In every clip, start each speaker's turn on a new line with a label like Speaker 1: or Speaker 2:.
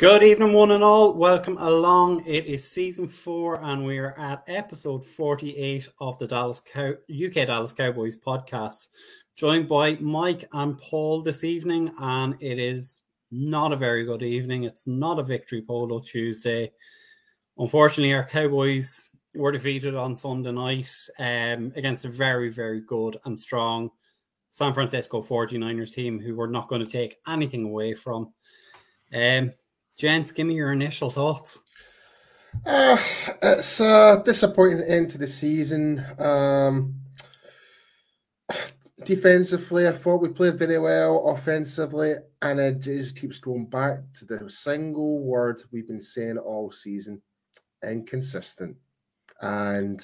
Speaker 1: Good evening, one and all. Welcome along. It is season four, and we are at episode 48 of the Dallas Cow- UK Dallas Cowboys podcast. Joined by Mike and Paul this evening, and it is not a very good evening. It's not a victory polo Tuesday. Unfortunately, our Cowboys were defeated on Sunday night um, against a very, very good and strong San Francisco 49ers team who we're not going to take anything away from. Um, Gents, give me your initial thoughts.
Speaker 2: Uh, it's a disappointing end to the season. Um, defensively, I thought we played very well. Offensively, and it just keeps going back to the single word we've been saying all season inconsistent. And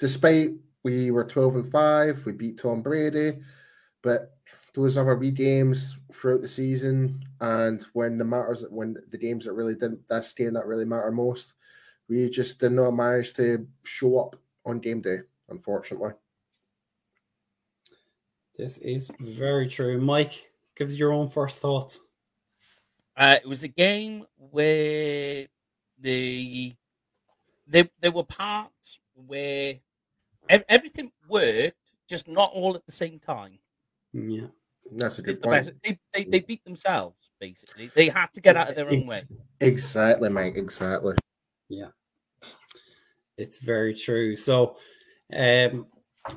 Speaker 2: despite we were 12 and 5, we beat Tom Brady, but those other wee games throughout the season, and when the matters, when the games that really didn't, that's game that really matter most, we just did not manage to show up on game day, unfortunately.
Speaker 1: This is very true. Mike, give us your own first thoughts.
Speaker 3: Uh, it was a game where the there there were parts where everything worked, just not all at the same time.
Speaker 1: Yeah.
Speaker 2: That's a good point.
Speaker 3: The they, they, they beat themselves, basically. They had to get out of their own way.
Speaker 2: Exactly, mate. Exactly.
Speaker 1: Yeah. It's very true. So, um,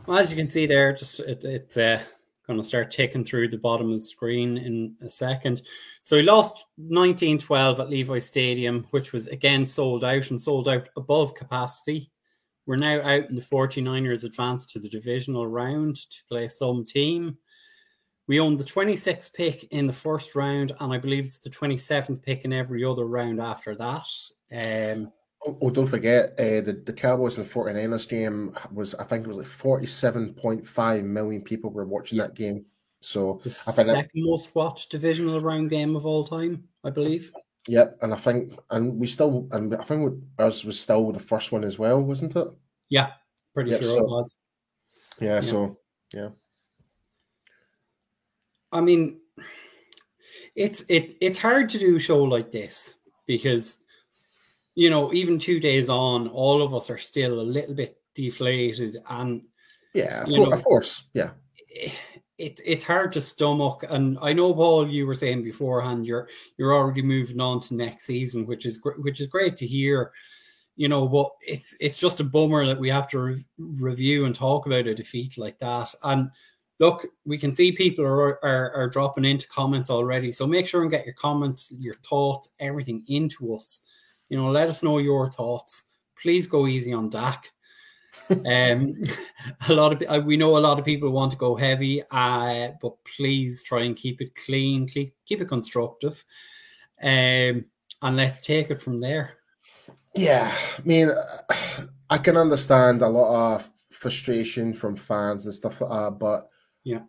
Speaker 1: as you can see there, just it, it's uh, going to start ticking through the bottom of the screen in a second. So, he lost 19 12 at Levi Stadium, which was again sold out and sold out above capacity. We're now out in the 49ers advance to the divisional round to play some team. We own the 26th pick in the first round, and I believe it's the 27th pick in every other round after that. Um,
Speaker 2: oh, oh, don't forget, uh, the, the Cowboys and 49ers game was, I think it was like 47.5 million people were watching that game. So,
Speaker 1: the second most watched divisional round game of all time, I believe.
Speaker 2: Yep, and I think, and we still, and I think ours was still the first one as well, wasn't it?
Speaker 1: Yeah, pretty yep, sure so, it was.
Speaker 2: Yeah, yeah, so, yeah.
Speaker 1: I mean, it's it it's hard to do a show like this because you know even two days on, all of us are still a little bit deflated, and
Speaker 2: yeah, of, course, know, of course, yeah.
Speaker 1: It, it's hard to stomach, and I know Paul. You were saying beforehand you're you're already moving on to next season, which is which is great to hear you know but it's it's just a bummer that we have to re- review and talk about a defeat like that and look, we can see people are, are, are dropping into comments already. So make sure and get your comments, your thoughts, everything into us. You know, let us know your thoughts. Please go easy on Dak. um, a lot of uh, we know a lot of people want to go heavy, uh, but please try and keep it clean, keep, keep it constructive, um, and let's take it from there.
Speaker 2: Yeah, I mean, I can understand a lot of frustration from fans and stuff like that, but
Speaker 1: yeah.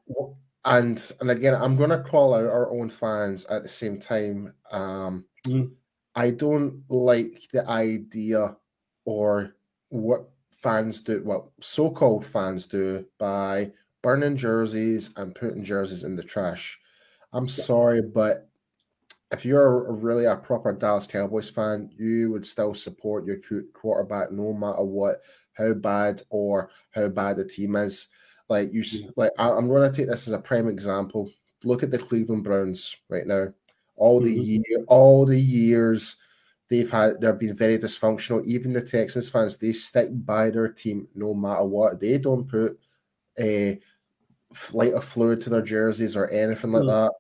Speaker 2: And and again, I'm going to call out our own fans at the same time. Um, mm. I don't like the idea or what fans do, what so-called fans do by burning jerseys and putting jerseys in the trash. I'm sorry, but if you're really a proper Dallas Cowboys fan, you would still support your quarterback no matter what, how bad or how bad the team is. Like you, yeah. like I, am going to take this as a prime example. Look at the Cleveland Browns right now. All the mm-hmm. year, all the years they've had, they've been very dysfunctional. Even the Texans fans, they stick by their team no matter what. They don't put a flight of fluid to their jerseys or anything like mm. that.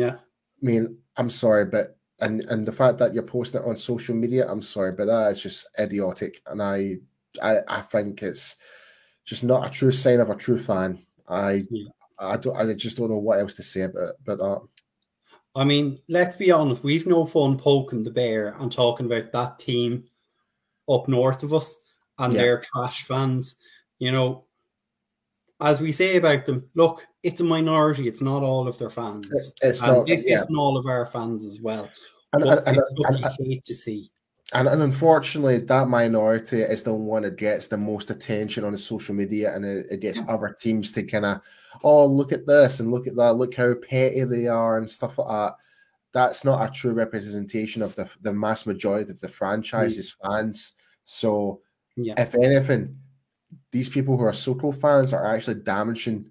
Speaker 1: Yeah,
Speaker 2: I mean, I'm sorry, but and and the fact that you're posting it on social media, I'm sorry, but that is just idiotic, and I I, I think it's just not a true sign of a true fan. I yeah. I don't I just don't know what else to say about about that.
Speaker 1: I mean, let's be honest, we've no fun poking the bear and talking about that team up north of us and yeah. their trash fans. You know, as we say about them, look, it's a minority. It's not all of their fans. It's and not, this yeah. isn't all of our fans as well. And, and, and, we hate to see.
Speaker 2: And, and unfortunately, that minority is the one that gets the most attention on the social media, and it, it gets other teams to kind of, oh, look at this and look at that, look how petty they are and stuff like that. that's not a true representation of the the mass majority of the franchise's mm. fans. So, yeah. if anything, these people who are SoCo fans are actually damaging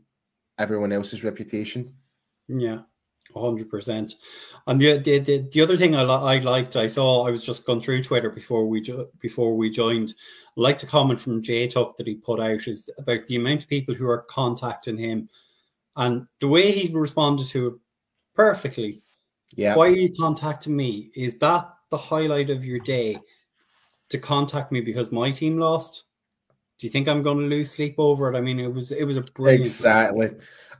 Speaker 2: everyone else's reputation.
Speaker 1: Yeah, hundred percent. And the, the the, the other thing I, I liked, I saw, I was just going through Twitter before we jo- before we joined. I liked a comment from Jay Tuck that he put out is about the amount of people who are contacting him, and the way he responded to it perfectly.
Speaker 2: Yeah.
Speaker 1: Why are you contacting me? Is that the highlight of your day? To contact me because my team lost? do you think I'm going to lose sleep over it? I mean, it was it was a brilliant
Speaker 2: exactly,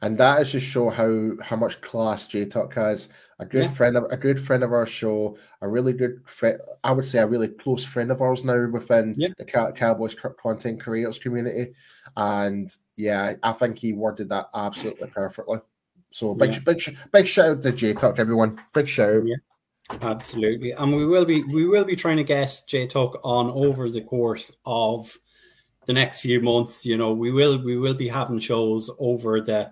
Speaker 2: and that is just show how how much class J Tuck has. A good yeah. friend of a good friend of our show, a really good friend. I would say a really close friend of ours now within yeah. the Cowboys content creators community, and yeah, I think he worded that absolutely perfectly. So big yeah. big big shout out to J Tuck, everyone. Big shout.
Speaker 1: Yeah. Absolutely, and we will be we will be trying to get J Tuck on over the course of the next few months. You know, we will we will be having shows over the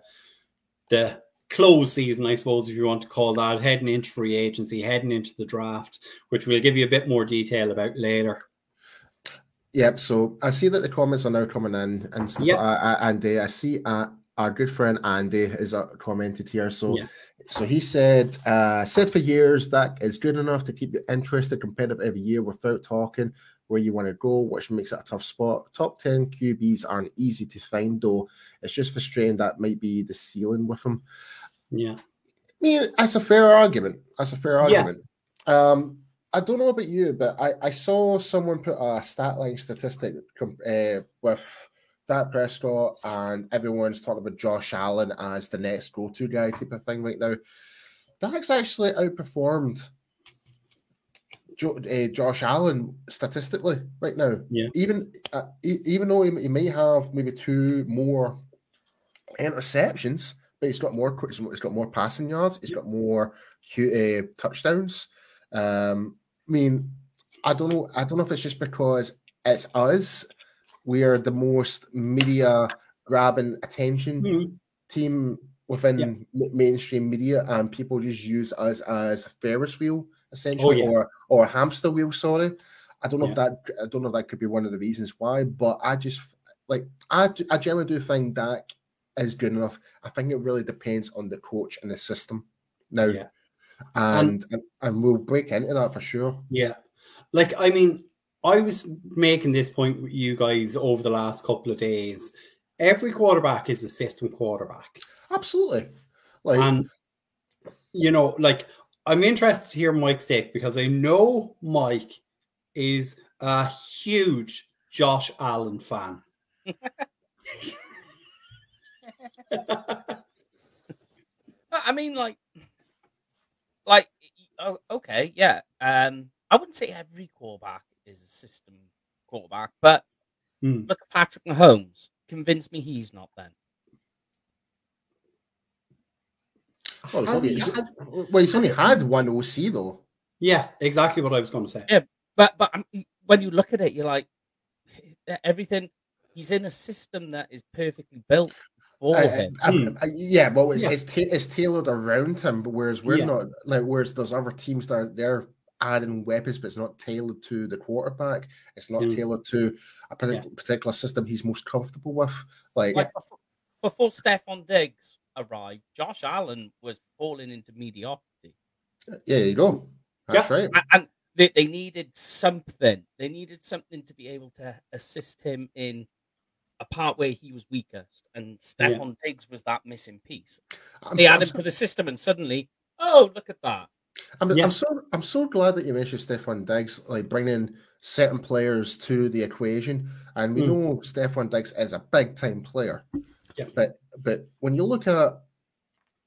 Speaker 1: the close season, I suppose, if you want to call that, heading into free agency, heading into the draft, which we'll give you a bit more detail about later.
Speaker 2: Yep. So I see that the comments are now coming in, and stuff, yep. uh, Andy, I see uh, our good friend Andy is uh, commented here. So, yeah. so he said, uh, said for years that is good enough to keep you interested, competitive every year without talking where you want to go, which makes it a tough spot. Top 10 QBs aren't easy to find, though. It's just frustrating that might be the ceiling with them.
Speaker 1: Yeah. I
Speaker 2: mean, that's a fair argument. That's a fair argument. Yeah. Um, I don't know about you, but I, I saw someone put a stat line statistic uh, with Dak Prescott and everyone's talking about Josh Allen as the next go to guy type of thing right now. Dak's actually outperformed jo- uh, Josh Allen statistically right now.
Speaker 1: Yeah.
Speaker 2: Even uh, even though he, he, may have maybe two more interceptions, but he's got more he's got more passing yards. He's got more uh, touchdowns. Um, I mean, I don't know. I don't know if it's just because it's us. We are the most media grabbing attention mm-hmm. team within yeah. mainstream media, and people just use us as a Ferris wheel essentially, oh, yeah. or or hamster wheel. Sorry, I don't know yeah. if that I don't know if that could be one of the reasons why, but I just like I I generally do think that is good enough. I think it really depends on the coach and the system now, yeah. and, and and we'll break into that for sure.
Speaker 1: Yeah, like I mean, I was making this point with you guys over the last couple of days. Every quarterback is a system quarterback.
Speaker 2: Absolutely.
Speaker 1: Like, and you know, like I'm interested to hear Mike's take because I know Mike is a huge Josh Allen fan.
Speaker 3: I mean, like, like, oh, okay, yeah. Um, I wouldn't say every quarterback is a system quarterback, but mm. look at Patrick Mahomes. Convince me he's not then.
Speaker 2: Well, he's, only, he has... well, he's only had one OC though.
Speaker 1: Yeah, exactly what I was going to say.
Speaker 3: Yeah, but but um, when you look at it, you're like everything. He's in a system that is perfectly built for uh, him.
Speaker 2: Um, uh, yeah, well, it's, yeah. It's, ta- it's, tailored around him, but whereas we're yeah. not like whereas there's other teams that are they're adding weapons, but it's not tailored to the quarterback. It's not mm. tailored to a particular, yeah. particular system he's most comfortable with. Like,
Speaker 3: like before, before Stefon Diggs, arrived, Josh Allen was falling into mediocrity.
Speaker 2: Yeah, you go. That's yeah. right.
Speaker 3: And they, they needed something. They needed something to be able to assist him in a part where he was weakest. And Stefon yeah. Diggs was that missing piece. I'm they so, add him so... to the system, and suddenly, oh, look at that.
Speaker 2: I'm, yeah. I'm so I'm so glad that you mentioned Stefon Diggs, like bringing certain players to the equation. And we mm. know Stefon Diggs is a big time player.
Speaker 1: Yeah.
Speaker 2: But but when you look at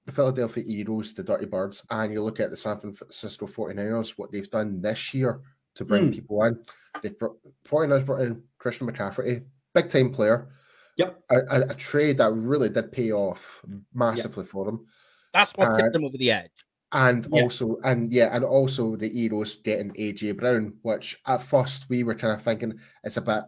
Speaker 2: the Philadelphia Eagles, the Dirty Birds, and you look at the San Francisco 49ers, what they've done this year to bring mm. people in, they've brought 49ers brought in Christian McCaffrey, big time player.
Speaker 1: Yep.
Speaker 2: A, a, a, trade that really did pay off massively yep. for them.
Speaker 3: That's what tipped them over the edge.
Speaker 2: And also, and yeah, and also the Eagles getting AJ Brown, which at first we were kind of thinking it's a bit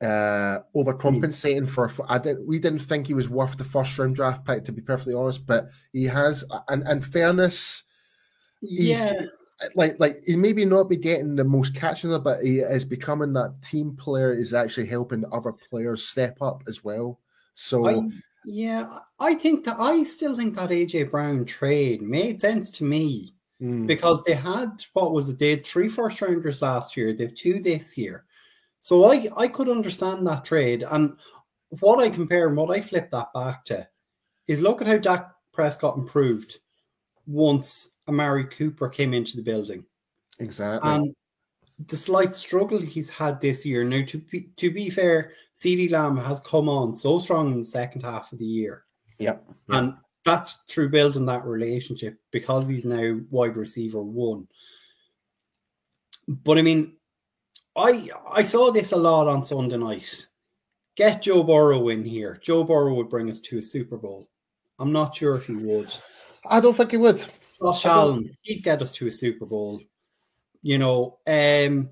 Speaker 2: uh, overcompensating mm. for. I didn't. We didn't think he was worth the first round draft pick, to be perfectly honest. But he has, and and fairness,
Speaker 1: yeah.
Speaker 2: Like, like he maybe not be getting the most catching, but he is becoming that team player. Is actually helping other players step up as well. So,
Speaker 1: I, yeah, I think that I still think that AJ Brown trade made sense to me mm. because they had what was it? They had three first rounders last year. They've two this year, so I I could understand that trade. And what I compare and what I flip that back to is look at how Dak Prescott improved once Amari Cooper came into the building.
Speaker 2: Exactly.
Speaker 1: And the slight struggle he's had this year. Now, to be to be fair, CeeDee Lamb has come on so strong in the second half of the year.
Speaker 2: Yep. yep.
Speaker 1: And that's through building that relationship because he's now wide receiver one. But I mean, I I saw this a lot on Sunday night. Get Joe Burrow in here. Joe Burrow would bring us to a Super Bowl. I'm not sure if he would.
Speaker 2: I don't think he would.
Speaker 1: Josh Allen, he'd get us to a Super Bowl. You know, um,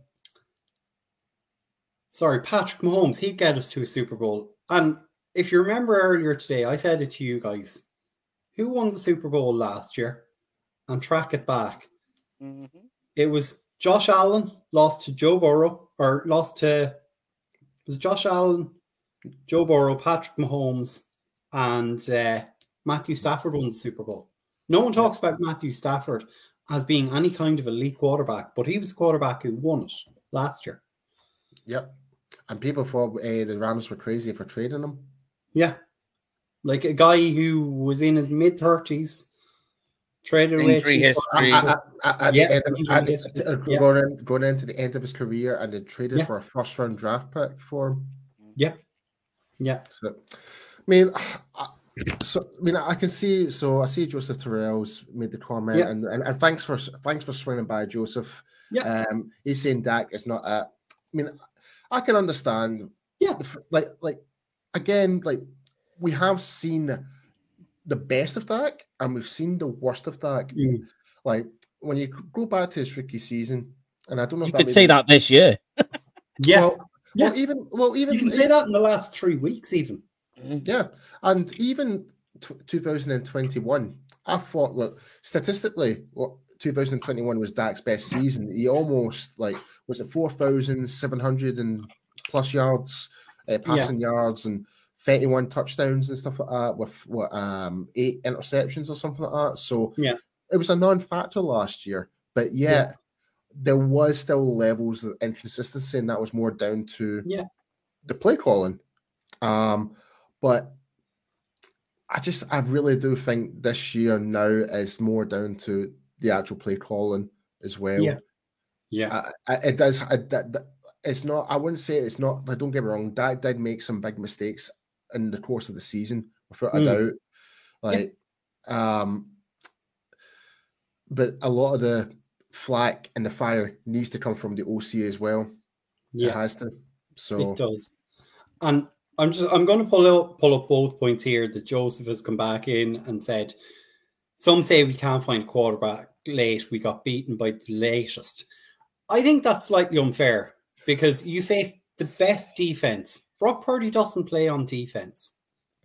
Speaker 1: sorry, Patrick Mahomes, he'd get us to a Super Bowl. And if you remember earlier today, I said it to you guys. Who won the Super Bowl last year? And track it back. Mm-hmm. It was Josh Allen lost to Joe Burrow, or lost to was Josh Allen, Joe Burrow, Patrick Mahomes, and uh, Matthew Stafford won the Super Bowl. No one talks about Matthew Stafford as being any kind of elite quarterback, but he was a quarterback who won it last year.
Speaker 2: Yep. And people thought uh, the Rams were crazy for trading him.
Speaker 1: Yeah. Like a guy who was in his mid 30s, traded away.
Speaker 3: Injury history.
Speaker 2: yeah, Going, going into the end of his career and they traded yeah. for a first round draft pick for him.
Speaker 1: Yeah. Yeah.
Speaker 2: So, I mean, I, so I mean, I can see. So I see Joseph Terrell's made the comment, yeah. and, and, and thanks for thanks for swinging by, Joseph.
Speaker 1: Yeah,
Speaker 2: um, he's saying Dak is not a. I mean, I can understand.
Speaker 1: Yeah,
Speaker 2: like like again, like we have seen the best of Dak, and we've seen the worst of Dak. Mm. Like when you go back to his rookie season, and I don't know.
Speaker 3: You could say that this year.
Speaker 1: yeah.
Speaker 2: Well, yeah. Well, even well, even
Speaker 1: you can say that in the last three weeks, even.
Speaker 2: Mm-hmm. Yeah, and even t- 2021, I thought, look, statistically, well, 2021 was Dak's best season. He almost like was it 4,700 and plus yards, uh, passing yeah. yards, and 31 touchdowns and stuff like that, with what um eight interceptions or something like that. So
Speaker 1: yeah,
Speaker 2: it was a non-factor last year, but yeah, yeah. there was still levels of inconsistency, and that was more down to
Speaker 1: yeah
Speaker 2: the play calling. Um, but I just, I really do think this year now is more down to the actual play calling as well.
Speaker 1: Yeah. Yeah.
Speaker 2: I, I, it does. I, that, that, it's not, I wouldn't say it's not, but don't get me wrong, Dak did make some big mistakes in the course of the season, without mm. a doubt. Like, yeah. um, but a lot of the flack and the fire needs to come from the OC as well.
Speaker 1: Yeah.
Speaker 2: It has to. So
Speaker 1: it does. And I'm just I'm going to pull up pull up both points here that Joseph has come back in and said. Some say we can't find a quarterback late. We got beaten by the latest. I think that's slightly unfair because you faced the best defense. Brock Purdy doesn't play on defense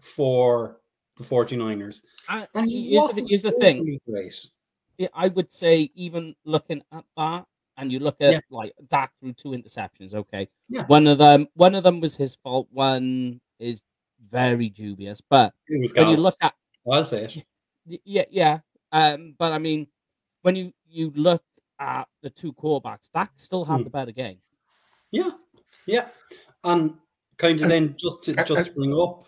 Speaker 1: for the 49ers.
Speaker 3: And, and here's, the, here's the thing. Great. I would say, even looking at that, and you look at yeah. like Dak threw two interceptions. Okay,
Speaker 1: yeah.
Speaker 3: One of them, one of them was his fault. One is very dubious. But when you look at,
Speaker 1: I'll say it.
Speaker 3: Yeah, yeah. Um, but I mean, when you you look at the two quarterbacks, Dak still had hmm. the better game.
Speaker 1: Yeah, yeah, and kind of then just to uh, just to bring up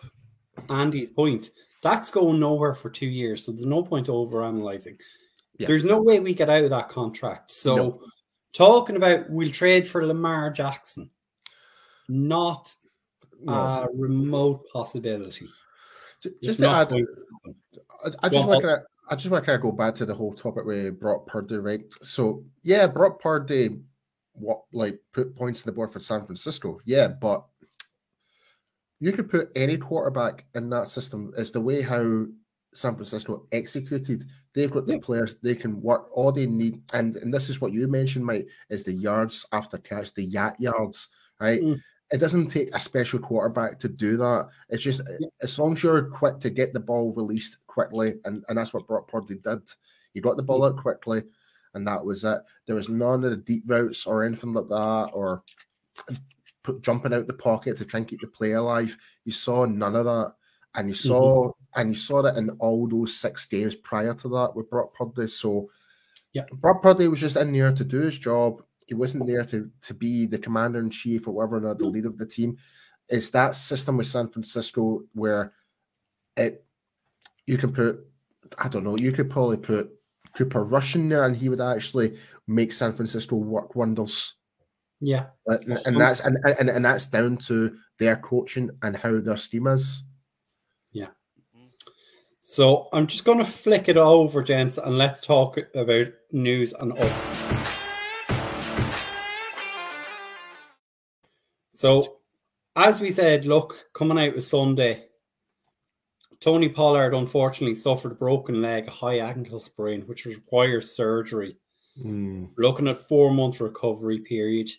Speaker 1: Andy's point, that's going nowhere for two years, so there's no point over analyzing. Yeah. There's no way we get out of that contract. So no talking about we'll trade for Lamar Jackson, not no. a remote possibility.
Speaker 2: Just, to add, I, I just want to. I just want to kind of go back to the whole topic with Brock Purdy, right? So yeah, Brock Purdy, what like put points on the board for San Francisco, yeah, but you could put any quarterback in that system. It's the way how San Francisco executed. They've got the yeah. players they can work. All they need, and and this is what you mentioned, Mike, is the yards after catch, the YAC yards, right? Mm. It doesn't take a special quarterback to do that. It's just yeah. as long as you're quick to get the ball released quickly, and, and that's what Brock Purdy did. He got the ball out quickly. and that was it. There was none of the deep routes or anything like that, or put, jumping out the pocket to try and keep the play alive. You saw none of that, and you saw mm-hmm. and you saw that in all those six games prior to that with Brock Purdy. So,
Speaker 1: yeah,
Speaker 2: Brock Purdy was just in there to do his job. He wasn't there to to be the commander in chief or whatever, not the leader of the team. It's that system with San Francisco where it you can put I don't know, you could probably put Cooper Rush in there and he would actually make San Francisco work wonders.
Speaker 1: Yeah.
Speaker 2: And, and that's and, and, and that's down to their coaching and how their scheme is.
Speaker 1: Yeah. So I'm just going to flick it over, gents, and let's talk about news and all. So, as we said, look, coming out with Sunday, Tony Pollard unfortunately suffered a broken leg, a high ankle sprain, which requires surgery.
Speaker 2: Mm.
Speaker 1: Looking at four month recovery period.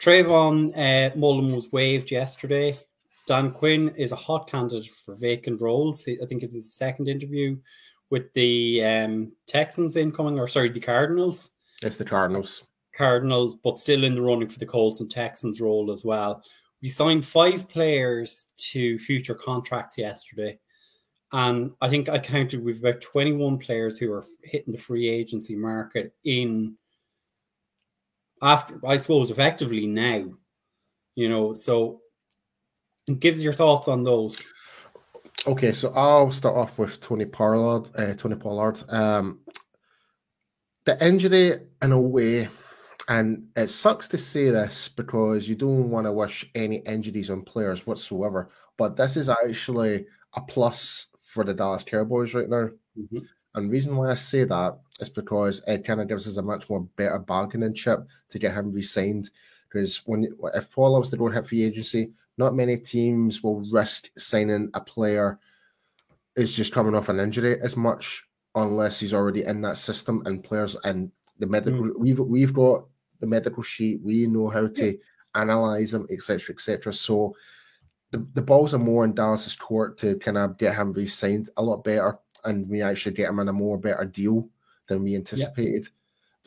Speaker 1: Trayvon uh, Mullen was waived yesterday. Dan Quinn is a hot candidate for vacant roles. I think it's his second interview with the um, Texans incoming, or sorry, the Cardinals.
Speaker 2: It's the Cardinals.
Speaker 1: Cardinals, but still in the running for the Colts and Texans role as well. We signed five players to future contracts yesterday. And I think I counted with about 21 players who are hitting the free agency market in after, I suppose, effectively now. You know, so gives your thoughts on those.
Speaker 2: Okay, so I'll start off with Tony Pollard. Uh, Tony Pollard. Um, the injury, in a way, and it sucks to say this because you don't want to wish any injuries on players whatsoever, but this is actually a plus for the Dallas Cowboys right now.
Speaker 1: Mm-hmm.
Speaker 2: And reason why I say that is because it kind of gives us a much more better bargaining chip to get him re-signed. Because when if Paul was to go hit free agency, not many teams will risk signing a player who's just coming off an injury as much unless he's already in that system and players and the medical mm. we've we've got the medical sheet, we know how to analyze them, etc. etc. So the, the balls are more in Dallas's court to kind of get him re-signed a lot better, and we actually get him in a more better deal than we anticipated,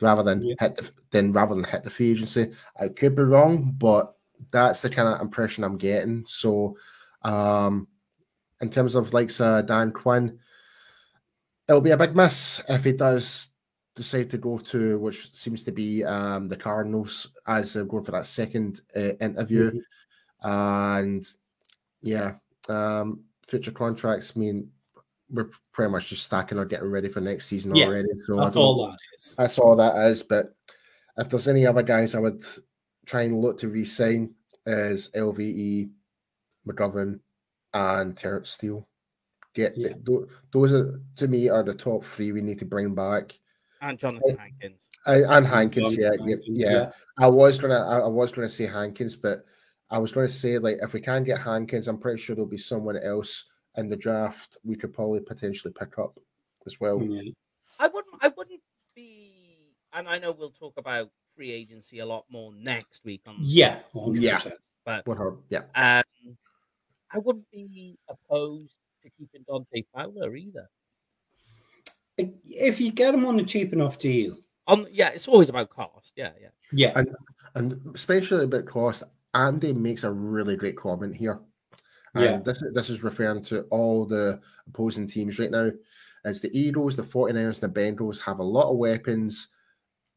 Speaker 2: yeah. rather than yeah. hit the then rather than hit the free agency. I could be wrong, but that's the kind of impression I'm getting. So, um, in terms of like uh, Dan Quinn, it'll be a big miss if he does decide to go to which seems to be um, the Cardinals as they're going for that second uh, interview. Mm-hmm. And yeah, um, future contracts mean we're pretty much just stacking or getting ready for next season
Speaker 1: yeah,
Speaker 2: already.
Speaker 1: So that's all that is.
Speaker 2: That's all that is. But if there's any other guys I would try and look to re-sign is LVE, McGovern, and Terence Steele. Get yeah. those are to me are the top three we need to bring back.
Speaker 3: And Jonathan Hankins.
Speaker 2: and Hankins, yeah, Hankins, yeah, yeah, I was gonna, I, I was gonna say Hankins, but I was going to say, like, if we can get Hankins, I'm pretty sure there'll be someone else in the draft we could probably potentially pick up as well.
Speaker 1: Yeah.
Speaker 3: I wouldn't. I wouldn't be. And I know we'll talk about free agency a lot more next week. On
Speaker 1: yeah,
Speaker 2: 100%. yeah,
Speaker 3: but
Speaker 2: yeah,
Speaker 3: um, I wouldn't be opposed to keeping Dante Fowler either.
Speaker 1: If you get him on a cheap enough deal,
Speaker 3: um, yeah, it's always about cost. Yeah, yeah,
Speaker 1: yeah,
Speaker 2: and and especially about cost. Andy makes a really great comment here. And yeah. this, this is referring to all the opposing teams right now. As the Eagles, the 49ers, and the Bengals have a lot of weapons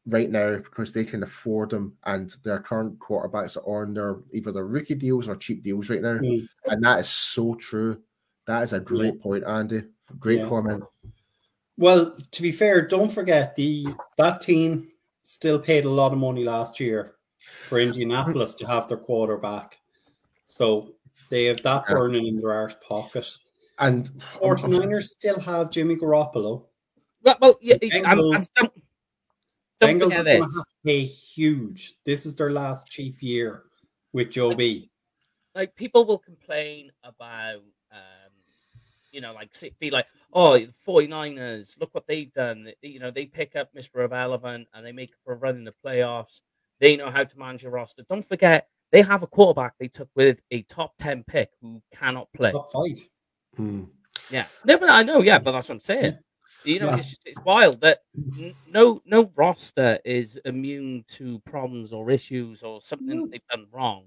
Speaker 2: right now because they can afford them and their current quarterbacks are on their either their rookie deals or cheap deals right now. Mm. And that is so true. That is a great yeah. point, Andy. Great yeah. comment.
Speaker 1: Well, to be fair, don't forget the that team still paid a lot of money last year for Indianapolis to have their quarterback. So they have that burning in their arse pocket.
Speaker 2: And
Speaker 1: 49ers still have Jimmy Garoppolo.
Speaker 3: Well, well yeah, Bengals, I'm, I'm
Speaker 1: don't, don't Bengals are going to pay huge. This is their last cheap year with Joe
Speaker 3: like,
Speaker 1: B.
Speaker 3: Like people will complain about, um, you know, like be like, oh, the 49ers, look what they've done. You know, they pick up Mr. Irrelevant and they make for running the playoffs. They know how to manage a roster. Don't forget, they have a quarterback they took with a top 10 pick who cannot play.
Speaker 1: Top five.
Speaker 2: Hmm.
Speaker 3: Yeah. No, but I know, yeah, but that's what I'm saying. You know, yeah. it's just, it's wild that no no roster is immune to problems or issues or something mm. they've done wrong.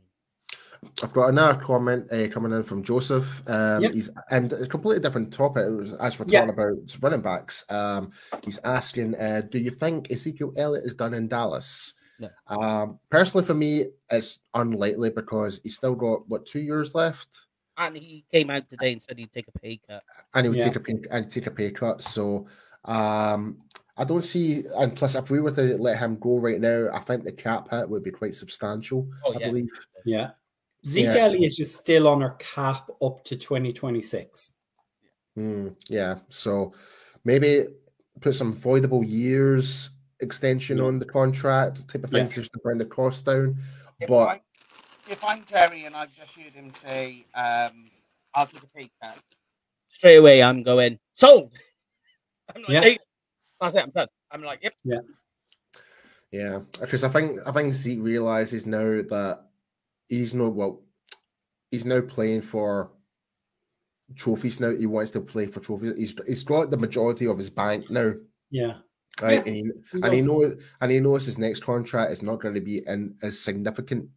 Speaker 2: I've got another comment uh, coming in from Joseph. Um, yep. He's and a completely different topic. Was, as we're talking about running backs, um, he's asking, uh, "Do you think Ezekiel Elliott is done in Dallas?" No. Um, personally, for me, it's unlikely because he's still got what two years left.
Speaker 3: And he came out today and said he'd take a pay cut.
Speaker 2: And he would yeah. take a pay and take a pay cut. So um, I don't see. And plus, if we were to let him go right now, I think the cap hit would be quite substantial. Oh, I
Speaker 1: yeah.
Speaker 2: believe.
Speaker 1: Yeah. Zeke yeah, Elliott is still on our cap up to 2026.
Speaker 2: Mm, yeah. So maybe put some voidable years extension on the contract type of thing yeah. just to bring the cost down. If but I,
Speaker 3: if I'm Jerry and I've just heard him say, um, I'll take a pay cut, straight away I'm going, sold. I'm like, yeah. Hey, that's it, I'm done. I'm like, yep.
Speaker 1: Yeah.
Speaker 2: Yeah. Because I think I think Zeke realizes now that he's no well, he's now playing for trophies now. He wants to play for trophies. He's he's got the majority of his bank now.
Speaker 1: Yeah.
Speaker 2: Right. Yeah, and, he, he and he knows and he knows his next contract is not going to be in as significant.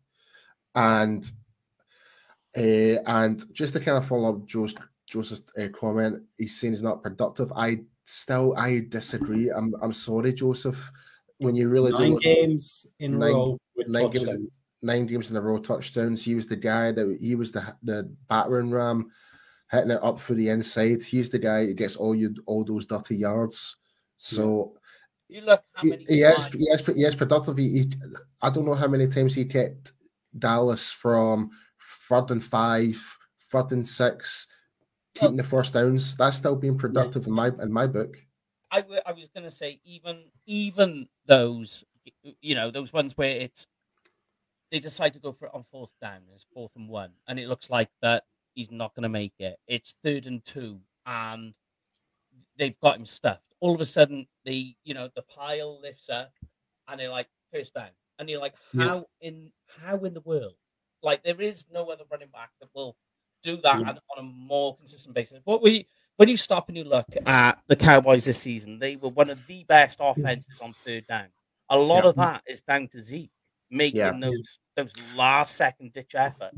Speaker 2: And uh, and just to kind of follow up Joe's Joseph's uh, comment, he's saying he's not productive. I still I disagree. I'm I'm sorry, Joseph. When you really
Speaker 1: nine games in a row nine
Speaker 2: games, nine games in a row touchdowns. He was the guy that he was the the battering ram, hitting it up through the inside. He's the guy who gets all you all those dirty yards. So
Speaker 3: you look
Speaker 2: he, he is he is he is productive. He, he, I don't know how many times he kept Dallas from third and five, third and six, keeping well, the first downs. That's still being productive yeah. in my in my book.
Speaker 3: I, I was going to say even even those you know those ones where it's they decide to go for it on fourth down. It's fourth and one, and it looks like that he's not going to make it. It's third and two, and they've got him stuffed. All of a sudden, the you know the pile lifts up, and they're like first down, and you're like, how yeah. in how in the world? Like there is no other running back that will do that yeah. on a more consistent basis. What we when you stop and you look at the Cowboys this season, they were one of the best offenses on third down. A lot yeah. of that is down to Zeke making those those last second ditch effort.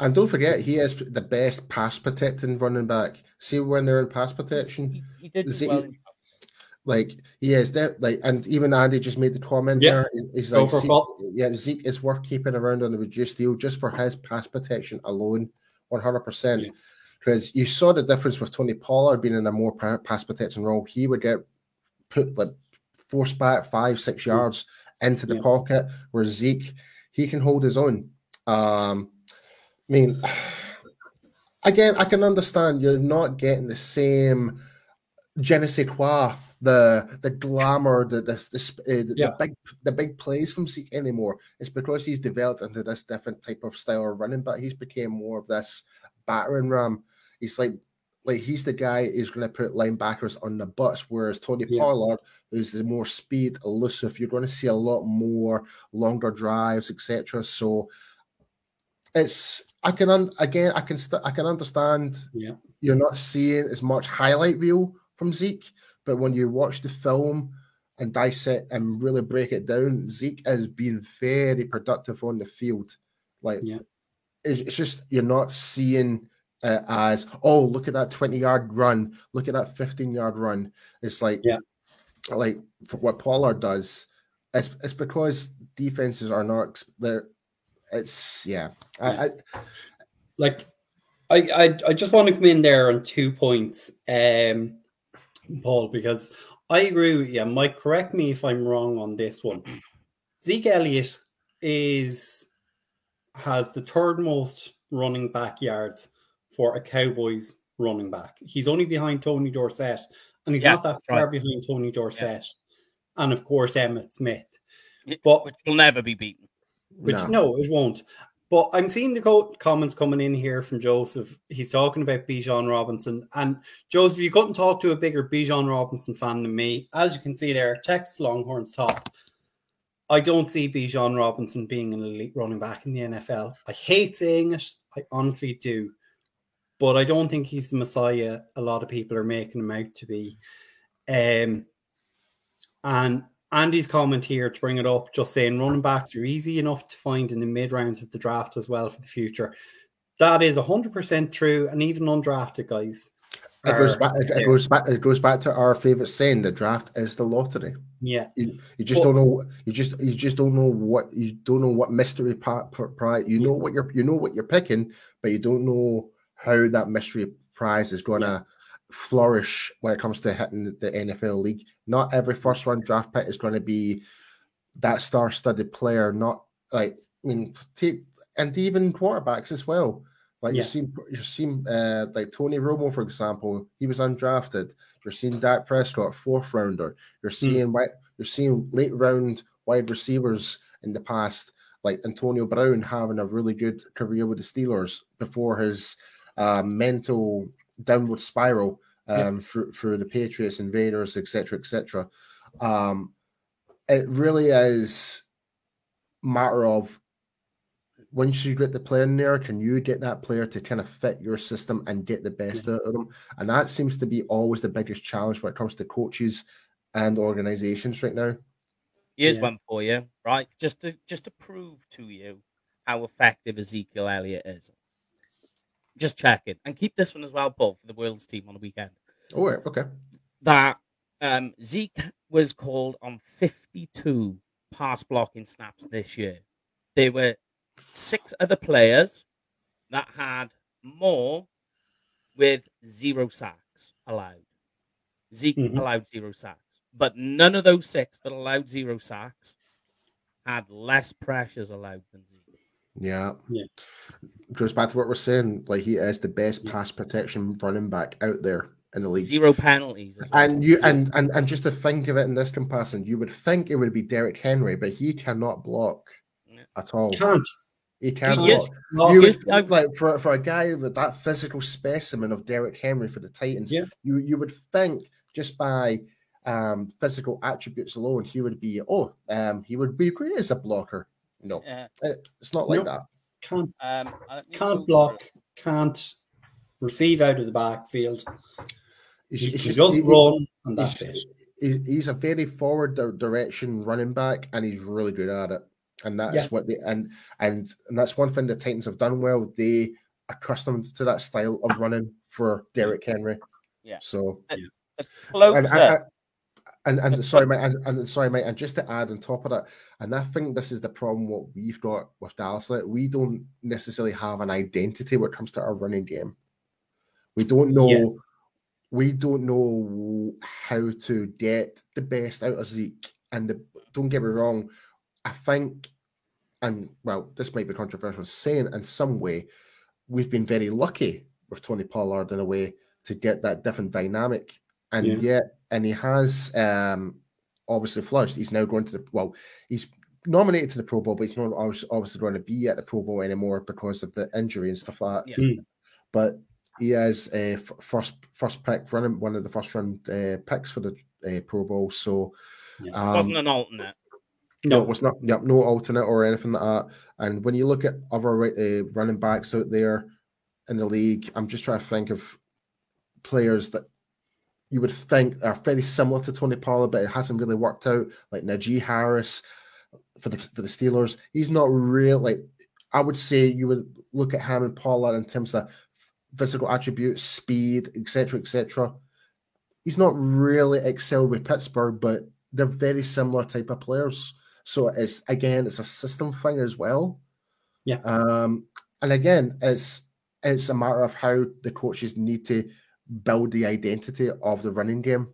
Speaker 2: And don't forget, he is the best pass protecting running back. See when they're in pass protection,
Speaker 3: he, he did Zeke, well
Speaker 2: like he is that like, and even Andy just made the comment there. He's like, Zeke, yeah, Zeke is worth keeping around on the reduced deal just for his pass protection alone, one hundred percent. Because you saw the difference with Tony Pollard being in a more pass protection role. He would get put like forced back five, six yards into the yeah. pocket, where Zeke he can hold his own. Um, I mean, again, I can understand you're not getting the same je ne sais quoi, the the glamour, the the the, uh, the, yeah. the big the big plays from Zeke anymore. It's because he's developed into this different type of style of running, but he's became more of this battering ram. He's like like he's the guy who's going to put linebackers on the butts, whereas Tony yeah. Pollard, who's the more speed elusive, you're going to see a lot more longer drives, etc. So it's I can un, again I can st- I can understand.
Speaker 1: Yeah,
Speaker 2: you're not seeing as much highlight reel from Zeke, but when you watch the film and dissect and really break it down, Zeke has been very productive on the field. Like,
Speaker 1: yeah.
Speaker 2: it's, it's just you're not seeing uh, as oh look at that 20 yard run look at that 15 yard run it's like
Speaker 1: yeah
Speaker 2: like for what pollard does it's, it's because defenses are not there it's yeah, yeah. I, I,
Speaker 1: like I, I i just want to come in there on two points um paul because i agree with you mike correct me if i'm wrong on this one zeke elliott is has the third most running back yards for a Cowboys running back. He's only behind Tony Dorsett, and he's yeah, not that far right. behind Tony Dorsett, yeah. and of course Emmitt Smith. But
Speaker 3: which will never be beaten.
Speaker 1: Which no, no it won't. But I'm seeing the co- comments coming in here from Joseph. He's talking about Bijan Robinson. And Joseph, you couldn't talk to a bigger Bijan Robinson fan than me. As you can see there, Texas Longhorns top. I don't see Bijan Robinson being an elite running back in the NFL. I hate saying it. I honestly do but I don't think he's the Messiah a lot of people are making him out to be. Um, and Andy's comment here to bring it up, just saying running backs are easy enough to find in the mid rounds of the draft as well for the future. That is 100% true, and even undrafted guys.
Speaker 2: It goes back. It, it, goes back. It goes back to our favorite saying: the draft is the lottery.
Speaker 1: Yeah,
Speaker 2: you, you just but, don't know. You just you just don't know what you don't know what mystery part prize. You know what you're you know what you're picking, but you don't know how that mystery prize is going to. Flourish when it comes to hitting the NFL league. Not every first round draft pick is going to be that star-studded player. Not like I mean, take, and even quarterbacks as well. Like yeah. you see, you seen uh, like Tony Romo, for example, he was undrafted. You're seeing Dak Prescott, fourth rounder. You're hmm. seeing mm. you're seeing late round wide receivers in the past, like Antonio Brown having a really good career with the Steelers before his uh, mental downward spiral um, yeah. for, for the Patriots and Raiders, etc., etc. Um, it really is matter of once you get the player in there, can you get that player to kind of fit your system and get the best out of them? And that seems to be always the biggest challenge when it comes to coaches and organizations right now.
Speaker 3: Here's yeah. one for you, right? Just to just to prove to you how effective Ezekiel Elliott is. Just checking and keep this one as well, Paul, for the World's team on the weekend.
Speaker 2: Oh, okay.
Speaker 3: That um, Zeke was called on 52 pass blocking snaps this year. There were six other players that had more with zero sacks allowed. Zeke mm-hmm. allowed zero sacks, but none of those six that allowed zero sacks had less pressures allowed than Zeke.
Speaker 2: Yeah. Yeah. Goes back to what we're saying. Like he is the best yeah. pass protection running back out there in the league.
Speaker 3: Zero penalties.
Speaker 2: Well. And you and, and and just to think of it in this comparison, you would think it would be Derrick Henry, but he cannot block yeah. at all.
Speaker 1: He can't.
Speaker 2: He can yes, you would, like for, for a guy with that physical specimen of Derrick Henry for the Titans, yeah. you you would think just by um, physical attributes alone, he would be oh, um, he would be great as a blocker. No, uh, it's not like no, that.
Speaker 1: Can't um, can't block, can't receive out of the backfield. He's, he he's just, he, run, and that's
Speaker 2: he's, it. He's a very forward direction running back, and he's really good at it and that's yeah. what they and and and that's one thing the Titans have done well. They accustomed to that style of running for Derrick Henry.
Speaker 3: Yeah.
Speaker 2: So
Speaker 3: yeah. And, and,
Speaker 2: and, and sorry, mate, and, and, sorry, mate, and just to add on top of that, and I think this is the problem what we've got with Dallas. Like, we don't necessarily have an identity when it comes to our running game. We don't know. Yes. We don't know how to get the best out of Zeke. And the, don't get me wrong, I think, and well, this might be controversial saying in some way, we've been very lucky with Tony Pollard in a way to get that different dynamic. And yeah. yet, and he has um obviously flushed. He's now going to the well, he's nominated to the Pro Bowl, but he's not obviously going to be at the Pro Bowl anymore because of the injury and stuff like that. Yeah. Hmm. But he is a first first pick running one of the first round uh, picks for the uh, Pro Bowl. So
Speaker 3: yeah. um, wasn't an alternate.
Speaker 2: No, it was not. Yep, no alternate or anything like that. And when you look at other uh, running backs out there in the league, I'm just trying to think of players that you would think are very similar to Tony Pollard, but it hasn't really worked out. Like Najee Harris for the for the Steelers, he's not real. Like I would say, you would look at him and Pollard in terms of physical attributes, speed, etc., etc. He's not really excelled with Pittsburgh, but they're very similar type of players. So it's again, it's a system thing as well.
Speaker 1: Yeah.
Speaker 2: Um, and again, it's it's a matter of how the coaches need to build the identity of the running game.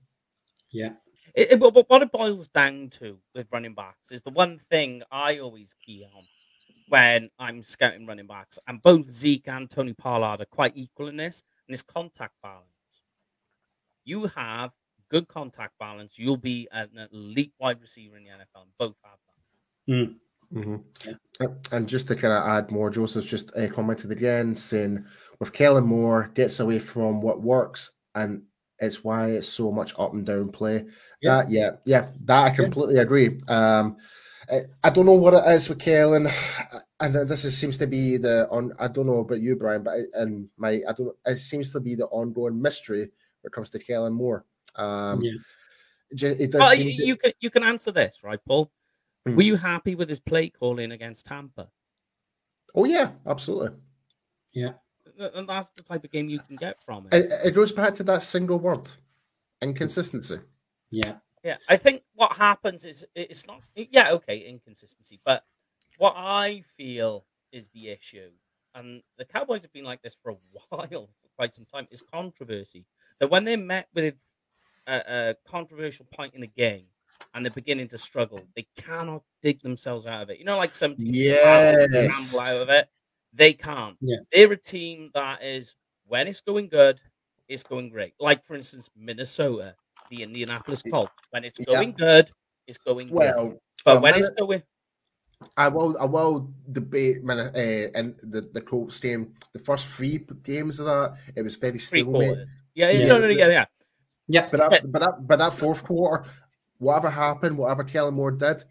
Speaker 1: Yeah.
Speaker 3: It, it, what it boils down to with running backs is the one thing I always key on when I'm scouting running backs, and both Zeke and Tony Pollard are quite equal in this, and it's contact balance. You have good contact balance, you'll be an elite wide receiver in the NFL. Both have that.
Speaker 1: Mm.
Speaker 2: Mm-hmm. Yeah. And just to kind of add more, Joseph's just uh, commented again saying with Kellen Moore gets away from what works, and it's why it's so much up and down play. Yeah, that, yeah, yeah, that I completely yeah. agree. Um, I, I, don't know what it is with Kellen, and this is, seems to be the on. I don't know about you, Brian, but I, and my I don't. It seems to be the ongoing mystery when it comes to Kellen Moore. Um, yeah. it
Speaker 3: does. Well, you, to... you, can you can answer this, right, Paul? Hmm. Were you happy with his play calling against Tampa?
Speaker 2: Oh yeah, absolutely.
Speaker 1: Yeah, Uh,
Speaker 3: and that's the type of game you can get from
Speaker 2: it. It, it goes back to that single word, inconsistency.
Speaker 1: Yeah,
Speaker 3: yeah. I think what happens is it's not. Yeah, okay, inconsistency, but what I feel is the issue, and the Cowboys have been like this for a while, for quite some time, is controversy. That when they're met with a, a controversial point in the game and they're beginning to struggle, they cannot dig themselves out of it. You know, like some teams
Speaker 2: yes.
Speaker 3: out of it. They can't.
Speaker 1: Yeah.
Speaker 3: They're a team that is when it's going good, it's going great. Like for instance, Minnesota, the Indianapolis Colts. When it's going yeah. good, it's going well. Good. But when it's going
Speaker 2: I will I will debate man, uh, and the the Colts game. The first three games of that, it was very stalemate.
Speaker 3: Yeah, yeah, yeah, no, no, yeah, yeah.
Speaker 1: Yeah,
Speaker 2: but that, but that, but that fourth quarter, whatever happened, whatever Kellen Moore did,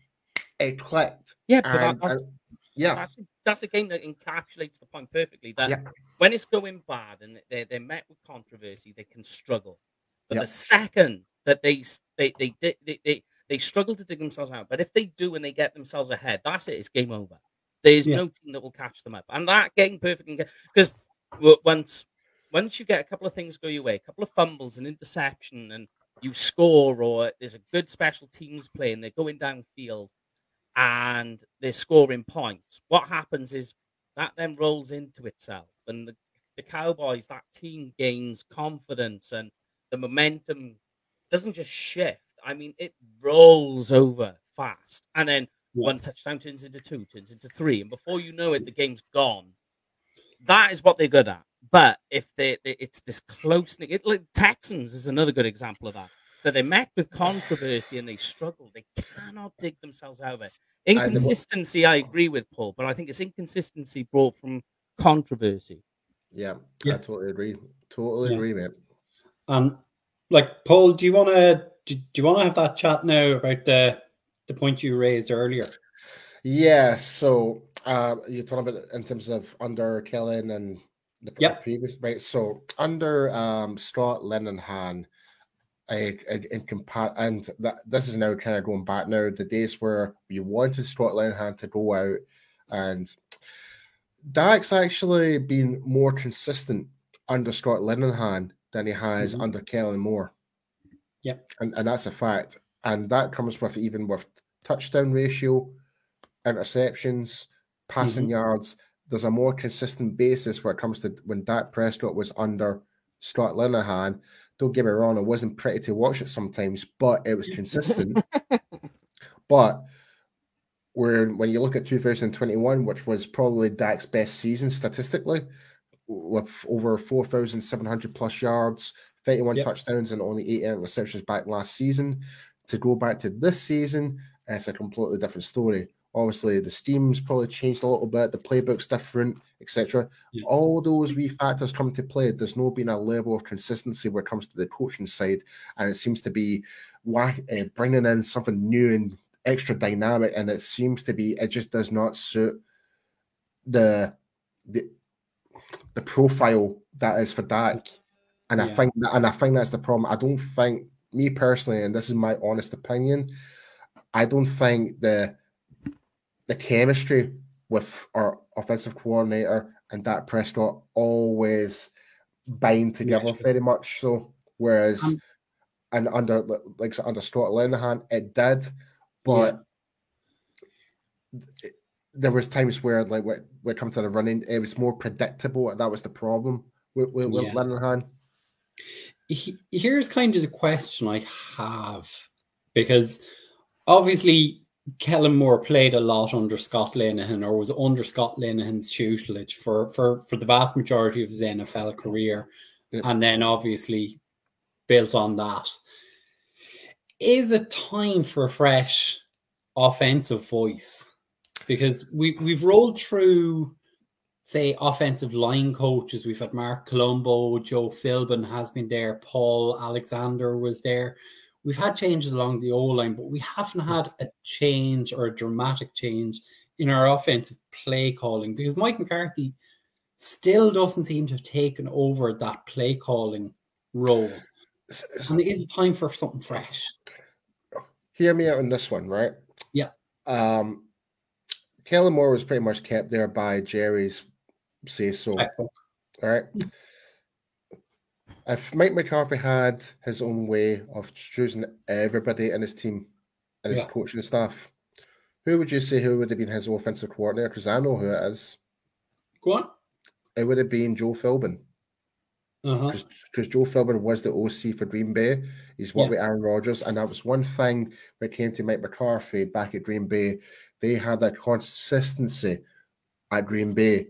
Speaker 2: it clicked.
Speaker 3: Yeah, but and, that's, and, yeah, that's, a game that encapsulates the point perfectly. That yeah. when it's going bad and they they met with controversy, they can struggle. But yeah. the second that they they they they, they, they they struggle to dig themselves out. But if they do and they get themselves ahead, that's it. It's game over. There's yeah. no team that will catch them up. And that game perfectly because once once you get a couple of things go your way, a couple of fumbles, and interception, and you score, or there's a good special teams play, and they're going downfield and they're scoring points. What happens is that then rolls into itself, and the, the Cowboys, that team gains confidence, and the momentum doesn't just shift. I mean, it rolls over fast, and then yeah. one touchdown turns into two, turns into three, and before you know it, the game's gone. That is what they're good at. But if they, they it's this close, it, like Texans is another good example of that. That they met with controversy and they struggle. They cannot dig themselves out of it. Inconsistency, I agree with Paul, but I think it's inconsistency brought from controversy.
Speaker 2: Yeah, yeah. I totally agree. Totally yeah. agree, mate.
Speaker 1: Um, like Paul, do you want to do, do you want to have that chat now about the the point you raised earlier?
Speaker 2: Yeah. So uh, you're talking about in terms of under Kellen and the yep. previous right. So under um Scott Linehan, I, I in compare and that this is now kind of going back now the days where you wanted Scott Linehan to go out and Dak's actually been more consistent under Scott Linehan than he has mm-hmm. under Kellen Moore.
Speaker 1: Yeah.
Speaker 2: And and that's a fact. And that comes with even with touchdown ratio, interceptions, passing mm-hmm. yards there's a more consistent basis where it comes to when Dak Prescott was under Scott Linehan. Don't get me wrong, it wasn't pretty to watch it sometimes, but it was consistent. but where when you look at 2021, which was probably Dak's best season statistically, with over 4,700 plus yards, 31 yep. touchdowns, and only eight receptions back last season, to go back to this season, it's a completely different story. Obviously, the steam's probably changed a little bit, the playbook's different, etc. Yeah. All those wee factors come to play. There's no been a level of consistency when it comes to the coaching side, and it seems to be whack, uh, bringing in something new and extra dynamic, and it seems to be it just does not suit the the the profile that is for Dak. And yeah. I think that, and I think that's the problem. I don't think me personally, and this is my honest opinion, I don't think the the chemistry with our offensive coordinator and Dak Prescott always bind together yeah, very much so. Whereas um, and under like under Scott Linehan, it did, but yeah. it, there was times where like when, when it comes to the running, it was more predictable. That was the problem with, with, with yeah. Linehan.
Speaker 1: Here's kind of the question I have because obviously Kellen Moore played a lot under Scott Linehan or was under Scott Linehan's tutelage for, for, for the vast majority of his NFL career. Yeah. And then obviously built on that. Is it time for a fresh offensive voice? Because we, we've rolled through, say, offensive line coaches. We've had Marc Colombo, Joe Philbin has been there, Paul Alexander was there we've had changes along the O line, but we haven't had a change or a dramatic change in our offensive play calling because Mike McCarthy still doesn't seem to have taken over that play calling role. And it is time for something fresh.
Speaker 2: hear me out on this one, right?
Speaker 1: Yeah.
Speaker 2: Um, Kellen Moore was pretty much kept there by Jerry's say so. All right. If Mike McCarthy had his own way of choosing everybody in his team and his yeah. coaching staff, who would you say who would have been his offensive coordinator? Because I know who it is.
Speaker 1: Go on.
Speaker 2: It would have been Joe Philbin.
Speaker 1: Because
Speaker 2: uh-huh. Joe Philbin was the OC for Green Bay. He's worked yeah. with Aaron Rodgers. And that was one thing when it came to Mike McCarthy back at Green Bay. They had that consistency at Green Bay.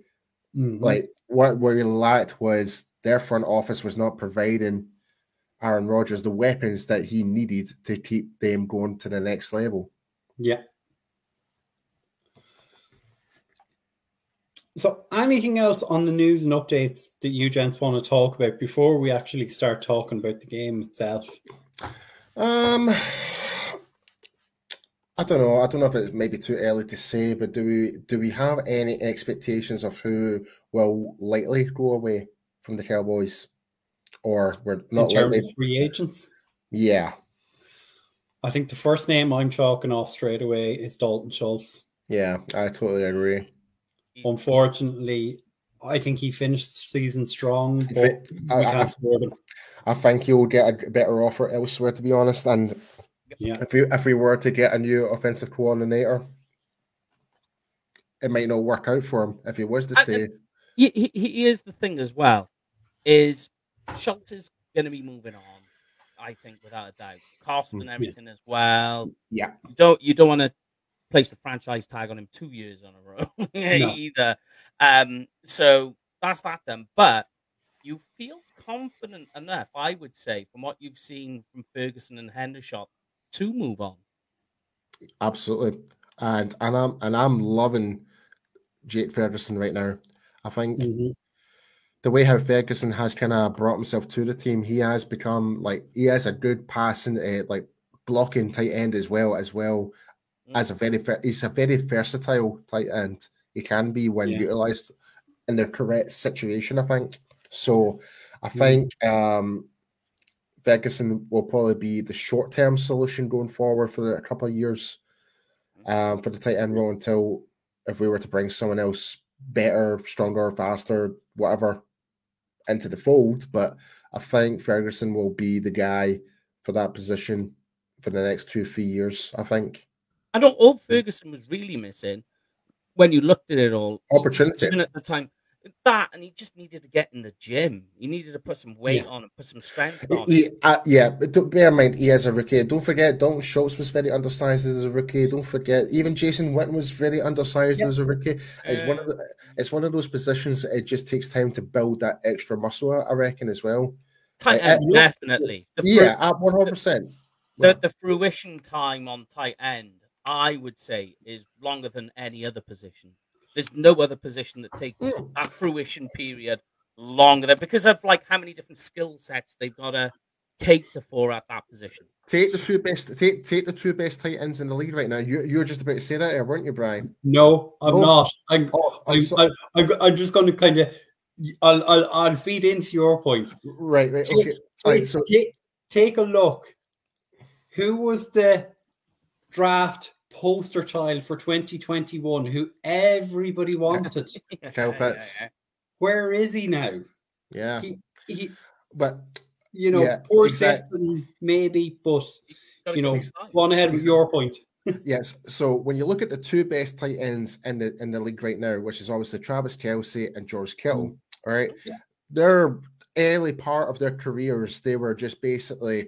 Speaker 2: Mm-hmm. Like what we lacked was their front office was not providing Aaron Rodgers the weapons that he needed to keep them going to the next level.
Speaker 1: Yeah. So, anything else on the news and updates that you gents want to talk about before we actually start talking about the game itself?
Speaker 2: Um, I don't know. I don't know if it's maybe too early to say, but do we do we have any expectations of who will likely go away from the Cowboys, or we're not
Speaker 1: in terms likely? of free agents?
Speaker 2: Yeah,
Speaker 1: I think the first name I'm chalking off straight away is Dalton Schultz.
Speaker 2: Yeah, I totally agree.
Speaker 1: Unfortunately, I think he finished the season strong, but I, I,
Speaker 2: I, think he will get a better offer elsewhere, to be honest. And
Speaker 1: yeah.
Speaker 2: if we if we were to get a new offensive coordinator, it might not work out for him if he was to stay.
Speaker 3: he, he, he is the thing as well, is Schultz is going to be moving on. I think without a doubt, cost and mm, everything as well.
Speaker 2: Yeah,
Speaker 3: you don't you don't want to place the franchise tag on him two years on a row either. Um, so that's that then. But you feel confident enough, I would say, from what you've seen from Ferguson and Hendershot, to move on.
Speaker 2: Absolutely, and and I'm and I'm loving Jake Ferguson right now. I think mm-hmm. The way how Ferguson has kind of brought himself to the team, he has become like he has a good passing, uh, like blocking tight end as well as well as a very he's a very versatile tight end. He can be when yeah. utilized in the correct situation. I think so. I think um, Ferguson will probably be the short term solution going forward for a couple of years um, for the tight end role until if we were to bring someone else better, stronger, faster, whatever into the fold. But I think Ferguson will be the guy for that position for the next two, three years. I think.
Speaker 3: I know all Ferguson was really missing when you looked at it all.
Speaker 2: Opportunity.
Speaker 3: At the time, that and he just needed to get in the gym. He needed to put some weight yeah. on and put some strength on.
Speaker 2: He, uh, yeah, but don't, bear in mind he is a rookie. Don't forget, Dalton Schultz was very undersized as a rookie. Don't forget, even Jason Witten was very undersized as a rookie. It's uh, one of the, it's one of those positions. It just takes time to build that extra muscle. I reckon as well.
Speaker 3: Tight end, uh, definitely.
Speaker 2: The yeah, hundred percent.
Speaker 3: The the fruition time on tight end I would say, is longer than any other position. There's no other position that takes mm. that fruition period longer than because of like how many different skill sets they've got to cater for at that position.
Speaker 2: Take the two best. Take take the two best tight ends in the league right now. You you were just about to say that, weren't you, Brian?
Speaker 1: No, I'm oh. not. I'm, oh, I'm, I'm, I'm, I'm, just going to kind of. I'll, I'll I'll feed into your point.
Speaker 2: Right, right,
Speaker 1: take,
Speaker 2: okay.
Speaker 1: Take, right, so... take, take a look. Who was the draft poster child for 2021 who everybody wanted.
Speaker 2: Kyle Pitts.
Speaker 1: Where is he now?
Speaker 2: Yeah.
Speaker 1: He, he,
Speaker 2: but
Speaker 1: you know, yeah, poor exactly. system maybe, but you know, go ahead with your point.
Speaker 2: yes. So when you look at the two best tight ends in the in the league right now, which is obviously Travis Kelce and George Kittle, mm. all right, yeah. they're early part of their careers, they were just basically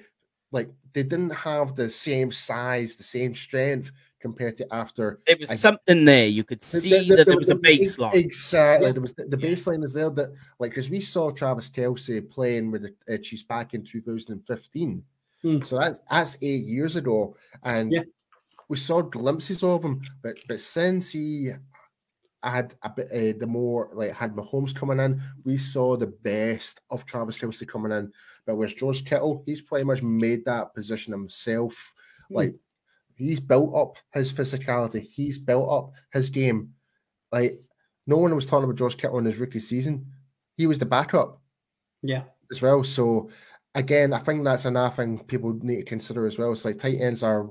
Speaker 2: like they didn't have the same size, the same strength compared to after.
Speaker 3: It was I, something there. You could see the, the, that there was a baseline.
Speaker 2: Exactly. Yeah. There was the, the baseline is there that like because we saw Travis Kelce playing with the uh, Chiefs back in 2015. Hmm. So that's that's eight years ago. And yeah. we saw glimpses of him, but but since he had a bit uh, the more like had Mahomes coming in, we saw the best of Travis Kelce coming in. But with George Kittle, he's pretty much made that position himself. Hmm. Like he's built up his physicality, he's built up his game. Like no one was talking about George Kittle in his rookie season. He was the backup.
Speaker 1: Yeah.
Speaker 2: As well. So again, I think that's another thing people need to consider as well. It's like tight ends are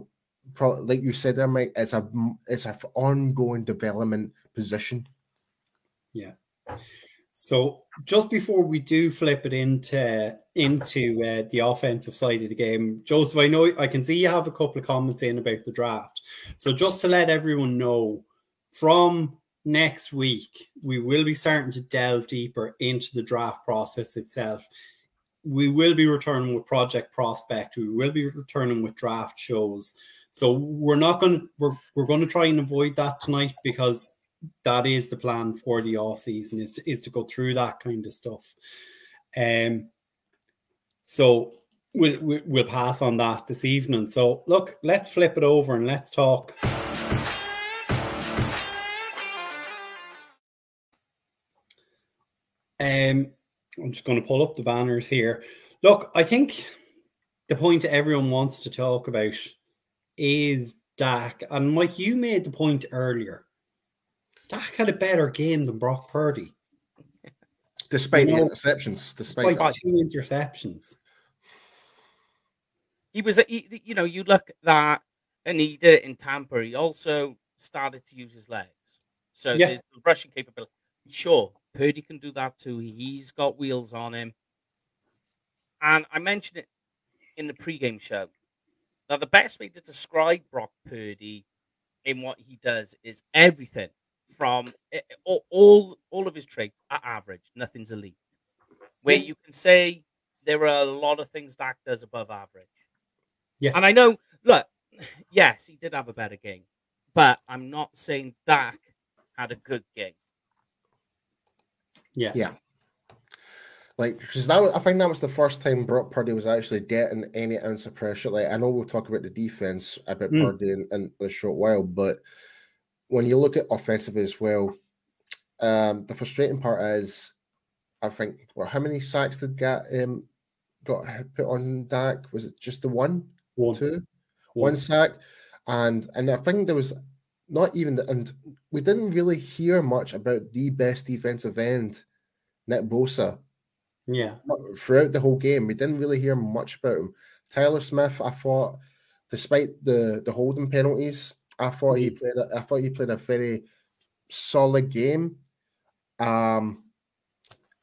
Speaker 2: probably like you said there, Mike, it's a it's an ongoing development position.
Speaker 1: Yeah. So just before we do flip it into into uh, the offensive side of the game, Joseph, I know I can see you have a couple of comments in about the draft. So just to let everyone know, from next week we will be starting to delve deeper into the draft process itself. We will be returning with Project Prospect. We will be returning with draft shows. So we're not going to we're, we're going to try and avoid that tonight because that is the plan for the off season is to, is to go through that kind of stuff. Um, so we'll we'll pass on that this evening. So look, let's flip it over and let's talk. Um, I'm just going to pull up the banners here. Look, I think the point everyone wants to talk about is Dak. And Mike, you made the point earlier. Dak had a better game than Brock Purdy.
Speaker 2: Despite you know, the interceptions. Despite,
Speaker 1: despite two interceptions.
Speaker 3: He was, he, you know, you look at that and he did it in Tampa. He also started to use his legs. So yeah. there's the rushing capability. Sure, Purdy can do that too. He's got wheels on him. And I mentioned it in the pregame show. Now, the best way to describe Brock Purdy in what he does is everything from eh, eh, all, all, all of his traits are average, nothing's elite. Where you can say there are a lot of things Dak does above average. Yeah. And I know, look, yes, he did have a better game, but I'm not saying Dak had a good game.
Speaker 1: Yeah.
Speaker 2: Yeah. Like, because that was, I think that was the first time Brock Purdy was actually getting any ounce of pressure. Like, I know we'll talk about the defense about mm. Purdy in, in, a short while, but when you look at offensive as well, um, the frustrating part is, I think, well, how many sacks did get um, got put on Dak? Was it just the one,
Speaker 1: one,
Speaker 2: two, one, one sack? And and I think there was not even the, and we didn't really hear much about the best defensive end, Nick Bosa.
Speaker 1: Yeah.
Speaker 2: Throughout the whole game, we didn't really hear much about him. Tyler Smith, I thought, despite the the holding penalties, I thought he mm-hmm. played. A, I thought he played a very solid game. Um,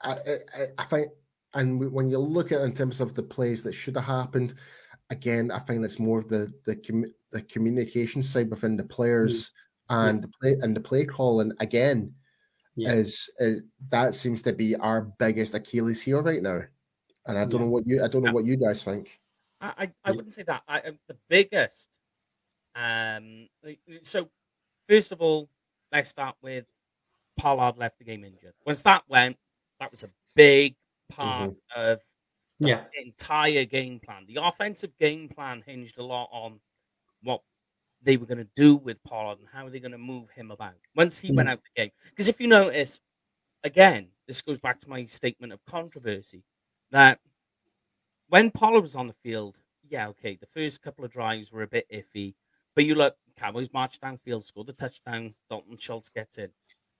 Speaker 2: I, I, I think, and when you look at it in terms of the plays that should have happened, again, I think it's more of the the the communication side within the players mm. and yeah. the play and the play calling again yeah. is, is that seems to be our biggest Achilles heel right now. And I don't yeah. know what you I don't know what you guys think.
Speaker 3: I I, I wouldn't say that. I, the biggest. Um. So first of all, let's start with Pollard left the game injured. Once that went, that was a big part mm-hmm. of
Speaker 1: yeah
Speaker 3: entire game plan. The offensive game plan hinged a lot on what they were going to do with Pollard and how they're going to move him about once he mm. went out the game. Because if you notice, again, this goes back to my statement of controversy that when Pollard was on the field, yeah, okay, the first couple of drives were a bit iffy, but you look, Cowboys march downfield, score the touchdown, Dalton Schultz gets in.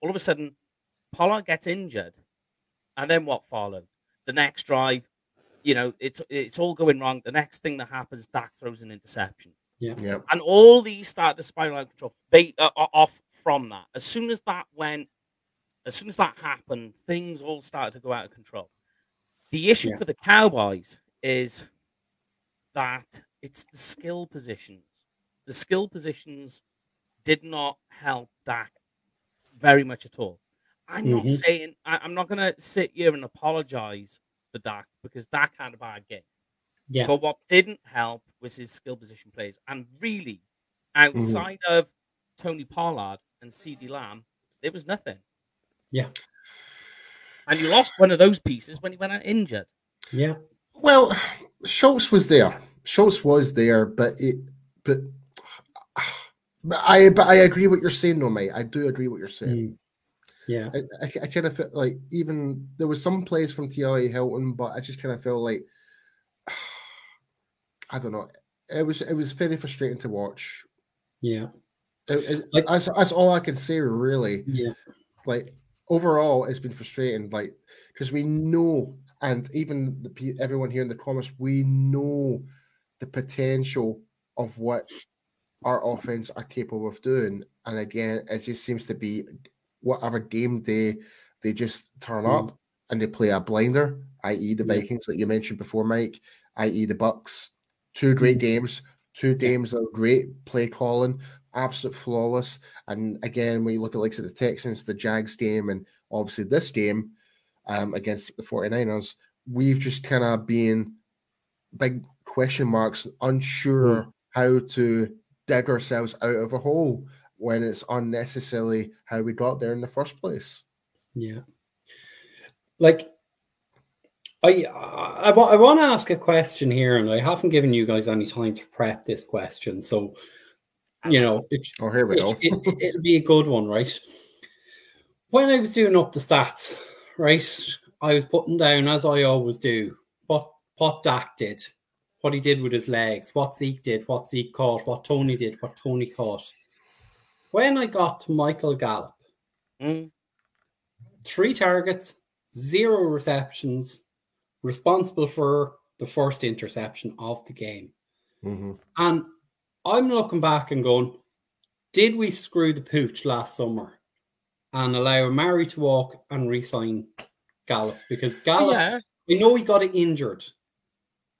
Speaker 3: All of a sudden, Pollard gets injured, and then what followed? The next drive, you know, it's it's all going wrong. The next thing that happens, Dak throws an interception.
Speaker 1: Yeah.
Speaker 2: yeah.
Speaker 3: And all these start to spiral out of control uh, off from that. As soon as that went, as soon as that happened, things all started to go out of control. The issue yeah. for the Cowboys is that it's the skill positions. The skill positions did not help Dak very much at all. I'm mm-hmm. not saying I, am not going to sit here and apologize for Dak because Dak had a bad game.
Speaker 1: Yeah.
Speaker 3: But what didn't help was his skill position plays. And really, mm-hmm. outside mm-hmm. of Tony Pollard and C.D. Lamb, there was nothing.
Speaker 1: Yeah.
Speaker 3: And you lost one of those pieces when he went out injured.
Speaker 1: Yeah.
Speaker 2: Well, Schultz was there. Schultz was there, but it but but I but I agree what you're saying, though, mate. I do agree what you're saying. Mm.
Speaker 1: Yeah.
Speaker 2: I, I, I kind of felt like even there was some plays from T.Y. Hilton, but I just kind of felt like I don't know. It was it was very frustrating to watch.
Speaker 1: Yeah,
Speaker 2: it, it, like, that's that's all I can say really.
Speaker 1: Yeah,
Speaker 2: like overall, it's been frustrating. Like because we know, and even the everyone here in the comments, we know the potential of what our offense are capable of doing. And again, it just seems to be whatever game they they just turn mm. up and they play a blinder, i.e. the Vikings, like you mentioned before, Mike, i.e. the Bucs. Two great mm. games, two games of great play calling, absolute flawless. And again, when you look at like say the Texans, the Jags game, and obviously this game um, against the 49ers, we've just kind of been big question marks, unsure mm. how to dig ourselves out of a hole when it's unnecessarily how we got there in the first place.
Speaker 1: Yeah. Like, I, I, I want to ask a question here, and I haven't given you guys any time to prep this question. So, you know, it,
Speaker 2: oh, here we
Speaker 1: it, go. it, will be a good one, right? When I was doing up the stats, right, I was putting down, as I always do, what, what Dak did, what he did with his legs, what Zeke did, what Zeke caught, what Tony did, what Tony caught. When I got to Michael Gallup, mm. three targets, zero receptions, responsible for the first interception of the game. Mm-hmm. And I'm looking back and going, did we screw the pooch last summer and allow Murray to walk and resign Gallup? Because Gallup, yeah. we know he got it injured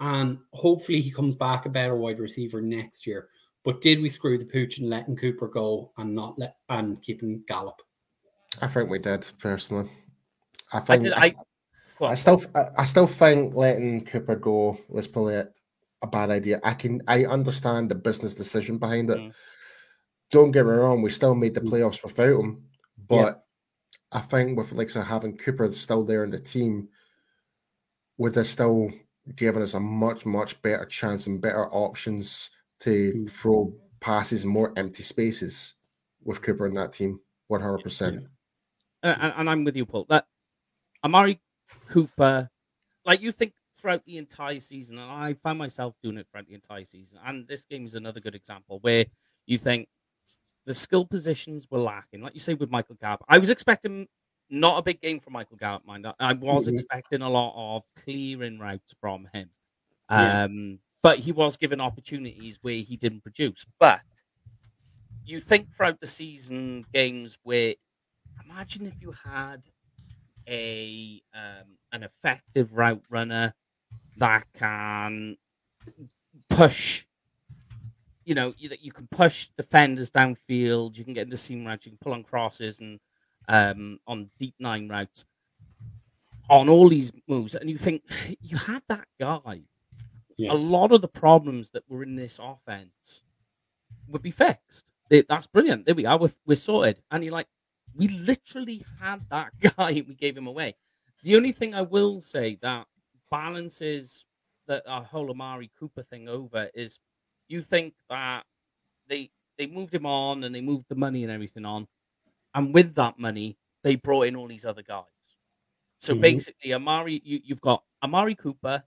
Speaker 1: and hopefully he comes back a better wide receiver next year. But did we screw the pooch and letting Cooper go and not let and keeping Gallup?
Speaker 2: I think we did personally. I think I, did, I, I, I still I, still think letting Cooper go was probably a, a, bad idea. I can I understand the business decision behind it. Mm. Don't get me wrong, we still made the mm. playoffs without him, but yeah. I think with like so having Cooper still there in the team, would have still given us a much much better chance and better options to mm. throw passes more empty spaces with Cooper in that team. One hundred percent.
Speaker 3: And I'm with you, Paul. That Amari Cooper, like you think throughout the entire season, and I found myself doing it throughout the entire season. And this game is another good example where you think the skill positions were lacking. Like you say with Michael Gallup, I was expecting not a big game for Michael Gallup, mind. I was mm-hmm. expecting a lot of clearing routes from him. Yeah. Um, but he was given opportunities where he didn't produce. But you think throughout the season games where imagine if you had a um, an effective route runner that can push you know you, you can push defenders downfield you can get into seam routes you can pull on crosses and um, on deep nine routes on all these moves and you think you had that guy. Yeah. a lot of the problems that were in this offense would be fixed. That's brilliant. There we are. We're, we're sorted. And you're like we literally had that guy we gave him away. The only thing I will say that balances that uh, whole Amari Cooper thing over is you think that they they moved him on and they moved the money and everything on, and with that money they brought in all these other guys. So mm-hmm. basically, Amari, you, you've got Amari Cooper,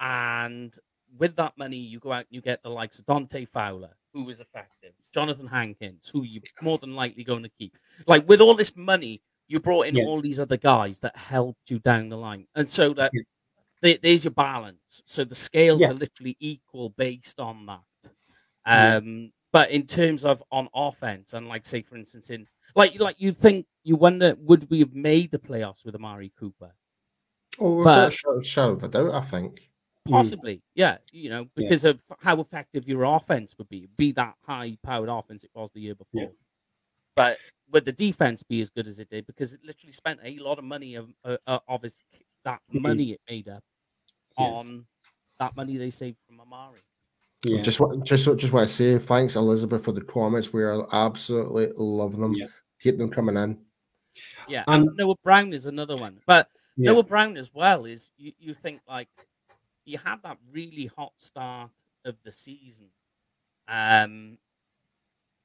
Speaker 3: and with that money, you go out and you get the likes of Dante Fowler, who was effective, Johnathan Hankins, who you're more than likely going to keep. Like with all this money, you brought in yeah. all these other guys that helped you down the line, and so that yeah. there's your balance. So the scales yeah. are literally equal based on that. Um, but in terms of on offense, and like say for instance in like like you think you wonder would we have made the playoffs with Amari Cooper?
Speaker 2: Oh, shadow of a doubt, I think.
Speaker 3: Mm. Possibly, yeah. You know, because yeah. of how effective your offense would be, be that high powered offense it was the year before. Yeah. But would the defense be as good as it did? Because it literally spent a lot of money of uh, uh of its that mm-hmm. money it made up yeah. on that money they saved from Amari.
Speaker 2: Yeah. Just just just want to say thanks Elizabeth for the comments. We are absolutely loving them. Yeah. Keep them coming in.
Speaker 3: Yeah, and Noah Brown is another one, but yeah. Noah Brown as well is you, you think like you had that really hot start of the season, um,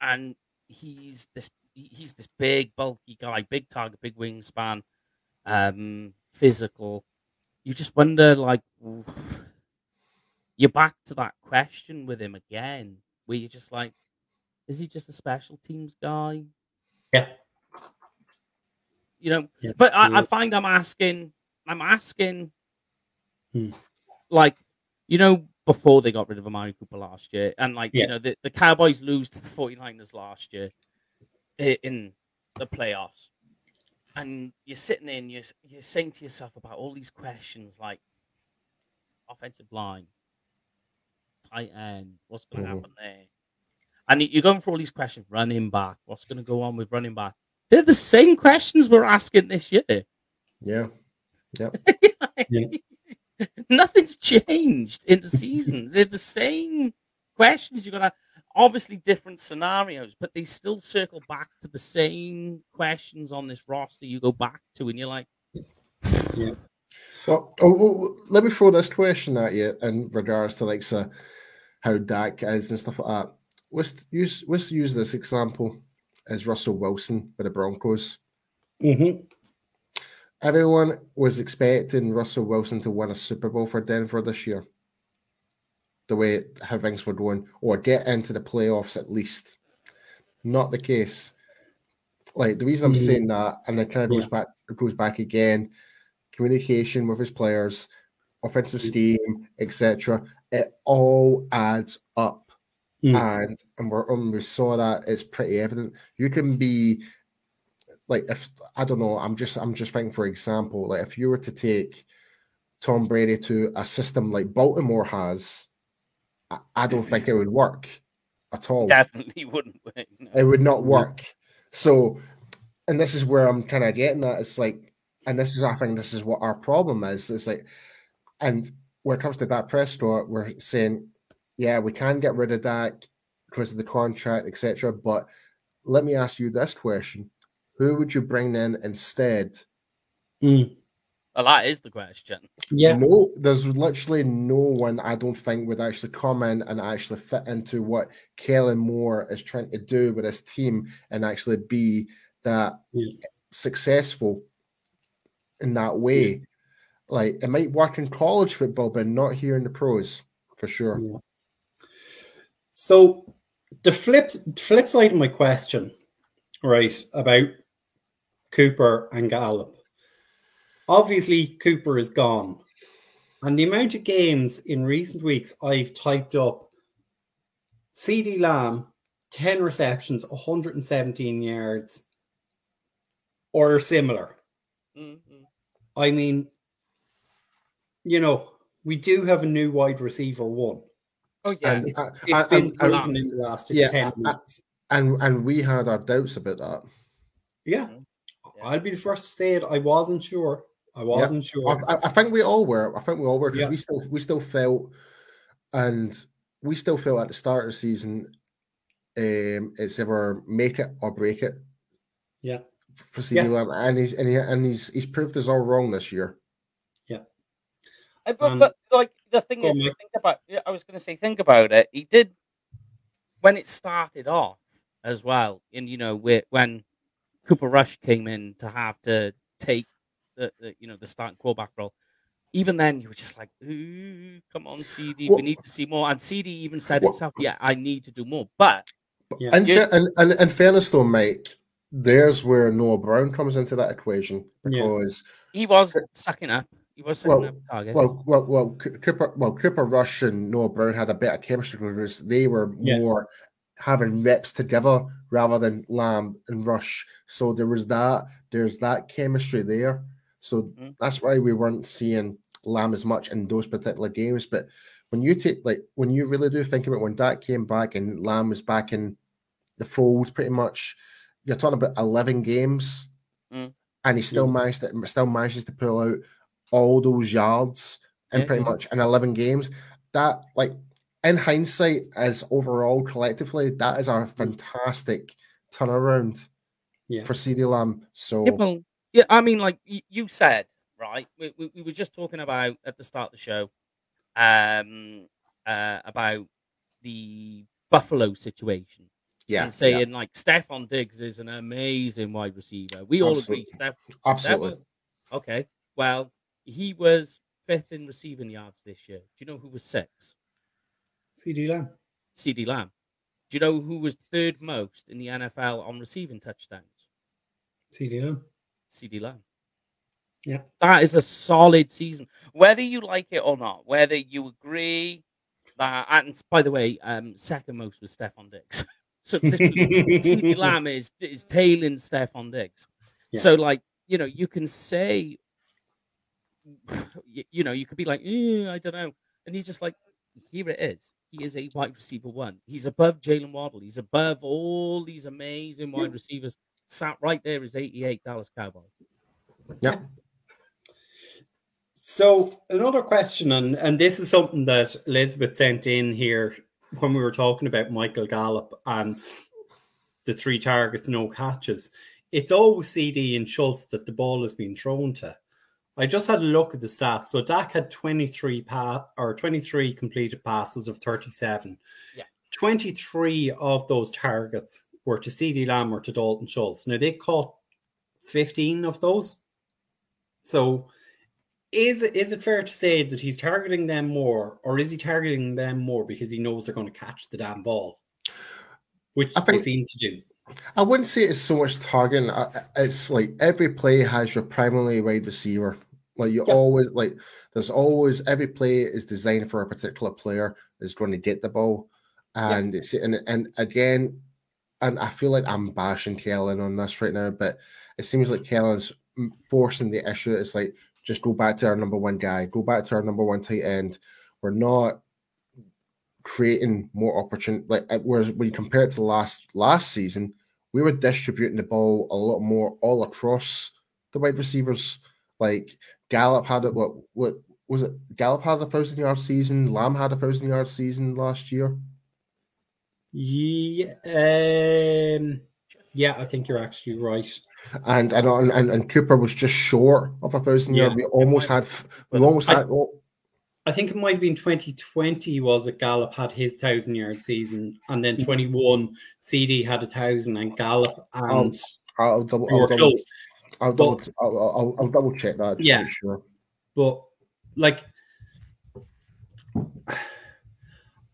Speaker 3: and he's this he's this big bulky guy, big target, big wingspan, um, physical. You just wonder, like, you're back to that question with him again, where you're just like, is he just a special teams guy?
Speaker 1: Yeah.
Speaker 3: You know, yeah, but I, I, find I'm asking, I'm asking, hmm like you know before they got rid of Amari Cooper last year. And like, yeah. you know, the, the Cowboys lose to the 49ers last year in the playoffs. And you're sitting there and you're, you're saying to yourself about all these questions like offensive line, tight end, what's going to mm-hmm. happen there? And you're going for all these questions, running back, what's going to go on with running back? They're the same questions we're asking this year.
Speaker 2: Yeah. Yep.
Speaker 3: yeah. Nothing's changed in the season. They're the same questions. You're gonna obviously different scenarios, but they still circle back to the same questions on this roster. You go back to, and you're like,
Speaker 2: yeah. Well, oh, well, let me throw this question at you in regards to like so how Dak is and stuff like that. Let's use let's use this example as Russell Wilson with the Broncos.
Speaker 1: Mm-hmm
Speaker 2: everyone was expecting Russell Wilson to win a Super Bowl for Denver this year. The way how things were going, or get into the playoffs at least. Not the case. Like the reason I'm mm-hmm. saying that, and it kind of goes yeah. back goes back again, communication with his players, offensive mm-hmm. scheme, etc. It all adds up. Mm-hmm. And and we're and we saw that it's pretty evident. You can be like if I don't know, I'm just I'm just thinking for example, like if you were to take Tom Brady to a system like Baltimore has, I, I don't think it would work at all.
Speaker 3: Definitely wouldn't. Work,
Speaker 2: no. It would not work. So, and this is where I'm kind of getting at. It's like, and this is I think this is what our problem is. It's like, and when it comes to that Prescott, we're saying, yeah, we can get rid of that because of the contract, etc. But let me ask you this question: who would you bring in instead?
Speaker 1: Mm.
Speaker 3: Well, that is the question.
Speaker 1: Yeah.
Speaker 2: No, there's literally no one I don't think would actually come in and actually fit into what Kellen Moore is trying to do with his team and actually be that yeah. successful in that way. Yeah. Like it might work in college football, but not here in the pros for sure. Yeah.
Speaker 1: So the flip flip side of my question, right, about Cooper, and Gallup. Obviously, Cooper is gone. And the amount of games in recent weeks I've typed up CD Lamb, 10 receptions, 117 yards, or similar. Mm-hmm. I mean, you know, we do have a new wide receiver one.
Speaker 3: Oh yeah,
Speaker 1: and, it's, uh, it's been proven in the last yeah, 10 weeks.
Speaker 2: And and we had our doubts about that.
Speaker 1: Yeah. Mm-hmm. I'll be the first to say it. I wasn't sure. I wasn't sure.
Speaker 2: I, I, think we all were. I think we all were because we still we still felt, and we still felt at the start of the season, um, it's either make it or break it.
Speaker 1: Yeah.
Speaker 2: For CeeDee Lamb, and he's and he and he's he's proved us all wrong this year.
Speaker 1: Yeah.
Speaker 3: But, um, but like the thing is, think about. I was going to say, think about it. He did when it started off as well, and you know, when Cooper Rush came in to have to take the, the you know the starting quarterback role. Even then, you were just like, "Ooh, come on, CD, well, we need to see more." And CD even said well, himself, "Yeah, I need to do more." But
Speaker 2: yeah. and, and, and and fairness though, mate, there's where Noah Brown comes into that equation because
Speaker 3: yeah. he was sucking up. He was sucking
Speaker 2: well,
Speaker 3: up target.
Speaker 2: Well, well, well, Cooper, well, Cooper Rush and Noah Brown had a better chemistry because they were yeah. more having reps together rather than Lamb and Rush. So there was that. There's that chemistry there. So mm-hmm. that's why we weren't seeing Lamb as much in those particular games. But when you take like when you really do think about when Dak came back and Lamb was back in the fold, pretty much, you're talking about eleven games, mm-hmm. and he still managed to, still manages to pull out all those yards in yeah, pretty much in eleven games. That like in hindsight, as overall collectively, that is a mm. fantastic turnaround
Speaker 1: yeah.
Speaker 2: for CeeDee Lamb. So
Speaker 3: yeah, well, yeah, I mean, like you said, right? We, we, we, were just talking about at the start of the show, um, uh, about the Buffalo situation.
Speaker 2: Yeah,
Speaker 3: and saying yeah. like Stefon Diggs is an amazing wide receiver. We all Absolutely. agree. Steph,
Speaker 2: Absolutely. Steph,
Speaker 3: okay. Well, he was fifth in receiving yards this year. Do you know who was sixth?
Speaker 1: CeeDee Lamb.
Speaker 3: CeeDee Lamb. Do you know who was third most in the NFL on receiving touchdowns?
Speaker 1: CeeDee Lamb.
Speaker 3: CeeDee Lamb.
Speaker 1: Yeah.
Speaker 3: That is a solid season. Whether you like it or not, whether you agree that, and by the way, um, second most was Stefon Diggs. so literally, CeeDee Lamb is is tailing Stefon Diggs. Yeah. So like you know, you can say, you, you know, you could be like, eh, I don't know, and he's just like, here it is. He is a wide receiver one. He's above Jaylen Waddle. He's above all these amazing wide receivers. Sat right there is 88 Dallas Cowboys.
Speaker 2: Yeah.
Speaker 1: So another question, and and this is something that Elizabeth sent in here when we were talking about Michael Gallup and the three targets, no catches. It's always CD and Schultz that the ball has been thrown to. I just had a look at the stats. So Dak had 23 pass or 23 completed passes of 37.
Speaker 3: Yeah.
Speaker 1: 23 of those targets were to CD Lamb or to Dalton Schultz. Now they caught 15 of those. So is it, is it fair to say that he's targeting them more, or is he targeting them more because he knows they're going to catch the damn ball, which I think, they seem to do?
Speaker 2: I wouldn't say it's so much targeting. Uh, it's like every play has your primary wide receiver. Like you yeah. always like, there's always every play is designed for a particular player is going to get the ball, and yeah. it's and and again, and I feel like I'm bashing Kellen on this right now, but it seems like Kellen's forcing the issue. It's like just go back to our number one guy, go back to our number one tight end. We're not creating more opportunity. Like uh, whereas when you compare it to last last season, we were distributing the ball a lot more all across the wide receivers. Like Gallup had it. What what was it? Gallup has a thousand yard season. Lamb had a thousand yard season last year.
Speaker 1: Yeah. Um, yeah, I think you're actually right.
Speaker 2: And and and, and Cooper was just short of a thousand yeah. yards. We almost had we almost I, had oh.
Speaker 1: I think it might have been 2020 was it Gallup had his thousand yard season, and then mm. 21 CD had a thousand, and Gallup and
Speaker 2: I'll, I'll double, I'll double, I'll, double I'll, I'll, I'll, double check that.
Speaker 1: yeah,
Speaker 2: sure.
Speaker 1: But like,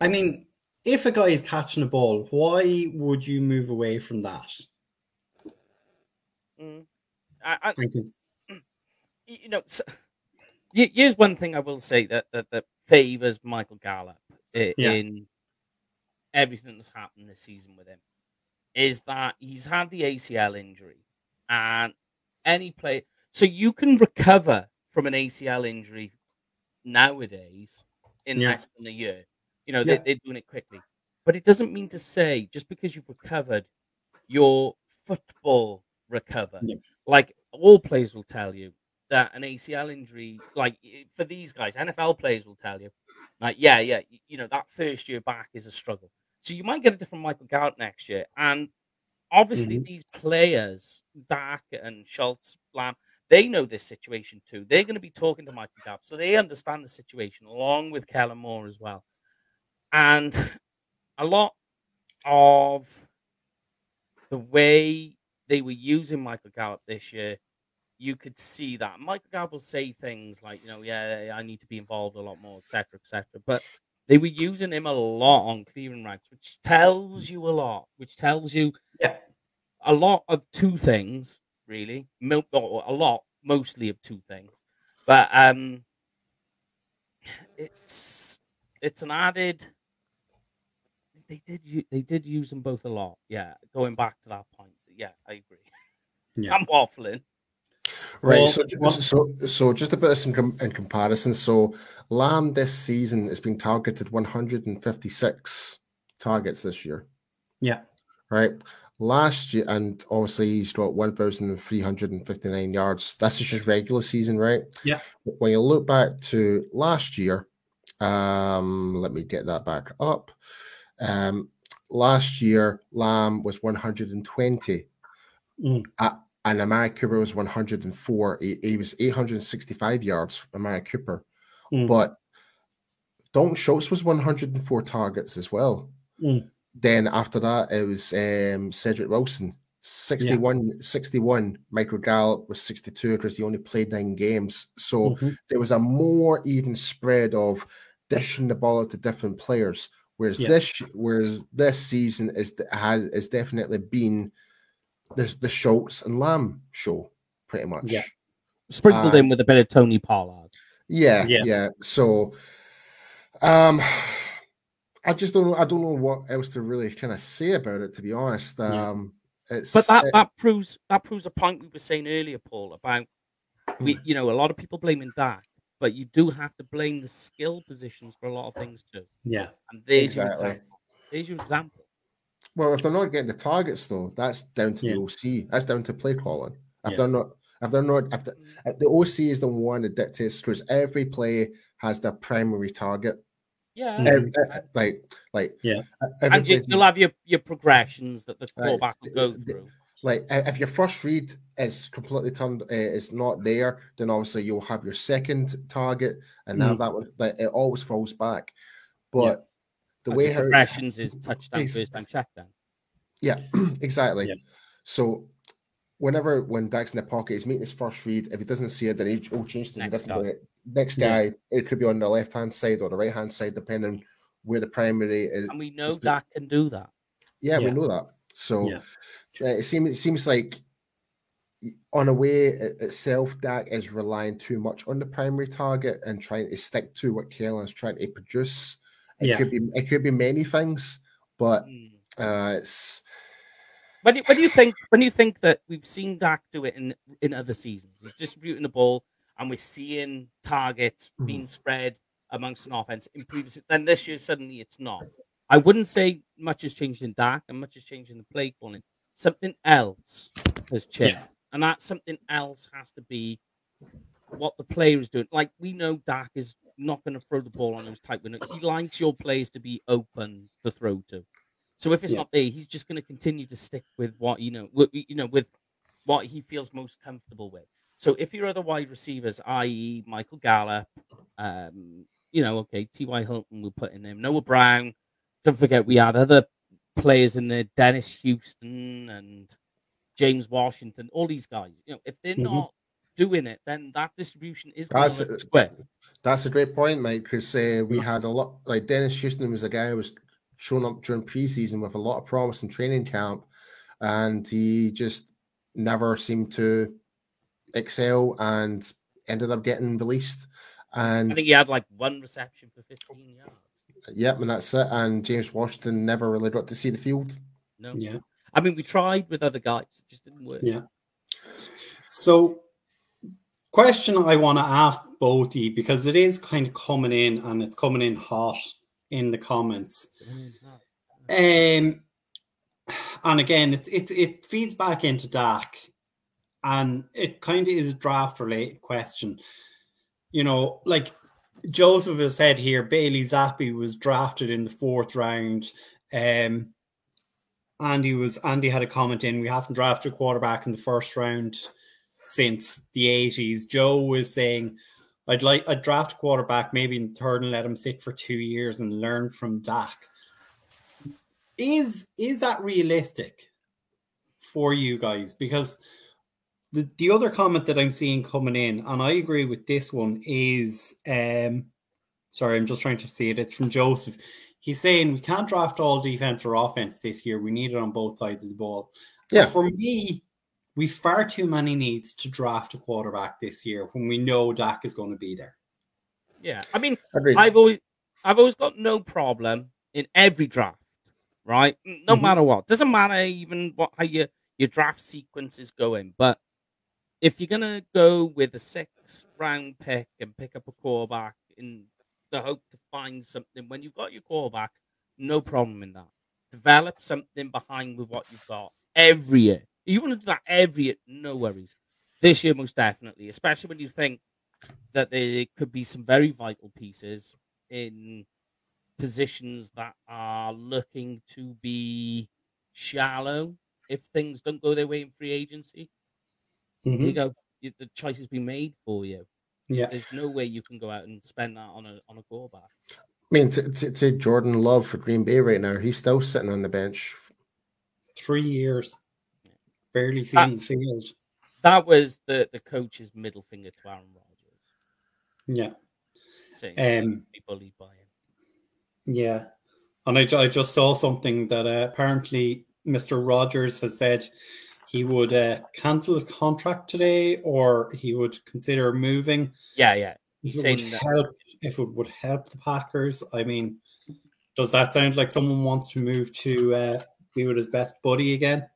Speaker 1: I mean, if a guy is catching a ball, why would you move away from that?
Speaker 3: Mm. I, I, you know, so, here's one thing I will say that that, that favors Michael Gallup in, yeah. in everything that's happened this season with him is that he's had the ACL injury and any play so you can recover from an ACL injury nowadays in yeah. less than a year. You know, yeah. they, are doing it quickly. But it doesn't mean to say just because you've recovered your football recover. Yeah. Like all players will tell you that an ACL injury, like for these guys, NFL players will tell you, like, yeah, yeah, you know, that first year back is a struggle. So you might get a different Michael Gallup next year. And obviously, mm-hmm. these players, Dak and Schultz, Lamb, they know this situation too. They're going to be talking to Michael Gallup. So they understand the situation along with Kellen Moore as well. And a lot of the way they were using Michael Gallup this year, you could see that Michael Gallup will say things like, you know, yeah, I need to be involved a lot more, etc., etc. But they were using him a lot on clearing ranks, which tells you a lot, which tells you
Speaker 1: yeah.
Speaker 3: a lot of two things, really, a lot, mostly of two things. But um, it's it's an added. They did they did use them both a lot. Yeah, going back to that point yeah, I agree. Yeah. I'm waffling.
Speaker 2: Right. Well, so, so, so just a bit in, com- in comparison. So, Lamb this season has been targeted 156 targets this year.
Speaker 1: Yeah.
Speaker 2: Right. Last year, and obviously he's got 1,359 yards. That's just regular season, right?
Speaker 1: Yeah.
Speaker 2: When you look back to last year, um, let me get that back up. Um, last year, Lamb was 120 Mm. Uh, and Amari Cooper was 104. He, he, was 865 yards, Amari Cooper. Mm. But Dalton Schultz was 104 targets as well.
Speaker 1: Mm.
Speaker 2: Then after that, it was um, Cedric Wilson, 61, yeah. 61. Michael Gallup was 62 because he only played nine games. So mm-hmm. there was a more even spread of dishing the ball to different players. Whereas yeah. this, whereas this season is has is definitely been the the Schultz and Lamb show, pretty much.
Speaker 3: Yeah, sprinkled uh, in with a bit of Tony Pollard.
Speaker 2: Yeah, yeah, yeah. So, um, I just don't know. I don't know what else to really kind of say about it. To be honest, um, yeah. it's
Speaker 3: but that it, that proves that proves a point we were saying earlier, Paul, about we. Hmm. You know, a lot of people blaming Dak, but you do have to blame the skill positions for a lot of things too.
Speaker 1: Yeah,
Speaker 3: and there's exactly. your example. There's your example.
Speaker 2: Well, if they're not getting the targets though, that's down to yeah. the OC. That's down to play calling. If yeah. they're not, if they're not, if the, if the OC is the one that dictates because every play has their primary target.
Speaker 3: Yeah, mm. every, eh,
Speaker 2: like, like,
Speaker 1: yeah,
Speaker 3: and you, will have your your progressions that the quarterback will go through.
Speaker 2: Like, if your first read is completely turned, uh, is not there, then obviously you'll have your second target, and now mm. that one, like, it always falls back. But the way
Speaker 3: how progressions is touchdown first and check down.
Speaker 2: Yeah, exactly. Yeah. So whenever when Dak's in the pocket, he's making his first read. If he doesn't see it, then he'll change to the next guy. Next guy, yeah. it could be on the left hand side or the right hand side, depending where the primary is.
Speaker 3: And we know Dak can do that.
Speaker 2: Yeah, yeah, we know that. So uh, it seems it seems like on a way itself, Dak is relying too much on the primary target and trying to stick to what Carolina's trying to produce. It yeah. could be it could be many things, but mm. uh, it's.
Speaker 3: When do, when do you think when you think that we've seen Dak do it in in other seasons? He's distributing the ball, and we're seeing targets mm. being spread amongst an offense in previous. Then this year suddenly it's not. I wouldn't say much has changed in Dak and much has changed in the play calling. Something else has changed, yeah. and that something else has to be what the player is doing. Like we know Dak is not going to throw the ball on those tight windows. He likes your players to be open to throw to. So if it's yeah. not there, he's just going to continue to stick with what you know, with, you know, with what he feels most comfortable with. So if your other wide receivers, i.e., Michael Gallup, um, you know, okay, T.Y. Hilton, we'll put in there, Noah Brown. Don't forget, we had other players in there, Dennis Houston and James Washington, all these guys. You know, if they're mm-hmm. not doing it, then that distribution is going to square.
Speaker 2: That's a great point, mate. Because uh, we had a lot like Dennis Houston was a guy who was showing up during preseason with a lot of promise in training camp, and he just never seemed to excel and ended up getting released. And
Speaker 3: I think he had like one reception for 15 yards.
Speaker 2: Yep, and that's it. And James Washington never really got to see the field.
Speaker 3: No. Yeah. I mean, we tried with other guys, it just didn't work.
Speaker 1: Yeah. So question I want to ask both you because it is kind of coming in and it's coming in hot in the comments. Um, and again, it, it, it feeds back into Dak, and it kind of is a draft related question. You know, like Joseph has said here, Bailey Zappe was drafted in the fourth round. Um, Andy was Andy had a comment in. We haven't drafted a quarterback in the first round since the 80s. Joe was saying, I'd like a draft quarterback maybe in the third and let him sit for two years and learn from Dak. Is is that realistic for you guys? Because the, the other comment that I'm seeing coming in, and I agree with this one, is um sorry, I'm just trying to see it. It's from Joseph. He's saying we can't draft all defense or offense this year. We need it on both sides of the ball. Yeah. for me, We've far too many needs to draft a quarterback this year when we know Dak is going to be there.
Speaker 3: Yeah, I mean, Agreed. I've always, I've always got no problem in every draft, right? No mm-hmm. matter what, doesn't matter even what how your your draft sequence is going. But if you're gonna go with a six round pick and pick up a quarterback in the hope to find something when you've got your quarterback, no problem in that. Develop something behind with what you've got every year. You want to do that every year, no worries. This year, most definitely, especially when you think that there could be some very vital pieces in positions that are looking to be shallow if things don't go their way in free agency. Mm-hmm. You go, the choice has been made for you.
Speaker 1: Yeah,
Speaker 3: there's no way you can go out and spend that on a on a quarterback. I
Speaker 2: mean, to, to, to Jordan Love for Green Bay right now, he's still sitting on the bench.
Speaker 1: Three years barely seen the field.
Speaker 3: That was the the coach's middle finger to Aaron Rodgers.
Speaker 1: Yeah,
Speaker 3: saying um, be bullied by him.
Speaker 1: Yeah, and I, I just saw something that uh, apparently Mr. Rodgers has said he would uh, cancel his contract today, or he would consider moving.
Speaker 3: Yeah, yeah.
Speaker 1: He's if saying it would help if it would help the Packers. I mean, Does that sound like someone wants to move to uh, be with his best buddy again?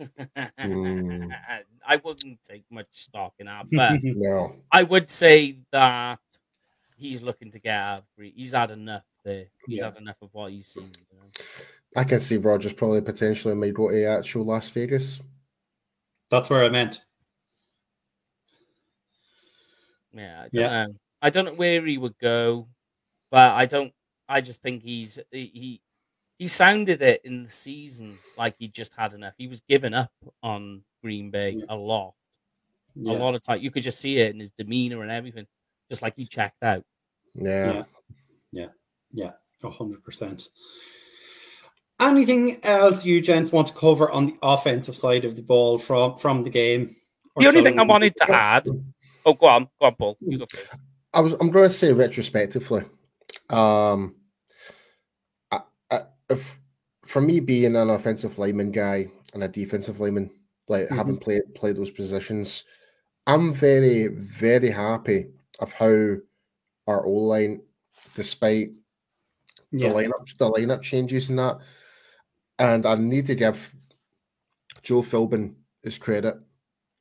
Speaker 3: mm. I wouldn't take much stock in that, but
Speaker 2: no.
Speaker 3: I would say that he's looking to get out. He's had enough there. He's yeah. had enough of what he's seen. You know?
Speaker 2: I can see Rodgers probably potentially might go to actual Las Vegas.
Speaker 1: That's where I meant.
Speaker 3: Yeah, I don't yeah. know. I don't know where he would go, but I don't. I just think he's he he sounded it in the season like he just had enough. He was giving up on Green Bay yeah. a lot, yeah. a lot of time. You could just see it in his demeanor and everything, just like he checked out.
Speaker 2: Yeah,
Speaker 1: yeah, yeah, a hundred percent. Anything else you gents want to cover on the offensive side of the ball from from the game?
Speaker 3: The only thing I wanted to add. Oh, go on, go on, Paul. You go first.
Speaker 2: I was. I'm going to say retrospectively. Um, I, I, if, for me being an offensive lineman guy and a defensive lineman, like mm-hmm. having played played those positions, I'm very very happy of how our O line, despite yeah. the lineup the lineup changes and that, and I need to give Joe Philbin his credit,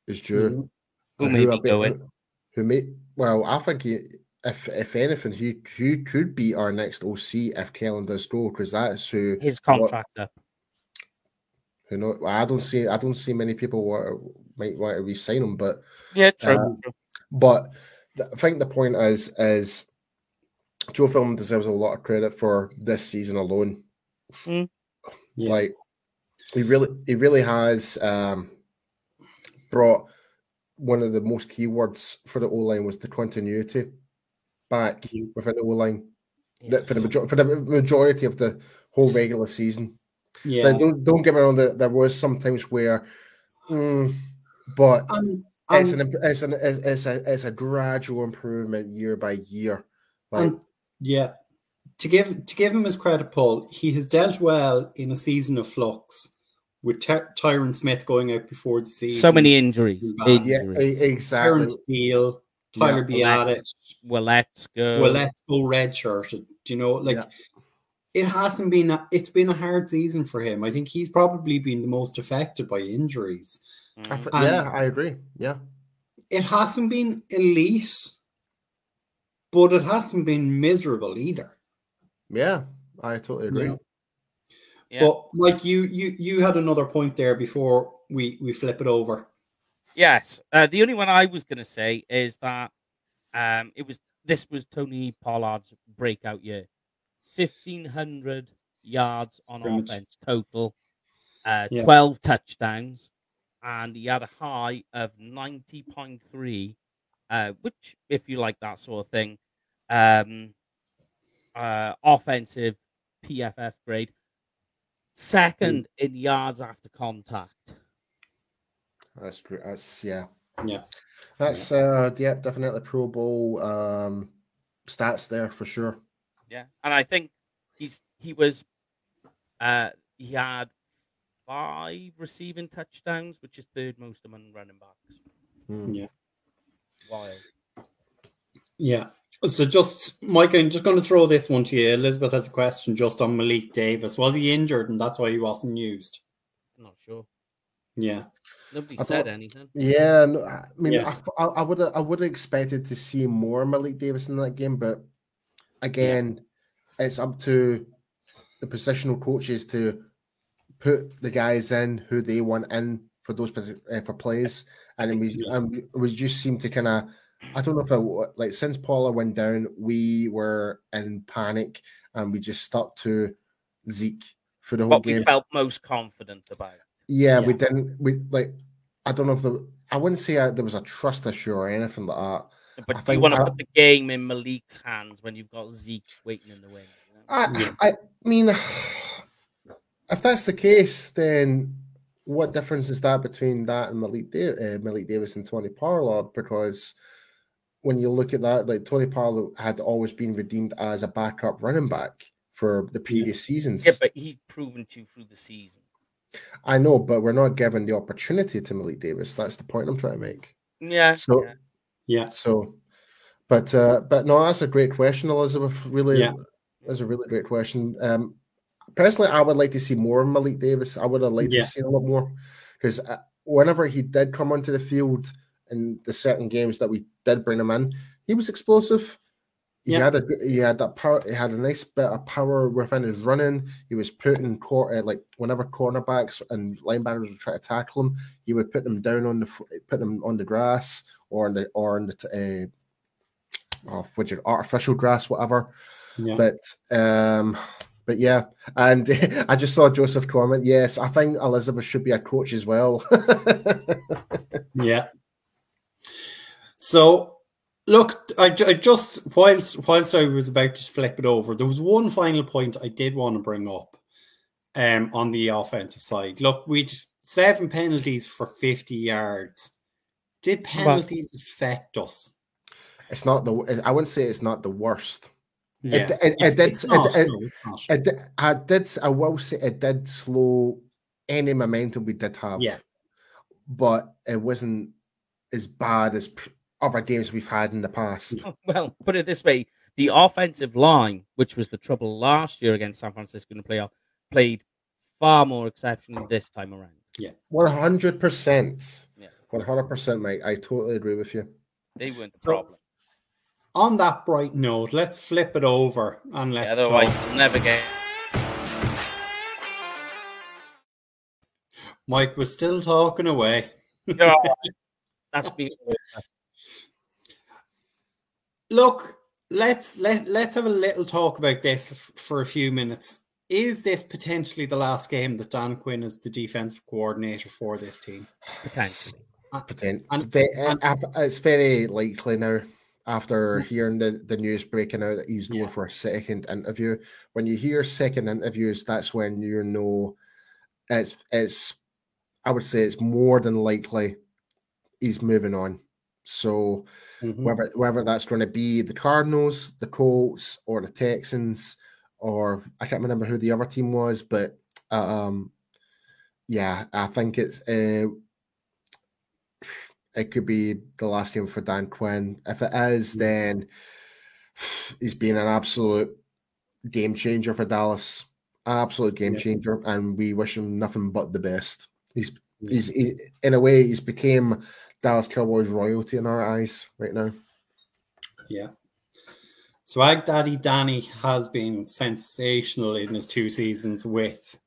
Speaker 2: his due.
Speaker 3: Mm-hmm. Who may be going? Who,
Speaker 2: who may well, I think he, if if anything, he he could be our next OC if Kellen does go because that's who
Speaker 3: his contractor.
Speaker 2: who know? I don't see I don't see many people want, might want to re-sign him, but
Speaker 3: yeah, true. Uh,
Speaker 2: but I think the point is is Joe Philbin deserves a lot of credit for this season alone.
Speaker 3: Mm.
Speaker 2: Yeah. Like he really he really has um, brought one of the most key words for the O line was the continuity back within the O line yes. for the majority for the majority of the whole regular season.
Speaker 1: Yeah,
Speaker 2: don't don't get me wrong. There, there was sometimes where, mm, but um, it's, um, an, it's an it's a it's a gradual improvement year by year.
Speaker 1: Like, um, yeah, to give to give him his credit, Paul, he has dealt well in a season of flux with Ty- Tyron Smith going out before the season.
Speaker 3: So many injuries. injuries.
Speaker 2: Yeah, exactly.
Speaker 1: Aaron Steele, Tyler yeah. Biadasz.
Speaker 3: Well, let's go.
Speaker 1: Well, let's go redshirted. Do you know, like, yeah. it hasn't been, a, it's been a hard season for him. I think he's probably been the most affected by injuries.
Speaker 2: Mm. yeah, I agree. Yeah.
Speaker 1: It hasn't been elite, but it hasn't been miserable either.
Speaker 2: Yeah, I totally agree. Yeah.
Speaker 1: Yeah. But like you, you, you had another point there before we we flip it over.
Speaker 3: Yes, uh, the only one I was going to say is that um, it was this was Tony Pollard's breakout year, fifteen hundred yards on Pretty offense much. total, uh, yeah. twelve touchdowns, and he had a high of ninety point three, uh, which, if you like that sort of thing, um, uh, offensive PFF grade. Second mm. in yards after contact.
Speaker 2: That's great. That's yeah.
Speaker 1: Yeah.
Speaker 2: That's uh yeah, definitely Pro Bowl um stats there for sure.
Speaker 3: Yeah. And I think he's he was uh he had five receiving touchdowns, which is third most among running backs.
Speaker 1: Mm. Yeah.
Speaker 3: Wild.
Speaker 1: Yeah. So just Mike, I'm just going to throw this one to you. Elizabeth has a question just on Malik Davis. Was he injured and that's why he wasn't used?
Speaker 3: I'm not sure.
Speaker 1: Yeah.
Speaker 3: Nobody I said thought, anything.
Speaker 2: Yeah, no, I mean, yeah. I, I would I would have expected to see more Malik Davis in that game, but again, yeah. it's up to the positional coaches to put the guys in who they want in for those uh, for plays, and we yeah. and we just seem to kind of I don't know if I like since Pollard went down, we were in panic and we just stuck to Zeke for the whole what game. we
Speaker 3: felt most confident about.
Speaker 2: Yeah, yeah, we didn't. We like. I don't know if the. I wouldn't say I, there was a trust issue or anything like that.
Speaker 3: But I do you want to put the game in Malik's hands when you've got Zeke waiting in the wing?
Speaker 2: You know? I, I mean, if that's the case, then what difference is that between that and Malik, da- uh, Malik Davis and Tony Pollard? Because when you look at that, like Tony Pollard had always been redeemed as a backup running back for the previous
Speaker 3: yeah.
Speaker 2: seasons.
Speaker 3: Yeah, but he's proven to through the season.
Speaker 2: I know, but we're not given the opportunity to Malik Davis. That's the point I'm trying to make.
Speaker 3: Yeah.
Speaker 2: So,
Speaker 1: yeah.
Speaker 2: So, but uh, but no, that's a great question, Elizabeth. Really,
Speaker 1: yeah.
Speaker 2: That's a really great question. Um, personally, I would like to see more of Malik Davis. I would have liked yeah. to see a lot more because uh, whenever he did come onto the field in the certain games that we did bring him in, he was explosive. He had a he had that power. He had a nice bit of power within his running. He was putting court uh, like whenever cornerbacks and linebackers would try to tackle him, he would put them down on the put them on the grass or on the or on the uh, oh, which is artificial grass, whatever. Yeah. But um, but yeah, and I just saw Joseph comment. Yes, I think Elizabeth should be a coach as well.
Speaker 1: yeah. So Look, I, I, just whilst whilst I was about to flip it over, there was one final point I did want to bring up um, on the offensive side. Look, we just, seven penalties for fifty yards. Did penalties but affect us?
Speaker 2: It's not the. I wouldn't say it's not the worst. Yeah. It, it, it, did. It, it, I did. I will say it did slow any momentum we did have.
Speaker 1: Yeah,
Speaker 2: but it wasn't as bad as other games we've had in the past.
Speaker 3: Well, put it this way: the offensive line, which was the trouble last year against San Francisco in the playoff, played far more exceptionally this time around.
Speaker 1: Yeah,
Speaker 2: one hundred percent. Yeah, one hundred percent, mate. I totally agree with you.
Speaker 3: They weren't the so, problem.
Speaker 1: On that bright note, let's flip it over and let's.
Speaker 3: Yeah, otherwise, talk. never get.
Speaker 1: Mike was still talking away.
Speaker 3: That's beautiful.
Speaker 1: Look, let's let let's have a little talk about this for a few minutes. Is this potentially the last game that Dan Quinn is the defensive coordinator for this team?
Speaker 3: Potentially.
Speaker 2: And, and, and, it's very likely now after mm. hearing the, the news breaking out that he's going yeah. for a second interview. When you hear second interviews, that's when you know it's it's I would say it's more than likely he's moving on. So mm-hmm. whether whether that's going to be the Cardinals, the Colts, or the Texans, or I can't remember who the other team was, but um, yeah, I think it's uh, it could be the last game for Dan Quinn. If it is, mm-hmm. then he's been an absolute game changer for Dallas, absolute game yeah. changer, and we wish him nothing but the best. He's he's he, in a way he's became Dallas Cowboys royalty in our eyes right now.
Speaker 1: Yeah. Swag Daddy Danny has been sensational in his two seasons with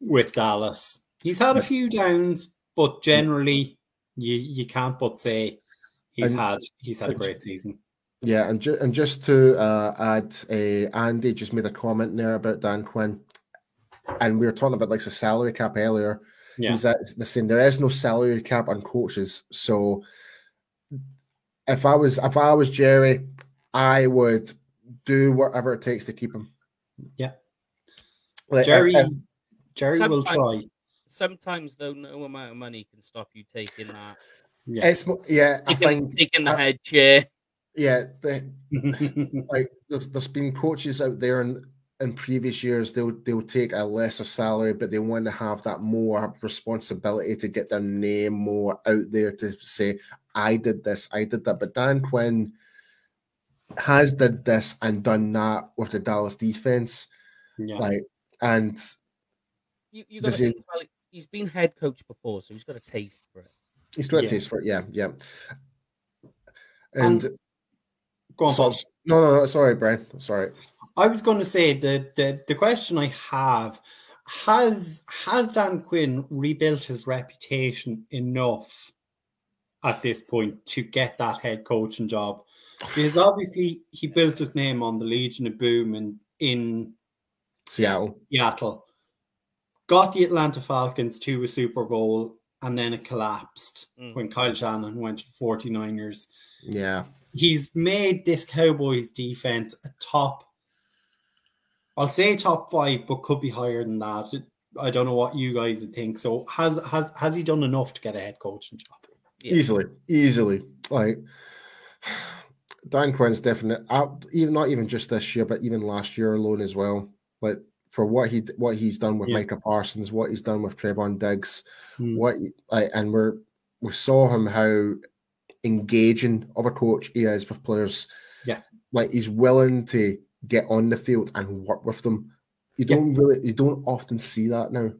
Speaker 1: with Dallas. He's had a few downs, but generally you you can't but say he's and, had he's had a great season.
Speaker 2: Yeah, and ju- and just to uh, add, uh, Andy just made a comment there about Dan Quinn, and we were talking about like the salary cap earlier. Yeah. He's at the same. There is no salary cap on coaches, so if I was if I was Jerry, I would do whatever it takes to keep him.
Speaker 1: Yeah, like, Jerry. Uh, Jerry will try.
Speaker 3: Sometimes, though, no amount of money can stop you taking that.
Speaker 2: Yeah, it's, yeah. I think
Speaker 3: taking the head chair.
Speaker 2: Yeah, the, like there's, there's been coaches out there and in previous years they'll they'll take a lesser salary, but they want to have that more responsibility to get their name more out there to say, I did this, I did that. But Dan Quinn has did this and done that with the Dallas defense. Yeah. Like and
Speaker 3: you, you got he, he's been head coach before, so he's got a taste for it.
Speaker 2: He's got a taste for it, yeah, yeah. And, and
Speaker 1: go on, so,
Speaker 2: No, no, no, sorry, Brian. Sorry.
Speaker 1: I was going to say the, the the question I have has has Dan Quinn rebuilt his reputation enough at this point to get that head coaching job? Because obviously he built his name on the Legion of Boom and in
Speaker 2: Seattle.
Speaker 1: Seattle. Got the Atlanta Falcons to a Super Bowl and then it collapsed mm. when Kyle Shanahan went to the 49ers.
Speaker 2: Yeah.
Speaker 1: He's made this Cowboys defense a top I'll say top five, but could be higher than that. I don't know what you guys would think. So has has has he done enough to get a head coaching job?
Speaker 2: Yeah. Easily, easily. Like Dan Quinn's definite. Uh, even not even just this year, but even last year alone as well. Like for what he what he's done with yeah. Micah Parsons, what he's done with Trevon Diggs, hmm. what like, and we're we saw him how engaging of a coach he is with players.
Speaker 1: Yeah,
Speaker 2: like he's willing to get on the field and work with them. You don't yeah. really, you don't often see that now.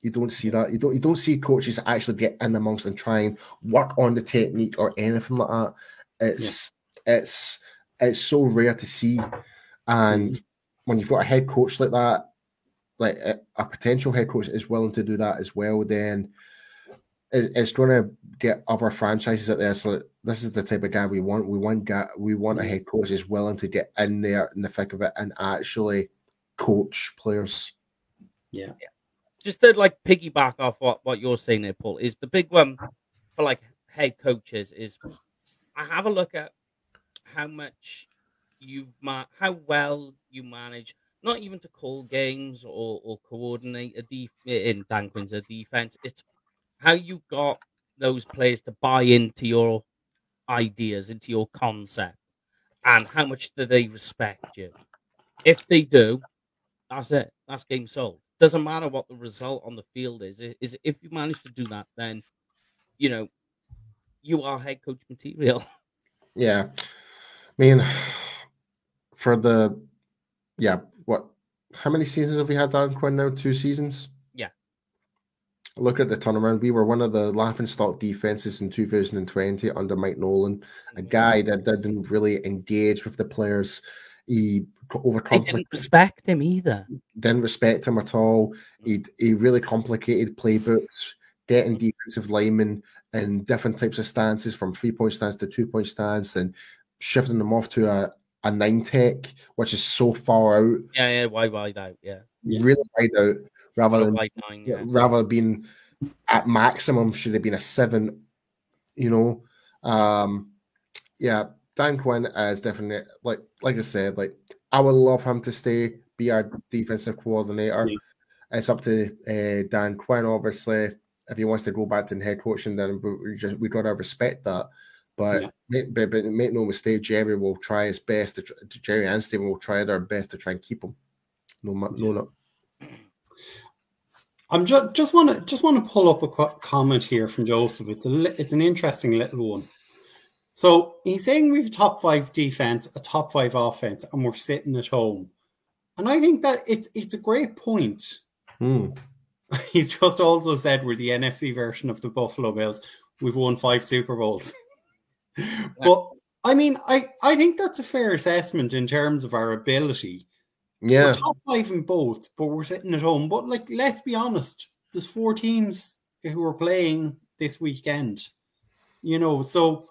Speaker 2: You don't see that. You don't. You don't see coaches actually get in amongst and try and work on the technique or anything like that. It's yeah. it's it's so rare to see, and mm-hmm. when you've got a head coach like that, like a, a potential head coach is willing to do that as well, then it's going to get other franchises out there. So this is the type of guy we want. We want guy, we want a mm. head coach is willing to get in there in the thick of it and actually coach players.
Speaker 1: Yeah.
Speaker 3: yeah. Just to like piggyback off what, what you're saying there, Paul, is the big one for like head coaches is I have a look at how much you've ma- how well you manage not even to call games or, or coordinate a def- in Dan Quinn's a defense. It's how you got those players to buy into your ideas, into your concept, and how much do they respect you? If they do, that's it. That's game sold. Doesn't matter what the result on the field is. Is if you manage to do that, then you know you are head coach material.
Speaker 2: Yeah, I mean, for the yeah, what? How many seasons have we had Dan Quinn now? Two seasons look at the turnaround. We were one of the laughing stock defenses in 2020 under Mike Nolan, a mm-hmm. guy that didn't really engage with the players. He overcomplicated.
Speaker 3: Didn't respect him either.
Speaker 2: Didn't respect him at all. He he really complicated playbooks, getting defensive linemen in different types of stances, from three point stance to two point stance, and shifting them off to a a nine tech, which is so far out.
Speaker 3: Yeah, yeah, wide, wide out. Yeah,
Speaker 2: really wide out rather than nine, yeah. rather being at maximum should have been a seven. You know, um, yeah, Dan Quinn is definitely like like I said, like I would love him to stay, be our defensive coordinator. Yeah. It's up to uh, Dan Quinn, obviously. If he wants to go back to head coaching, then we just we gotta respect that. But, yeah. make, but, but make no mistake, Jerry will try his best to, to Jerry and Steven will try their best to try and keep him. No, no, no,
Speaker 1: I'm just just want to just want to pull up a comment here from Joseph. It's a it's an interesting little one. So he's saying we've a top five defense, a top five offense, and we're sitting at home. And I think that it's it's a great point.
Speaker 2: Hmm.
Speaker 1: He's just also said we're the NFC version of the Buffalo Bills. We've won five Super Bowls. but I mean, I, I think that's a fair assessment in terms of our ability
Speaker 2: yeah.
Speaker 1: We're top five in both, but we're sitting at home. But like, let's be honest, there's four teams who are playing this weekend. You know, so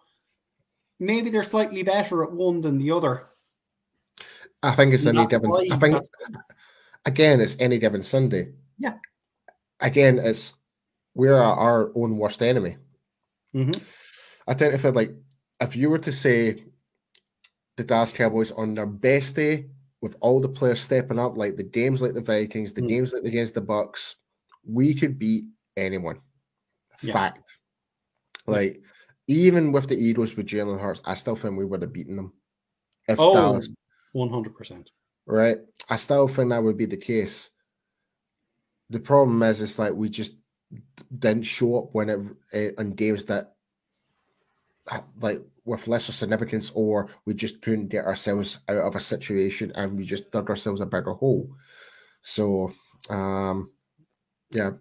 Speaker 1: maybe they're slightly better at one than the other.
Speaker 2: I think it's any given. I think again, it's any given Sunday.
Speaker 1: Yeah.
Speaker 2: Again, it's we're our own worst enemy.
Speaker 1: Mm-hmm.
Speaker 2: I think if it like if you were to say the Dallas Cowboys on their best day with all the players stepping up, like the games like the Vikings, the mm. games like against the Bucs, we could beat anyone. Yeah. Fact. Like even with the Eagles with Jalen Hurts, I still think we would have beaten them.
Speaker 1: If oh, Dallas, one hundred percent.
Speaker 2: Right. I still think that would be the case. The problem is, it's like we just didn't show up when it uh, in games that like with lesser significance, or we just couldn't get ourselves out of a situation and we just dug ourselves a bigger hole. So, um, yeah,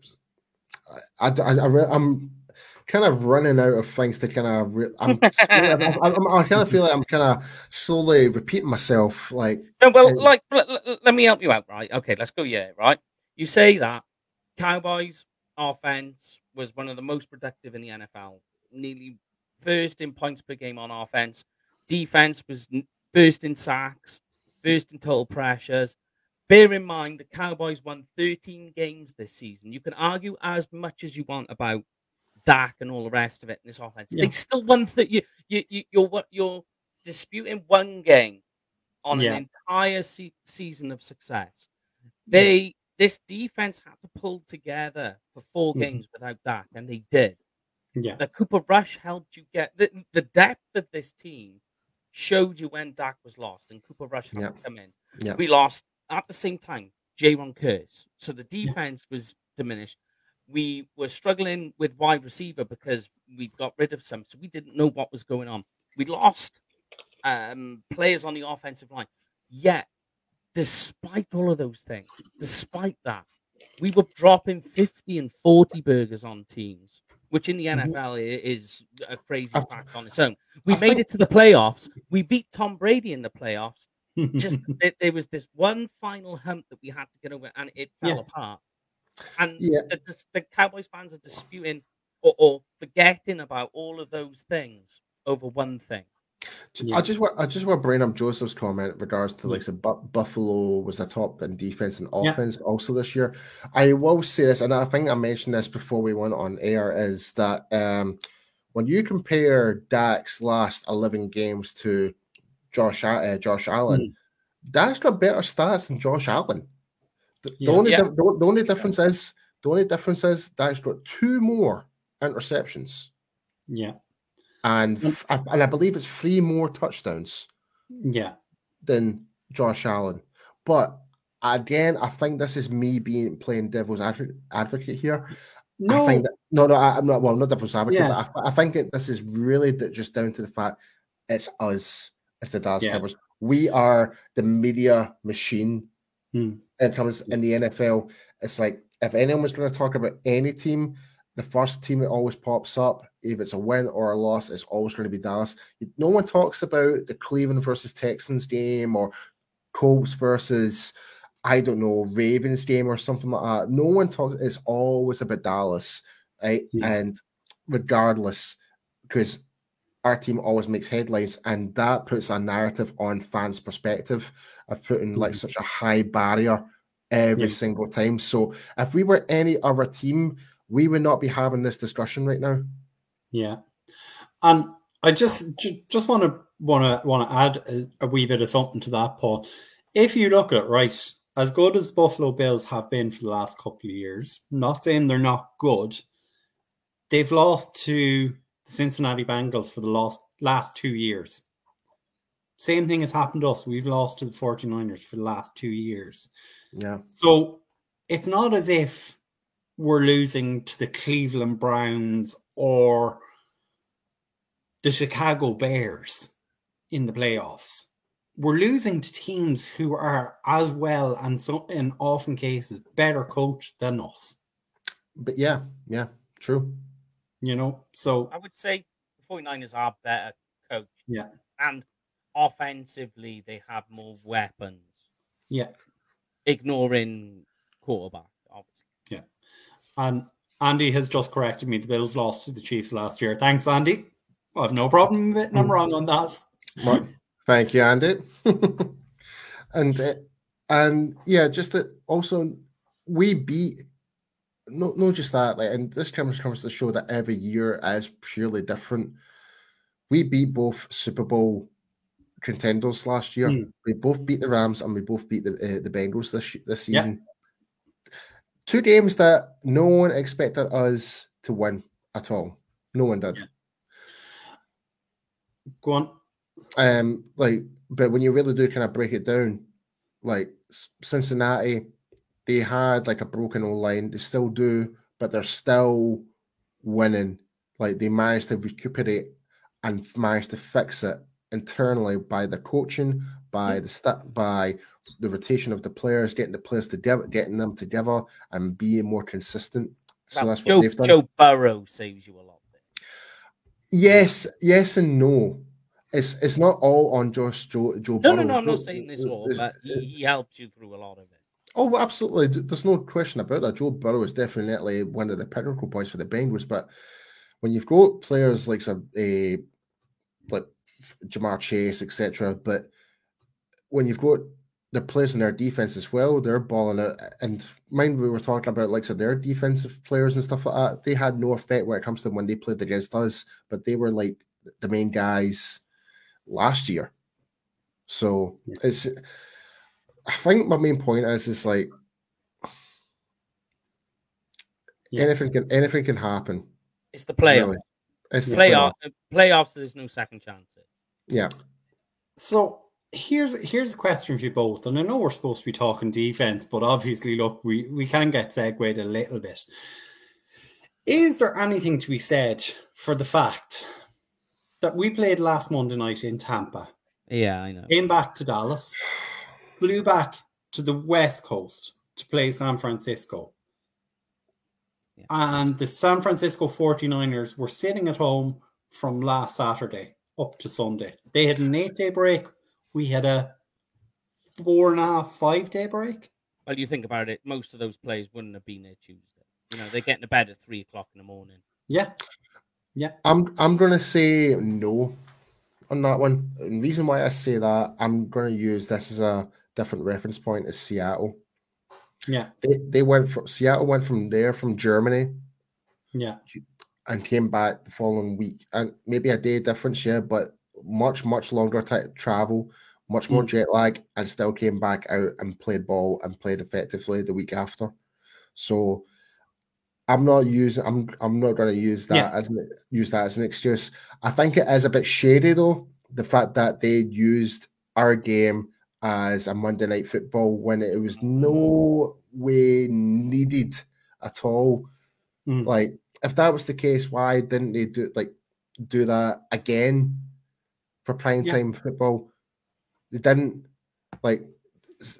Speaker 2: I, I, I, am kind of running out of things to kind of. Re- I'm, I'm, I'm, i kind of feel like I'm kind of slowly repeating myself. Like,
Speaker 3: no, well, and, like, let, let, me help you out, right? Okay, let's go. Yeah, right. You say that Cowboys offense was one of the most productive in the NFL, nearly first in points per game on offense. Defense was first in sacks, first in total pressures. Bear in mind the Cowboys won 13 games this season. You can argue as much as you want about Dak and all the rest of it in this offense. Yeah. They still won. Th- you, you, you, you're you're disputing one game on yeah. an entire se- season of success. They yeah. this defense had to pull together for 4 mm-hmm. games without Dak, and they did.
Speaker 1: Yeah.
Speaker 3: The Cooper Rush helped you get the, the depth of this team showed you when Dak was lost and Cooper Rush had yeah. to come in.
Speaker 2: Yeah.
Speaker 3: We lost at the same time Jayron Kearse. So the defense yeah. was diminished. We were struggling with wide receiver because we got rid of some. So we didn't know what was going on. We lost um, players on the offensive line. Yet despite all of those things, despite that, we were dropping 50 and 40 burgers on teams, which in the NFL mm-hmm. is a crazy fact on its own. We I made think... it to the playoffs. We beat Tom Brady in the playoffs. Just it, there was this one final hump that we had to get over, and it fell yeah. apart. And yeah. the, the, the, Cowboys fans are disputing or, or forgetting about all of those things over one thing.
Speaker 2: Yeah. I just want I just want to bring up Joseph's comment in regards to like the Buffalo was the top in defense and offense yeah. also this year. I will say this, and I think I mentioned this before we went on air, is that um, when you compare Dak's last eleven games to Josh uh, Josh Allen, mm. Dak's got better stats than Josh Allen. The, yeah. the only the, the, only difference is the only difference is Dak's got two more interceptions.
Speaker 1: Yeah
Speaker 2: and and I believe it's three more touchdowns.
Speaker 1: Yeah,
Speaker 2: than Josh Allen. But again, I think this is me being playing devil's advocate here. No, I think that, no, no, I, am not. Well, I'm not devil's advocate. Yeah. But I, I think it, this is really just down to the fact it's us, it's the Dallas yeah. Cowboys. We are the media machine. Hmm. In terms in the NFL, it's like if anyone was going to talk about any team, the first team that always pops up, if it's a win or a loss, it's always going to be Dallas. No one talks about the Cleveland versus Texans game or Colts versus, I don't know, Ravens game or something like that. No one talks, it's always about Dallas, right? Yeah. And regardless, because our team always makes headlines, and that puts a narrative on fans' perspective of putting mm-hmm. like such a high barrier every yeah. single time. So if we were any other team, we would not be having this discussion right now.
Speaker 1: Yeah, and I just just want to want to want to add a, a, wee bit of something to that, Paul. If you look at it, right, as good as Buffalo Bills have been for the last couple of years, not saying they're not good, they've lost to the Cincinnati Bengals for the last last two years. Same thing has happened to us. We've lost to the 49ers for the last two years.
Speaker 2: Yeah.
Speaker 1: So it's not as if we're losing to the Cleveland Browns or the Chicago Bears in the playoffs. We're losing to teams who are as well and so in often cases better coached than us.
Speaker 2: But yeah, yeah, true.
Speaker 1: You know, so
Speaker 3: I would say the 49ers are better coached.
Speaker 1: Yeah.
Speaker 3: And offensively they have more weapons.
Speaker 1: Yeah.
Speaker 3: Ignoring quarterback. Obviously. Yeah.
Speaker 1: And Andy has just corrected me. The Bills lost to the Chiefs last year. Thanks, Andy. I have no problem admitting I'm wrong on that.
Speaker 2: Well, thank you, Andy. and uh, and yeah, just that also we beat not not just that, like, and this comes comes to show that every year is purely different. We beat both Super Bowl contenders last year. Mm. We both beat the Rams and we both beat the uh, the Bengals this this season two games that no one expected us to win at all. No one did.
Speaker 1: Go on.
Speaker 2: Um, like, but when you really do kind of break it down, like Cincinnati, they had like a broken O line. They still do, but they're still winning. Like they managed to recuperate and managed to fix it internally by the coaching, by the stat, by the rotation of the players, getting the players together, getting them together, and being more consistent. So that's
Speaker 3: Joe,
Speaker 2: what they've done.
Speaker 3: Joe Burrow saves you a lot.
Speaker 2: Yes, yes, and no. It's it's not all on just Joe Joe.
Speaker 3: No, Burrow. no, no. I'm not saying this uh, all, but he, he helps you through a lot of it.
Speaker 2: Oh, absolutely. There's no question about that. Joe Burrow is definitely one of the pinnacle points for the Bengals. But when you've got players like some a like Ja'Marr Chase, etc., but when you've got the players in their defense as well, they're balling it. And mind we were talking about like so their defensive players and stuff like that. They had no effect when it comes to when they played against us, but they were like the main guys last year. So it's I think my main point is is like yeah. anything can anything can happen.
Speaker 3: It's the playoffs. Really. It's the playoff. playoff. Playoffs. There's no second chance.
Speaker 2: Yeah.
Speaker 1: So here's here's a question for you both, and I know we're supposed to be talking defense, but obviously, look, we we can get segued a little bit. Is there anything to be said for the fact that we played last Monday night in Tampa?
Speaker 3: Yeah, I know.
Speaker 1: Came back to Dallas. flew back to the West Coast to play San Francisco. Yeah. And the San Francisco 49ers were sitting at home from last Saturday up to Sunday. They had an eight day break. We had a four and a half, five day break.
Speaker 3: Well, you think about it, most of those players wouldn't have been there Tuesday. You know, they're getting to bed at three o'clock in the morning.
Speaker 1: Yeah. Yeah.
Speaker 2: I'm I'm gonna say no on that one. And reason why I say that, I'm gonna use this as a different reference point is Seattle.
Speaker 1: Yeah.
Speaker 2: They they went from Seattle went from there from Germany.
Speaker 1: Yeah.
Speaker 2: And came back the following week. And maybe a day difference, yeah, but much, much longer type travel, much more mm. jet lag, and still came back out and played ball and played effectively the week after. So I'm not using. I'm. I'm not going to use that yeah. as an, use that as an excuse. I think it is a bit shady though. The fact that they used our game as a Monday night football when it was no way needed at all. Mm. Like, if that was the case, why didn't they do like do that again for prime time yeah. football? They didn't. Like,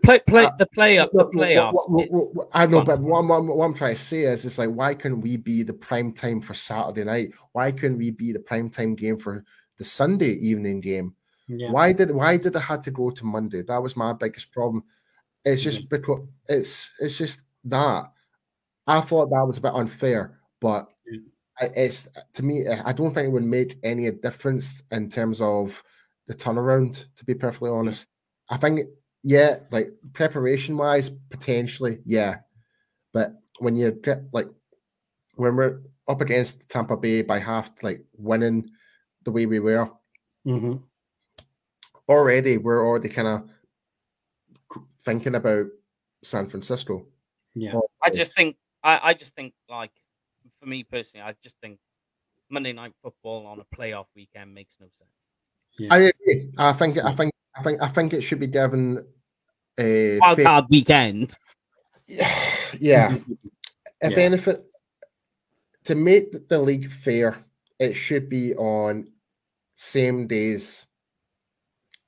Speaker 3: Play, play uh, the playoff, the playoffs.
Speaker 2: What, what, what, I know, but what, what, I'm trying to say is, it's like, why couldn't we be the prime time for Saturday night? Why couldn't we be the prime time game for the Sunday evening game? Yeah. Why did why did it had to go to Monday? That was my biggest problem. It's just mm-hmm. because it's it's just that I thought that was a bit unfair, but it's to me, I don't think it would make any difference in terms of the turnaround. To be perfectly honest, I think yeah, like preparation wise, potentially, yeah. But when you get like when we're up against Tampa Bay by half, like winning the way we were,
Speaker 1: mm-hmm.
Speaker 2: already we're already kind of thinking about San Francisco.
Speaker 1: Yeah,
Speaker 3: I just think I, I just think like for me personally, I just think Monday Night Football on a playoff weekend makes no sense.
Speaker 2: Yeah. I agree. I think I think I think I think it should be given a
Speaker 3: wild fair... card weekend.
Speaker 2: Yeah, if yeah. anything, to make the league fair, it should be on same days.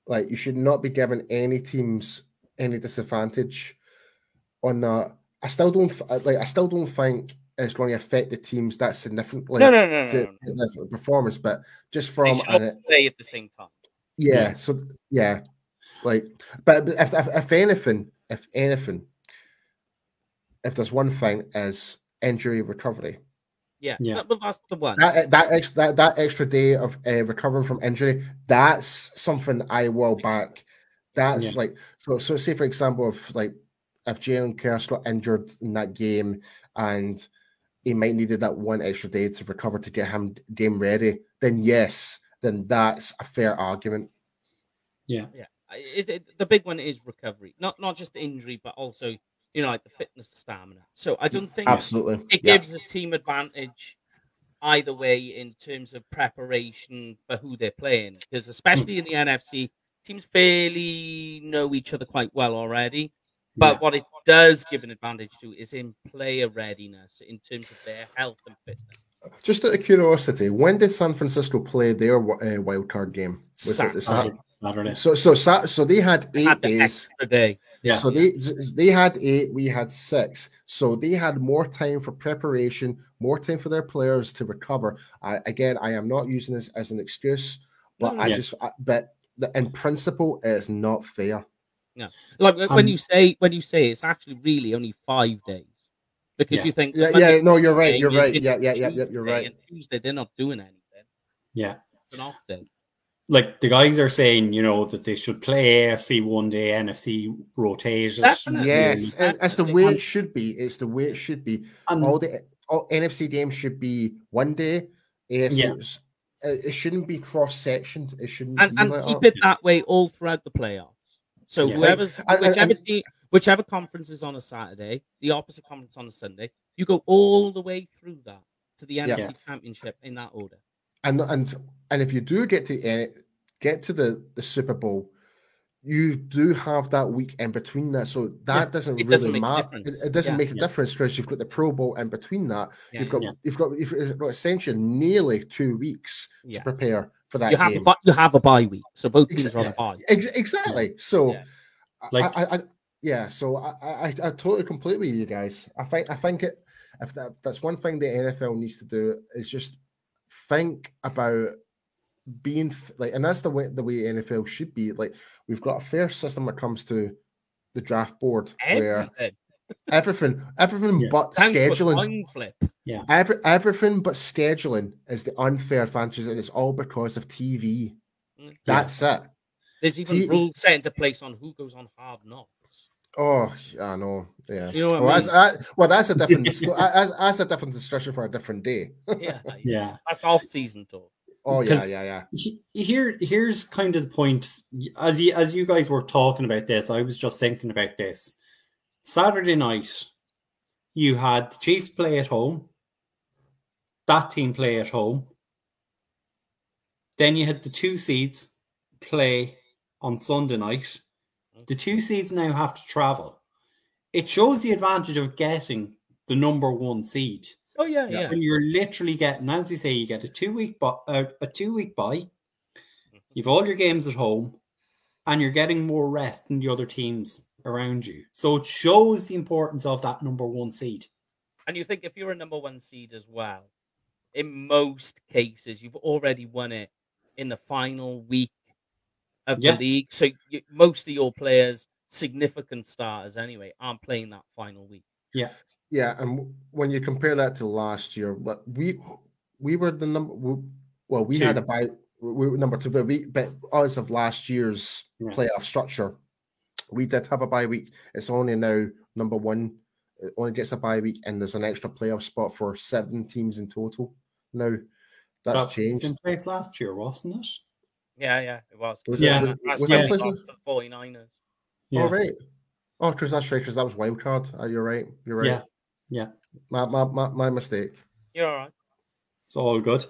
Speaker 2: Like you should not be giving any teams any disadvantage on that. I still don't like. I still don't think it's going to affect the teams that significantly.
Speaker 3: No, no, no, to, no, no,
Speaker 2: no. performance, but just from
Speaker 3: they play at the same time.
Speaker 2: Yeah, yeah, So yeah, like, but if, if, if anything, if anything, if there's one thing is injury recovery.
Speaker 3: Yeah, yeah, that, that's the one.
Speaker 2: That that extra that, that extra day of uh, recovering from injury, that's something I will back. That's yeah. like so. So say for example, if like if Jalen Kearse got injured in that game and he might needed that one extra day to recover to get him game ready, then yes, then that's a fair argument.
Speaker 1: Yeah,
Speaker 3: yeah it, it, the big one is recovery, not not just injury, but also you know like the fitness, the stamina. So I don't think
Speaker 2: absolutely
Speaker 3: it yeah. gives a team advantage either way in terms of preparation for who they're playing, because especially in the NFC, teams fairly know each other quite well already. But yeah. what it does give an advantage to is in player readiness in terms of their health and fitness.
Speaker 2: Just out of curiosity, when did San Francisco play their uh, wild card game?
Speaker 1: Was Saturday. it Saturday? Saturday.
Speaker 2: So so so they had eight had the days.
Speaker 3: day.
Speaker 2: Yeah. So they they had eight, we had six. So they had more time for preparation, more time for their players to recover. I, again, I am not using this as an excuse, but I yeah. just I, but the, in principle, it's not fair.
Speaker 3: Yeah, like when um, you say when you say it's actually really only five days because
Speaker 2: yeah.
Speaker 3: you think
Speaker 2: yeah yeah no you're right you're right yeah yeah yeah, yeah you're right.
Speaker 3: And Tuesday they're not doing anything.
Speaker 1: Yeah,
Speaker 3: it's an off day
Speaker 1: like the guys are saying, you know, that they should play AFC one day, NFC rotate.
Speaker 2: Yes, and that's the way it should be. It's the way it should be. Um, all the all NFC games should be one day. AFC, yeah. It shouldn't be cross sectioned. It shouldn't
Speaker 3: and, and like keep that. it that way all throughout the playoffs. So yeah. whoever's whichever and, team, whichever conference is on a Saturday, the opposite conference on a Sunday, you go all the way through that to the NFC yeah. Championship in that order
Speaker 2: and and and if you do get to uh, get to the the Super Bowl, you do have that week in between that, so that yeah, doesn't really doesn't matter. It, it, doesn't yeah, make a yeah. difference because you've got the Pro Bowl in between that. you've got you've got you've got essentially nearly two weeks to prepare for that.
Speaker 3: You have
Speaker 2: game.
Speaker 3: A, you have a bye week, so both teams exactly. are on a bye.
Speaker 2: Exactly. So
Speaker 1: Like,
Speaker 2: I, I, yeah, so I, I, I totally complete with you guys. I think, I think it. If that, that's one thing the NFL needs to do is just think about being like, and that's the way the way NFL should be. Like, we've got a fair system when it comes to the draft board, where
Speaker 3: Everything.
Speaker 2: everything, everything
Speaker 1: Yeah.
Speaker 2: but
Speaker 3: Thanks
Speaker 2: scheduling,
Speaker 3: coin flip.
Speaker 2: every, everything but scheduling is the unfair advantage, and it's all because of TV.
Speaker 3: Mm.
Speaker 2: That's it.
Speaker 3: There's even
Speaker 2: See,
Speaker 3: rules set into place on who goes on hard knocks.
Speaker 2: Oh, I know. Yeah.
Speaker 3: You know what I
Speaker 2: well,
Speaker 3: mean?
Speaker 2: that's, that, well, that's a different. sto- that's, that's a different discussion for a different day.
Speaker 3: Yeah,
Speaker 1: yeah.
Speaker 3: that's off season talk.
Speaker 2: Oh yeah, yeah, yeah.
Speaker 1: He- Here, here's kind of the point. As you as you guys were talking about this, I was just thinking about this. Saturday night, you had the Chiefs play at home. That team play at home. Then you had the two seeds play on Sunday night. The two seeds now have to travel. It shows the advantage of getting the number one seed
Speaker 3: Oh yeah,
Speaker 2: Yeah.
Speaker 3: yeah.
Speaker 1: when you're literally getting, as you say, you get a two week bu- uh, a two week bye. You've all your games at home, and you're getting more rest than the other teams around you. So it shows the importance of that number one seed.
Speaker 3: And you think if you're a number one seed as well, in most cases you've already won it in the final week of
Speaker 1: Yeah.
Speaker 3: the league. So you, most of your players, significant starters anyway, aren't playing that final week.
Speaker 2: Yeah, Yeah, and when you compare that to last year, but we we were the number. we- Well, we had
Speaker 1: Two.
Speaker 2: a bye. We were number two, but we but as of last year's
Speaker 1: Yeah.
Speaker 2: playoff structure, we did have a bye week. It's only now number one. It only gets a bye week, and there's an extra playoff spot for seven teams in total. Now that's
Speaker 1: That was
Speaker 2: changed.
Speaker 1: in place last year, wasn't it?
Speaker 3: Yeah, yeah, it was.
Speaker 2: Was
Speaker 1: it- Yeah.
Speaker 2: was- was
Speaker 3: when
Speaker 1: that
Speaker 3: lost to the 49ers.
Speaker 1: Yeah.
Speaker 2: Oh right. Oh, because that's right. Because that was wild card. Uh, you're right. You're right.
Speaker 1: Yeah. Yeah.
Speaker 2: My my my, my mistake.
Speaker 3: You're all right.
Speaker 1: It's all good.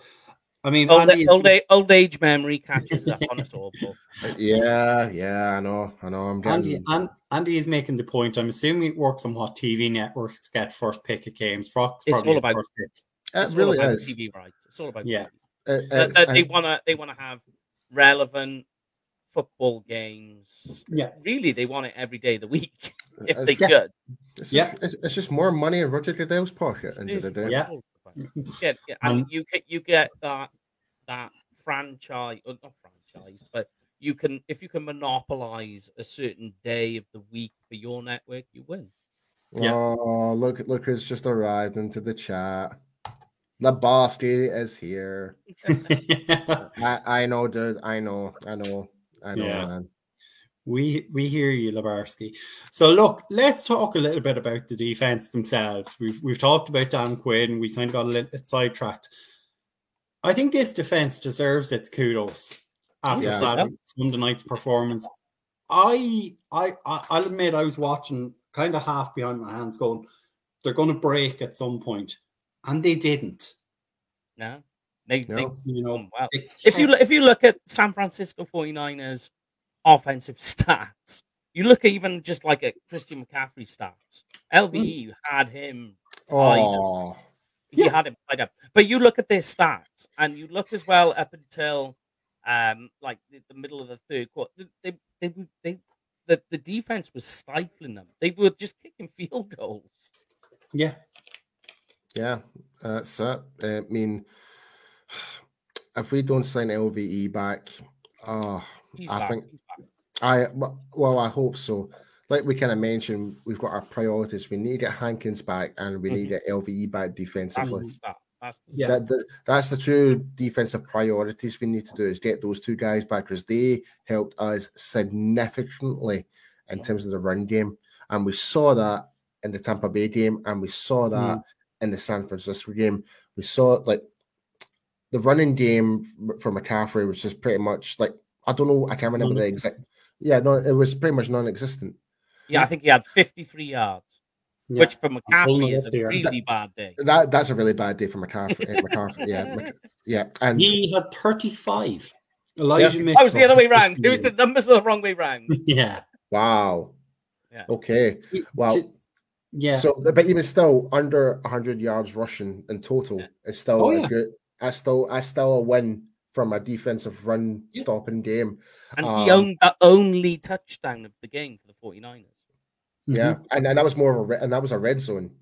Speaker 1: I mean,
Speaker 3: Old,
Speaker 1: Andy,
Speaker 3: old, age, old age memory catches up on us all. Paul.
Speaker 2: Uh, Yeah, yeah. I know. I know. I'm getting.
Speaker 1: Andy, An- Andy is making the point. I'm assuming it works on what TV networks get first pick of games. Fox
Speaker 3: It's
Speaker 1: probably
Speaker 3: all about-
Speaker 1: first pick.
Speaker 2: it
Speaker 3: It's
Speaker 2: really
Speaker 3: all about
Speaker 2: is.
Speaker 3: TV rights. It's all about
Speaker 1: Yeah.
Speaker 3: TV.
Speaker 2: Uh,
Speaker 3: That-
Speaker 2: uh,
Speaker 3: they wanna they wanna have relevant football games.
Speaker 1: Yeah.
Speaker 3: Really, they want it every day of the week if
Speaker 2: uh,
Speaker 3: they
Speaker 2: yeah.
Speaker 3: could.
Speaker 2: It's
Speaker 1: Yeah.
Speaker 2: just, it's, it's just more money in Roger Goodell's pocket. End of the day.
Speaker 3: what
Speaker 1: Yeah.
Speaker 3: it's all about. You get, yeah, and
Speaker 1: Um,
Speaker 3: you get you get that that franchise, or not franchise, but you can if you can monopolize a certain day of the week for your network, you win.
Speaker 1: Yeah.
Speaker 2: Oh, look! Look who's just arrived into the chat. Lebowski is here. I, I know, dude. I know. I know. I know,
Speaker 1: Yeah.
Speaker 2: man.
Speaker 1: We we hear you, Labarsky. So look, let's talk a little bit about the defense themselves. We've we've talked about Dan Quinn. We kind of got a little bit sidetracked. I think this defense deserves its kudos after
Speaker 2: Yeah.
Speaker 1: Saturday, Sunday night's performance. I I I- I'll admit I was watching kind of half behind my hands, going, they're going to break at some point, and they didn't.
Speaker 3: No, they they
Speaker 2: No.
Speaker 1: You know,
Speaker 3: well.
Speaker 1: they
Speaker 3: If you if you look at San Francisco 49ers offensive stats, you look even just like at Christian McCaffrey stats. LVE you had him.
Speaker 2: Oh,
Speaker 3: he
Speaker 1: Yeah.
Speaker 3: had him tied up. But you look at their stats, and you look as well up until um like the, the middle of the third quarter. They they they, would- they the, the defense was stifling them. They were just kicking field goals.
Speaker 1: yeah,
Speaker 2: yeah. That's it. I mean, if we don't sign LVE back, oh,
Speaker 3: He's
Speaker 2: I
Speaker 3: back.
Speaker 2: think
Speaker 3: he's back.
Speaker 2: I w- well, I hope so. Like we kind of mentioned, we've got our priorities. We need to get Hankins back, and we need to get mm-hmm. LVE back
Speaker 3: That's
Speaker 2: defensively.
Speaker 3: the. That's the
Speaker 1: Yeah.
Speaker 2: That, that- that's the two defensive priorities we need to do is get those two guys back because they helped us significantly in terms of the run game, and we saw that in the Tampa Bay game, and we saw mm-hmm. that in the San Francisco game. We saw like the running game f- for McCaffrey was just pretty much like I don't know, I can't remember the exact. Yeah, no, it was pretty much non-existent.
Speaker 3: Yeah, I think he had 53 yards,
Speaker 1: yeah.
Speaker 3: which for
Speaker 1: pulling
Speaker 3: McCaffrey
Speaker 1: it
Speaker 3: is
Speaker 1: up
Speaker 3: a
Speaker 1: here.
Speaker 3: really bad day.
Speaker 2: That that's a really bad day for McCaffrey. eh, McCaffrey yeah, yeah, and
Speaker 1: he had 35. Elijah
Speaker 2: Yeah.
Speaker 1: Mitchell.
Speaker 3: Oh, was the other way round. It was the numbers are the wrong way round.
Speaker 1: yeah.
Speaker 2: wow.
Speaker 3: Yeah.
Speaker 2: Okay. Well,
Speaker 1: yeah.
Speaker 2: So, but even still, under 100 yards rushing in total
Speaker 3: Yeah.
Speaker 2: is still
Speaker 1: Oh,
Speaker 2: a
Speaker 1: yeah.
Speaker 2: good. That's still that's still a win from a defensive run
Speaker 3: Yeah.
Speaker 2: stopping game.
Speaker 3: And
Speaker 2: Um,
Speaker 3: he owned the only touchdown of the game for the 49ers.
Speaker 2: Yeah, and, and that was more of a re- and that was a red zone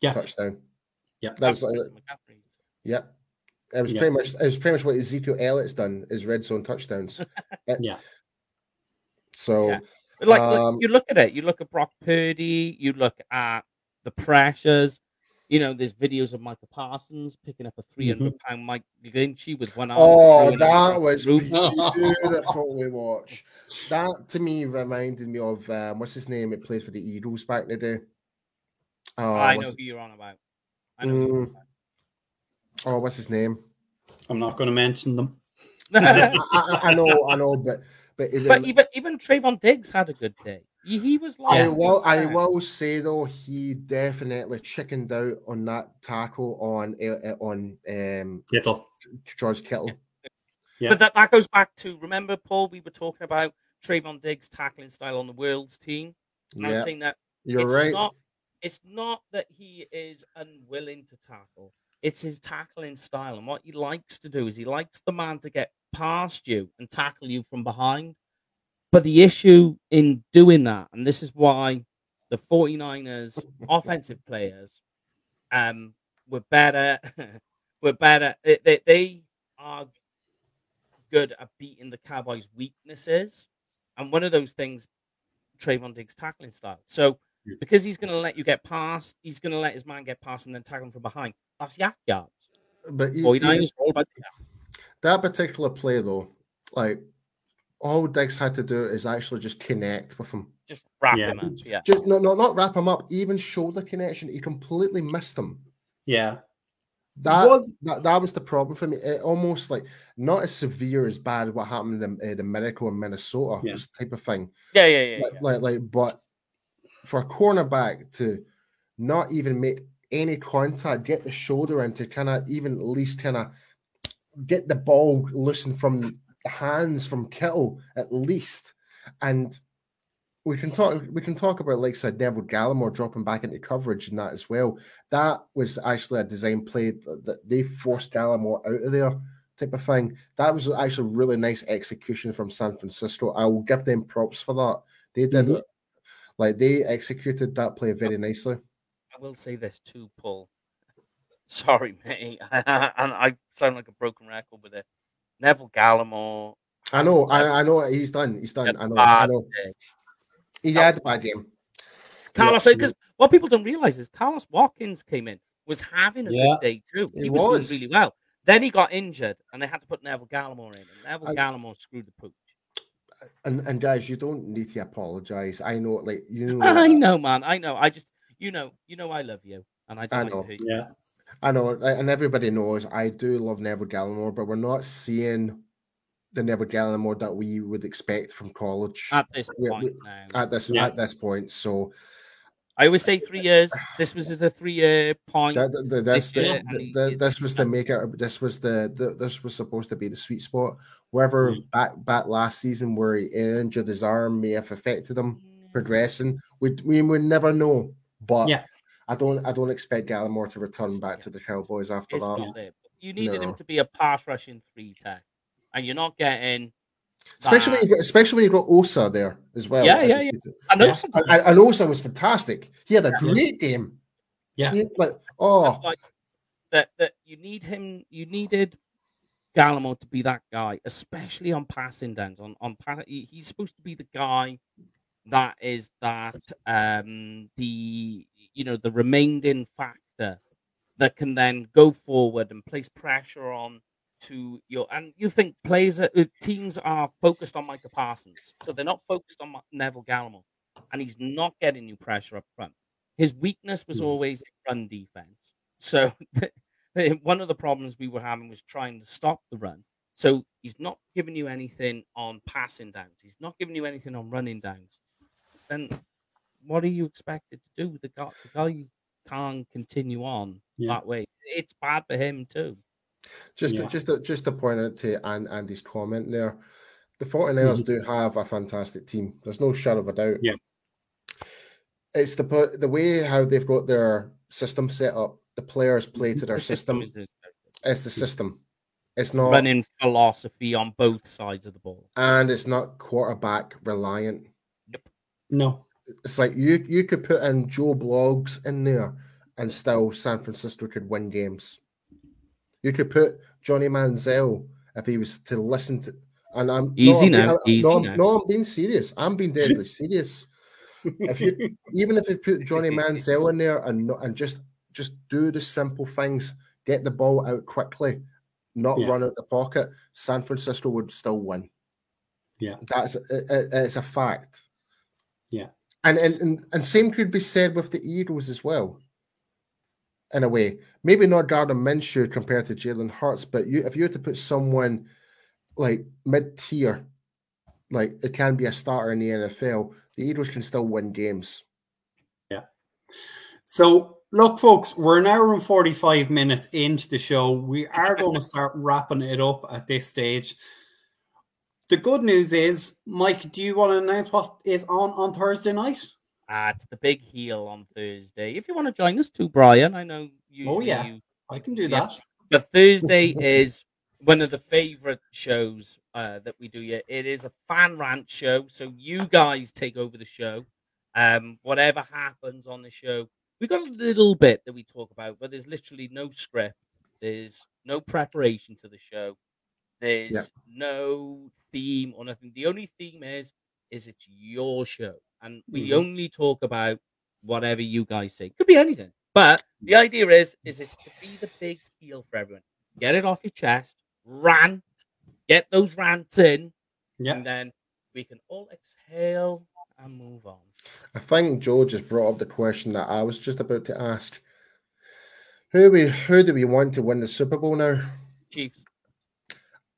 Speaker 1: Yeah.
Speaker 2: touchdown.
Speaker 1: Yeah.
Speaker 2: That was like, yeah. It was
Speaker 1: Yeah.
Speaker 2: pretty much it was pretty much what Ezekiel Elliott's done is red zone touchdowns.
Speaker 1: Yeah.
Speaker 2: So
Speaker 3: Yeah. But like, look-
Speaker 2: Um,
Speaker 3: you look at it, you look at Brock Purdy, you look at the pressures. You know, there's videos of Micah Parsons picking up a 300 pound Mike McGlinchey with one arm.
Speaker 2: Oh, that was
Speaker 3: the room.
Speaker 2: beautiful to watch. That to me reminded me of um, what's his name? It played for the Eagles back in the day. Oh,
Speaker 3: I know who you're on about. I know. who you're on
Speaker 2: Mm. oh, what's his name?
Speaker 1: I'm not going to mention them.
Speaker 2: I. I, I know, I know, but but even,
Speaker 3: but even even Trevon Diggs had a good day. He, he was like,
Speaker 2: I will I will say though he definitely chickened out on that tackle on uh, on um
Speaker 1: Kittle.
Speaker 2: George Kittle.
Speaker 1: Yeah.
Speaker 3: But that, that goes back to remember, Paul, we were talking about Trevon Diggs' tackling style on the world's team. And I was
Speaker 2: Yeah,
Speaker 3: saying that
Speaker 2: you're
Speaker 3: it's
Speaker 2: right.
Speaker 3: not it's not that he is unwilling to tackle. It's his tackling style. And what he likes to do is he likes the man to get past you and tackle you from behind. But the issue in doing that, and this is why the 49ers offensive players um were better were better they, they, they are good at beating the Cowboys' weaknesses. And one of those things, Trevon Diggs' tackling style. So because he's going to let you get past, he's going to let his man get past and then tackle him from behind. That's YAC yards.
Speaker 2: But he-
Speaker 3: 49ers are all about
Speaker 2: that particular play though, like all Diggs had to do is actually just connect with him.
Speaker 3: Just wrap
Speaker 1: Yeah.
Speaker 3: him up. Yeah.
Speaker 2: Just no, no, not wrap him up. Even shoulder connection, he completely missed him.
Speaker 1: Yeah.
Speaker 2: That
Speaker 1: was-
Speaker 2: that, that was the problem for me. It almost like not as severe as bad what happened in uh, the Miracle in Minnesota,
Speaker 1: Yeah.
Speaker 2: this type of thing.
Speaker 3: Yeah, yeah, yeah.
Speaker 2: like,
Speaker 3: yeah.
Speaker 2: like, like, but for a cornerback to not even make any contact, get the shoulder in to kind of even at least kind of get the ball loosened from the hands from Kittle at least, and we can talk. We can talk about like said Neville Gallimore dropping back into coverage and that as well. That was actually a design play that, they forced Gallimore out of there type of thing. That was actually really nice execution from San Francisco. I will give them props for that. They did
Speaker 1: Mhm.
Speaker 2: like they executed that play very nicely.
Speaker 3: I will say this too, Paul. Sorry, mate. and I sound like a broken record with it. Neville Gallimore.
Speaker 2: I know, I, I know he's done. He's done. I know, I know.
Speaker 3: day.
Speaker 2: He had
Speaker 3: was
Speaker 2: a bad game.
Speaker 3: Carlos,
Speaker 2: Yeah.
Speaker 3: because what people don't realize is Carlos Watkins came in, was having a
Speaker 1: Yeah.
Speaker 3: good day too.
Speaker 2: He
Speaker 3: He, was,
Speaker 2: was.
Speaker 3: doing really well. Then he got injured, and they had to put Neville Gallimore in. And Neville
Speaker 2: I-
Speaker 3: Gallimore screwed the pooch.
Speaker 2: And and guys, you don't need to apologize. I know, like you know,
Speaker 3: I know, man. I know. I just, you know, you know, I love you, and I don't
Speaker 2: I
Speaker 3: like
Speaker 2: know.
Speaker 3: to hurt you.
Speaker 1: Yeah.
Speaker 2: I know, and everybody knows I do love Neville Gallimore, but we're not seeing the Neville Gallimore that we would expect from college
Speaker 3: At this
Speaker 2: We-
Speaker 3: point
Speaker 2: we-
Speaker 3: now,
Speaker 2: at this
Speaker 1: Yeah.
Speaker 2: at this point. So
Speaker 3: I always say three years. This was the three-year point.
Speaker 2: that, that, that- that's
Speaker 3: this
Speaker 2: the,
Speaker 3: year,
Speaker 2: the- the- this was the
Speaker 3: done.
Speaker 2: make it. This was the, the this was supposed to be the sweet spot. Wherever
Speaker 1: Mm.
Speaker 2: back back last season where he injured his arm may have affected him progressing. We we would never know, but
Speaker 1: Yeah.
Speaker 2: I don't I don't expect Gallimore to return back to the Cowboys after
Speaker 3: It's
Speaker 2: that.
Speaker 3: You needed him to be a pass rushing three tech, and you're not getting.
Speaker 2: Especially when
Speaker 3: that.
Speaker 2: you got, especially when you got Osa there as well.
Speaker 3: Yeah, yeah, yeah. I know
Speaker 1: Yeah.
Speaker 3: sometimes
Speaker 2: And, and Osa was fantastic. He had a
Speaker 1: Yeah.
Speaker 2: great game.
Speaker 1: Yeah.
Speaker 2: He- like oh
Speaker 3: like that that you need him you needed Gallimore to be that guy, especially on passing downs. On on pa- he- he's supposed to be the guy that is that um the you know the remaining factor that can then go forward and place pressure on to your and you think players uh, teams are focused on Micah Parsons, so they're not focused on Neville Gallimore, and he's not getting you pressure up front. His weakness was
Speaker 1: Mhm.
Speaker 3: always run defense. So one of the problems we were having was trying to stop the run. So he's not giving you anything on passing downs. He's not giving you anything on running downs. Then what are you expected to do? The guy, the guy can't continue on
Speaker 1: Yeah.
Speaker 3: that way. It's bad for him too.
Speaker 2: just
Speaker 1: Yeah.
Speaker 2: just to, just to point out to An- Andy's comment there. The 49ers do have a fantastic team. There's no shadow of a doubt.
Speaker 1: Mm-hmm. Yeah.
Speaker 2: It's the po- the way how they've got their system set up. The players play to their
Speaker 3: The
Speaker 2: system.
Speaker 3: is the-
Speaker 2: It's the system. It's not
Speaker 3: running philosophy on both sides of the ball.
Speaker 2: and it's not quarterback reliant.
Speaker 1: No.
Speaker 2: It's like you you could put in Joe Bloggs in there, and still San Francisco could win games. You could put Johnny Manziel if he was to listen to. And I'm
Speaker 3: Easy
Speaker 2: no, I'm
Speaker 3: now,
Speaker 2: being-
Speaker 3: easy
Speaker 2: no,
Speaker 3: now.
Speaker 2: no, I'm being serious. I'm being deadly serious. If you even if you put Johnny Manziel in there and no- and just just do the simple things, get the ball out quickly, not
Speaker 1: Yeah.
Speaker 2: run out the pocket, San Francisco would still win.
Speaker 1: Yeah.
Speaker 2: that's it, it- it's a fact.
Speaker 1: Yeah.
Speaker 2: And, and and same could be said with the Eagles as well. In a way, maybe not Gardner Minshew compared to Jalen Hurts, but you if you had to put someone like mid tier, like it can be a starter in the NFL, the Eagles can still win games. Yeah.
Speaker 1: So, look, folks, we're an hour and 45 minutes into the show. We are going to start wrapping it up at this stage. The good news is, Mike, do you want to announce what is on on Thursday night?
Speaker 3: Ah, it's the big heel on Thursday. If you want to join us too, Brian, I know you.
Speaker 1: Oh, yeah.
Speaker 3: you
Speaker 1: I can do
Speaker 3: Yeah.
Speaker 1: that.
Speaker 3: But Thursday is one of the favorite shows uh, that we do here. It is a fan rant show, so you guys take over the show. Um, whatever happens on the show, we've got a little bit that we talk about, but there's literally no script. There's no preparation to the show. There's
Speaker 2: Yeah.
Speaker 3: no theme or nothing. The only theme is is it's your show, and we
Speaker 1: Mhm.
Speaker 3: only talk about whatever you guys say. Could be anything, but the idea is is it's to be the big heel for everyone. Get it off your chest, rant, get those rants in,
Speaker 1: Yeah.
Speaker 3: and then we can all exhale and move on.
Speaker 2: I think Joe just brought up the question that I was just about to ask. Who we who do we want to win the Super Bowl now?
Speaker 3: Chiefs.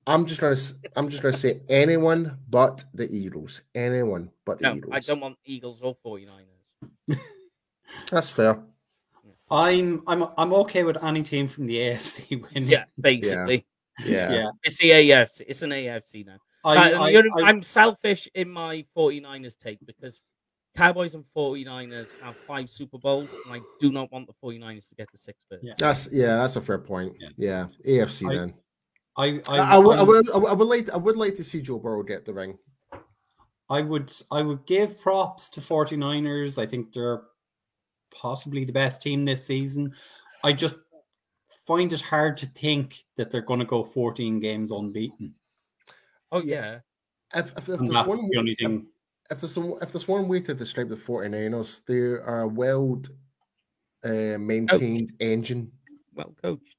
Speaker 2: I'm just gonna s- I'm just gonna say anyone but the Eagles. Anyone but the
Speaker 3: No,
Speaker 2: Eagles.
Speaker 3: I don't want Eagles or 49ers.
Speaker 2: That's fair.
Speaker 1: I'm I'm I'm okay with any team from the AFC winning.
Speaker 3: Yeah, basically.
Speaker 2: Yeah.
Speaker 1: Yeah.
Speaker 3: It's the AFC. It's an AFC now.
Speaker 1: I,
Speaker 3: am selfish in my 49ers take because Cowboys and 49ers have five Super Bowls, and I do not want the 49ers to get the sixth first.
Speaker 1: Yeah.
Speaker 2: That's yeah, that's a fair point.
Speaker 1: Yeah.
Speaker 2: Yeah. AFC
Speaker 1: I-
Speaker 2: then.
Speaker 1: I,
Speaker 2: I,
Speaker 1: I,
Speaker 2: I, would, I,
Speaker 1: I-
Speaker 2: would, I would I would like I would like to see Joe Burrow get the ring.
Speaker 1: I would I would give props to 49ers. I think they're possibly the best team this season. I just find it hard to think that they're going to go 14 games unbeaten.
Speaker 3: Oh yeah,
Speaker 2: If, if, if there's one
Speaker 1: the only
Speaker 2: if,
Speaker 1: thing.
Speaker 2: if there's some, if there's one way to describe the 49ers, they are a well uh, maintained engine.
Speaker 3: well coached.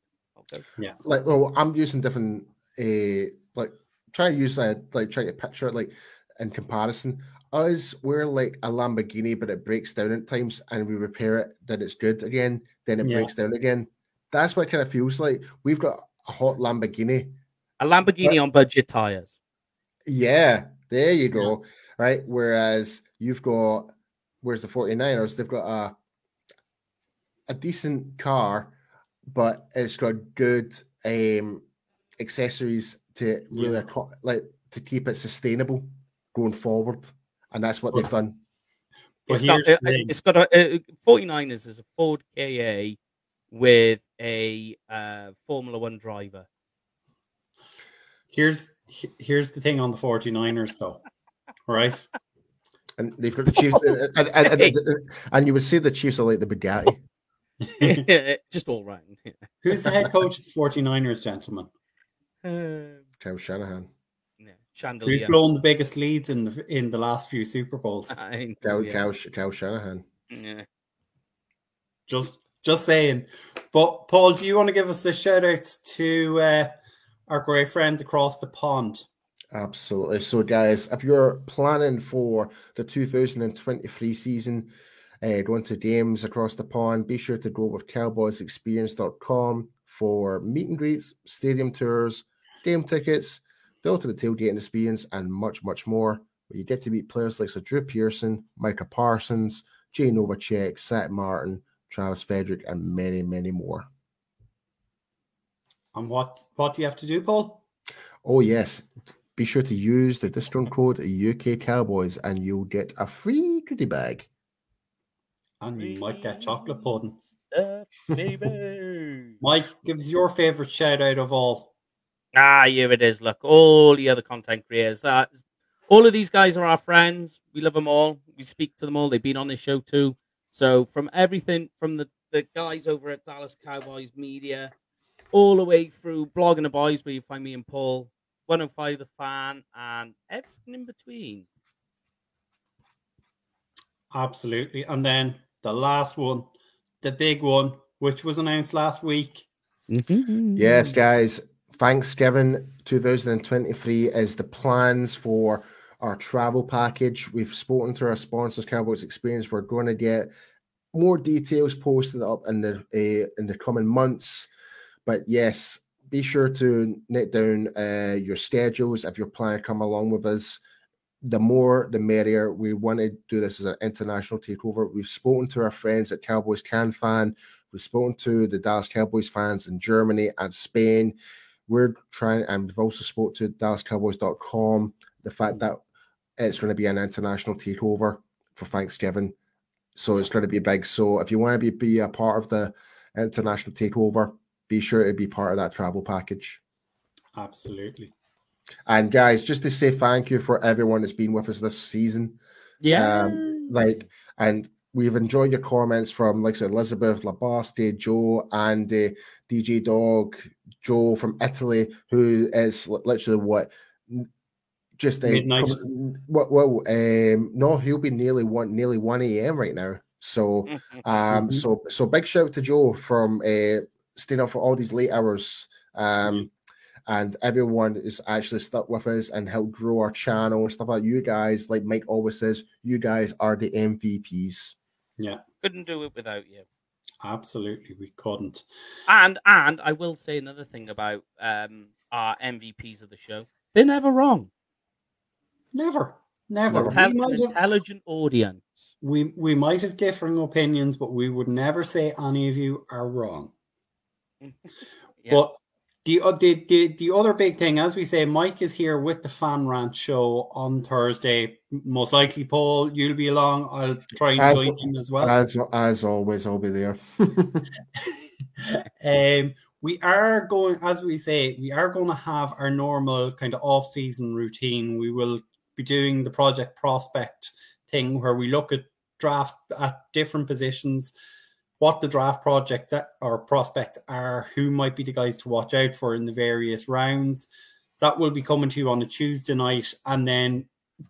Speaker 3: Coached.
Speaker 2: like well, I'm using different uh like try to use that like try to picture it like in comparison. Us we're like a Lamborghini, but it breaks down at times and we repair it, then it's good again, then it
Speaker 1: Yeah.
Speaker 2: breaks down again. That's what it kind of feels like. We've got a hot Lamborghini.
Speaker 3: A Lamborghini on budget tires.
Speaker 2: Yeah, there you go. Right. Whereas you've got where's the 49ers? They've got a a decent car, but it's got good um accessories to really
Speaker 1: Yeah.
Speaker 2: acco- like to keep it sustainable going forward. And that's what they've done.
Speaker 1: But
Speaker 3: It's got,
Speaker 1: here's
Speaker 3: uh,
Speaker 1: the thing.
Speaker 3: it's got a, uh 49ers is a Ford KA with a uh, Formula One driver.
Speaker 1: Here's here's the thing on the 49ers though. Right?
Speaker 2: And they've got the Chiefs and, and, and, and, and you would say the Chiefs are like the Bugatti.
Speaker 3: Just all round.
Speaker 1: Who's the head coach of the 49ers, gentlemen?
Speaker 3: Uh,
Speaker 2: Kyle Shanahan.
Speaker 3: yeah,
Speaker 1: Who's blown the biggest leads in the in the last few Super Bowls?
Speaker 3: I know,
Speaker 2: Kyle,
Speaker 3: yeah.
Speaker 2: Kyle, Kyle Shanahan.
Speaker 3: Yeah.
Speaker 1: Just just saying. But Paul, do you want to give us the shout outs to uh, our great friends across the pond?
Speaker 2: Absolutely. So, guys, if you're planning for the 2023 season, uh, going to games across the pond, be sure to go with cowboysexperience.com for meet and greets, stadium tours, game tickets, the ultimate tailgating experience, and much, much more. Where you get to meet players like Sir Drew Pearson, Micah Parsons, Jay Novacek, Seth Martin, Travis Frederick, and many, many more.
Speaker 1: And what what do you have to do, Paul?
Speaker 2: Oh, yes. Be sure to use the discount code UK Cowboys and you'll get a free goodie bag.
Speaker 1: And you might get chocolate pudding.
Speaker 3: Stuff, baby.
Speaker 1: Mike, give us your favorite shout out of all.
Speaker 3: Ah, here it is. Look, all the other content creators. That all of these guys are our friends. We love them all. We speak to them all. They've been on this show too. So from everything from the, the guys over at Dallas Cowboys Media, all the way through blogging the boys, where you find me and Paul, 105 the fan, and everything in between.
Speaker 1: Absolutely. And then the last one, the big one, which was announced last week.
Speaker 2: Mm-hmm. Yes, guys. Thanksgiving 2023 is the plans for our travel package. We've spoken to our sponsors, Cowboys Experience. We're going to get more details posted up in the uh, in the coming months. But yes, be sure to note down uh, your schedules if you're planning to come along with us. The more, the merrier. We want to do this as an international takeover. We've spoken to our friends at Cowboys Can Fan. We've spoken to the Dallas Cowboys fans in Germany and Spain. We're trying, and we've also spoke to DallasCowboys.com. The fact that it's going to be an international takeover for Thanksgiving. So it's going to be big. So if you want to be, be a part of the international takeover, be sure to be part of that travel package.
Speaker 1: Absolutely.
Speaker 2: And guys, just to say thank you for everyone that's been with us this season.
Speaker 3: Yeah.
Speaker 2: Um, like, and we've enjoyed your comments from, like I said, Elizabeth Labasti, Joe, Andy, DJ Dog, Joe from Italy, who is literally what just a midnight. Well, well um, no, he'll be nearly one, nearly one a.m. right now. So, um, mm-hmm. so, so big shout out to Joe from uh, staying up for all these late hours. Um, mm-hmm. And everyone is actually stuck with us and helped grow our channel and stuff like you guys. Like Mike always says, you guys are the MVPs.
Speaker 1: Yeah,
Speaker 3: couldn't do it without you.
Speaker 1: Absolutely, we couldn't.
Speaker 3: And and I will say another thing about um, our MVPs of the show: they're never wrong.
Speaker 1: Never, never.
Speaker 3: Intel- intelligent have, audience.
Speaker 1: We we might have differing opinions, but we would never say any of you are wrong. yeah. But the, uh, the the the other big thing, as we say, Mike is here with the Fan Rant show on Thursday. Most likely, Paul, you'll be along. I'll try and join him as well.
Speaker 2: As as always, I'll be there.
Speaker 1: um, we are going, as we say, we are going to have our normal kind of off-season routine. We will be doing the project prospect thing where we look at draft at different positions, what the draft projects or prospects are, who might be the guys to watch out for in the various rounds. That will be coming to you on a Tuesday night, and then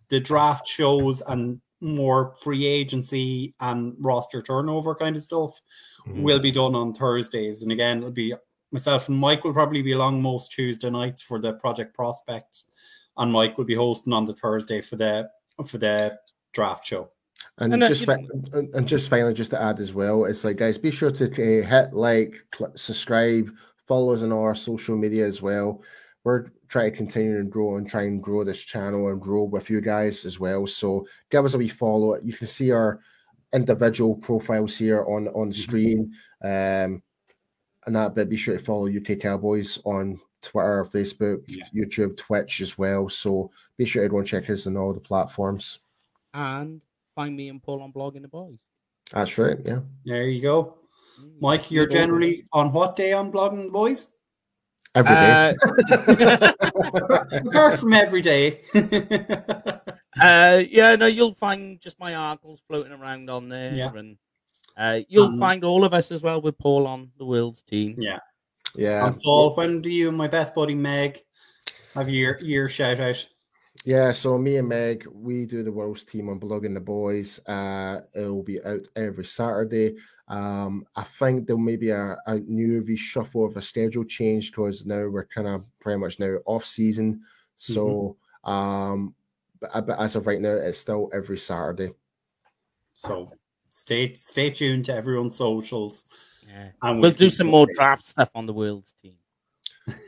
Speaker 1: the draft shows and more free agency and roster turnover kind of stuff mm-hmm. will be done on Thursdays. And again, it'll be myself and Mike will probably be along most Tuesday nights for the project prospect and Mike will be hosting on the Thursday for the for the draft show.
Speaker 2: And, and just fi- and just finally, just to add as well, it's like guys, be sure to uh, hit like, subscribe, follow us on our social media as well. We're trying to continue and grow and try and grow this channel and grow with you guys as well. So give us a wee follow. You can see our individual profiles here on on mm-hmm. screen. Um, and that, but be sure to follow UK Cowboys on Twitter, Facebook, yeah. YouTube, Twitch as well. So be sure everyone check us on all the platforms.
Speaker 3: And find me and Paul on Blogging the Boys.
Speaker 2: That's right. Yeah.
Speaker 1: There you go. Mm, Mike, you're generally on what day on Blogging the Boys?
Speaker 2: Every day.
Speaker 1: Uh, Apart from every day.
Speaker 3: uh, yeah, no, you'll find just my articles floating around on there. Yeah. And uh, you'll um, find all of us as well with Paul on the World's team.
Speaker 1: Yeah.
Speaker 2: Yeah.
Speaker 1: And Paul, when do you and my best buddy Meg have your your shout out?
Speaker 2: Yeah, so me and Meg, we do the World's team on Blogging the Boys. Uh, it will be out every Saturday. Um, I think there may be a, a new reshuffle of a schedule change because now we're kind of pretty much now off season. So, mm-hmm. um, but, but as of right now, it's still every Saturday.
Speaker 1: So stay stay tuned to everyone's socials.
Speaker 3: Yeah. And we'll, do some more draft stuff on the world's team.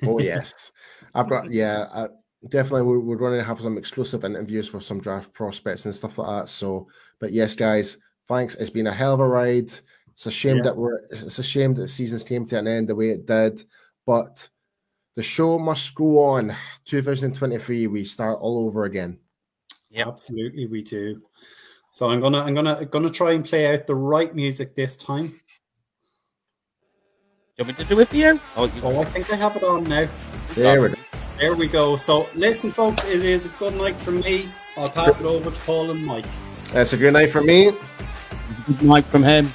Speaker 2: Oh yes, I've got yeah. Uh, definitely, we're, we're going to have some exclusive interviews with some draft prospects and stuff like that. So, but yes, guys, thanks. It's been a hell of a ride. It's a shame yes. that we're. It's a shame that the seasons came to an end the way it did, but the show must go on. 2023, we start all over again.
Speaker 1: Yeah, absolutely, we do. So I'm gonna, I'm gonna, gonna try and play out the right music this time.
Speaker 3: you want me to do it for you?
Speaker 1: Oh, you oh I think I have it on now.
Speaker 2: There we go.
Speaker 1: There we go. So, listen, folks, it is a good night for me. I'll pass it over to Paul and Mike.
Speaker 2: That's a good night for me.
Speaker 3: Good night from him.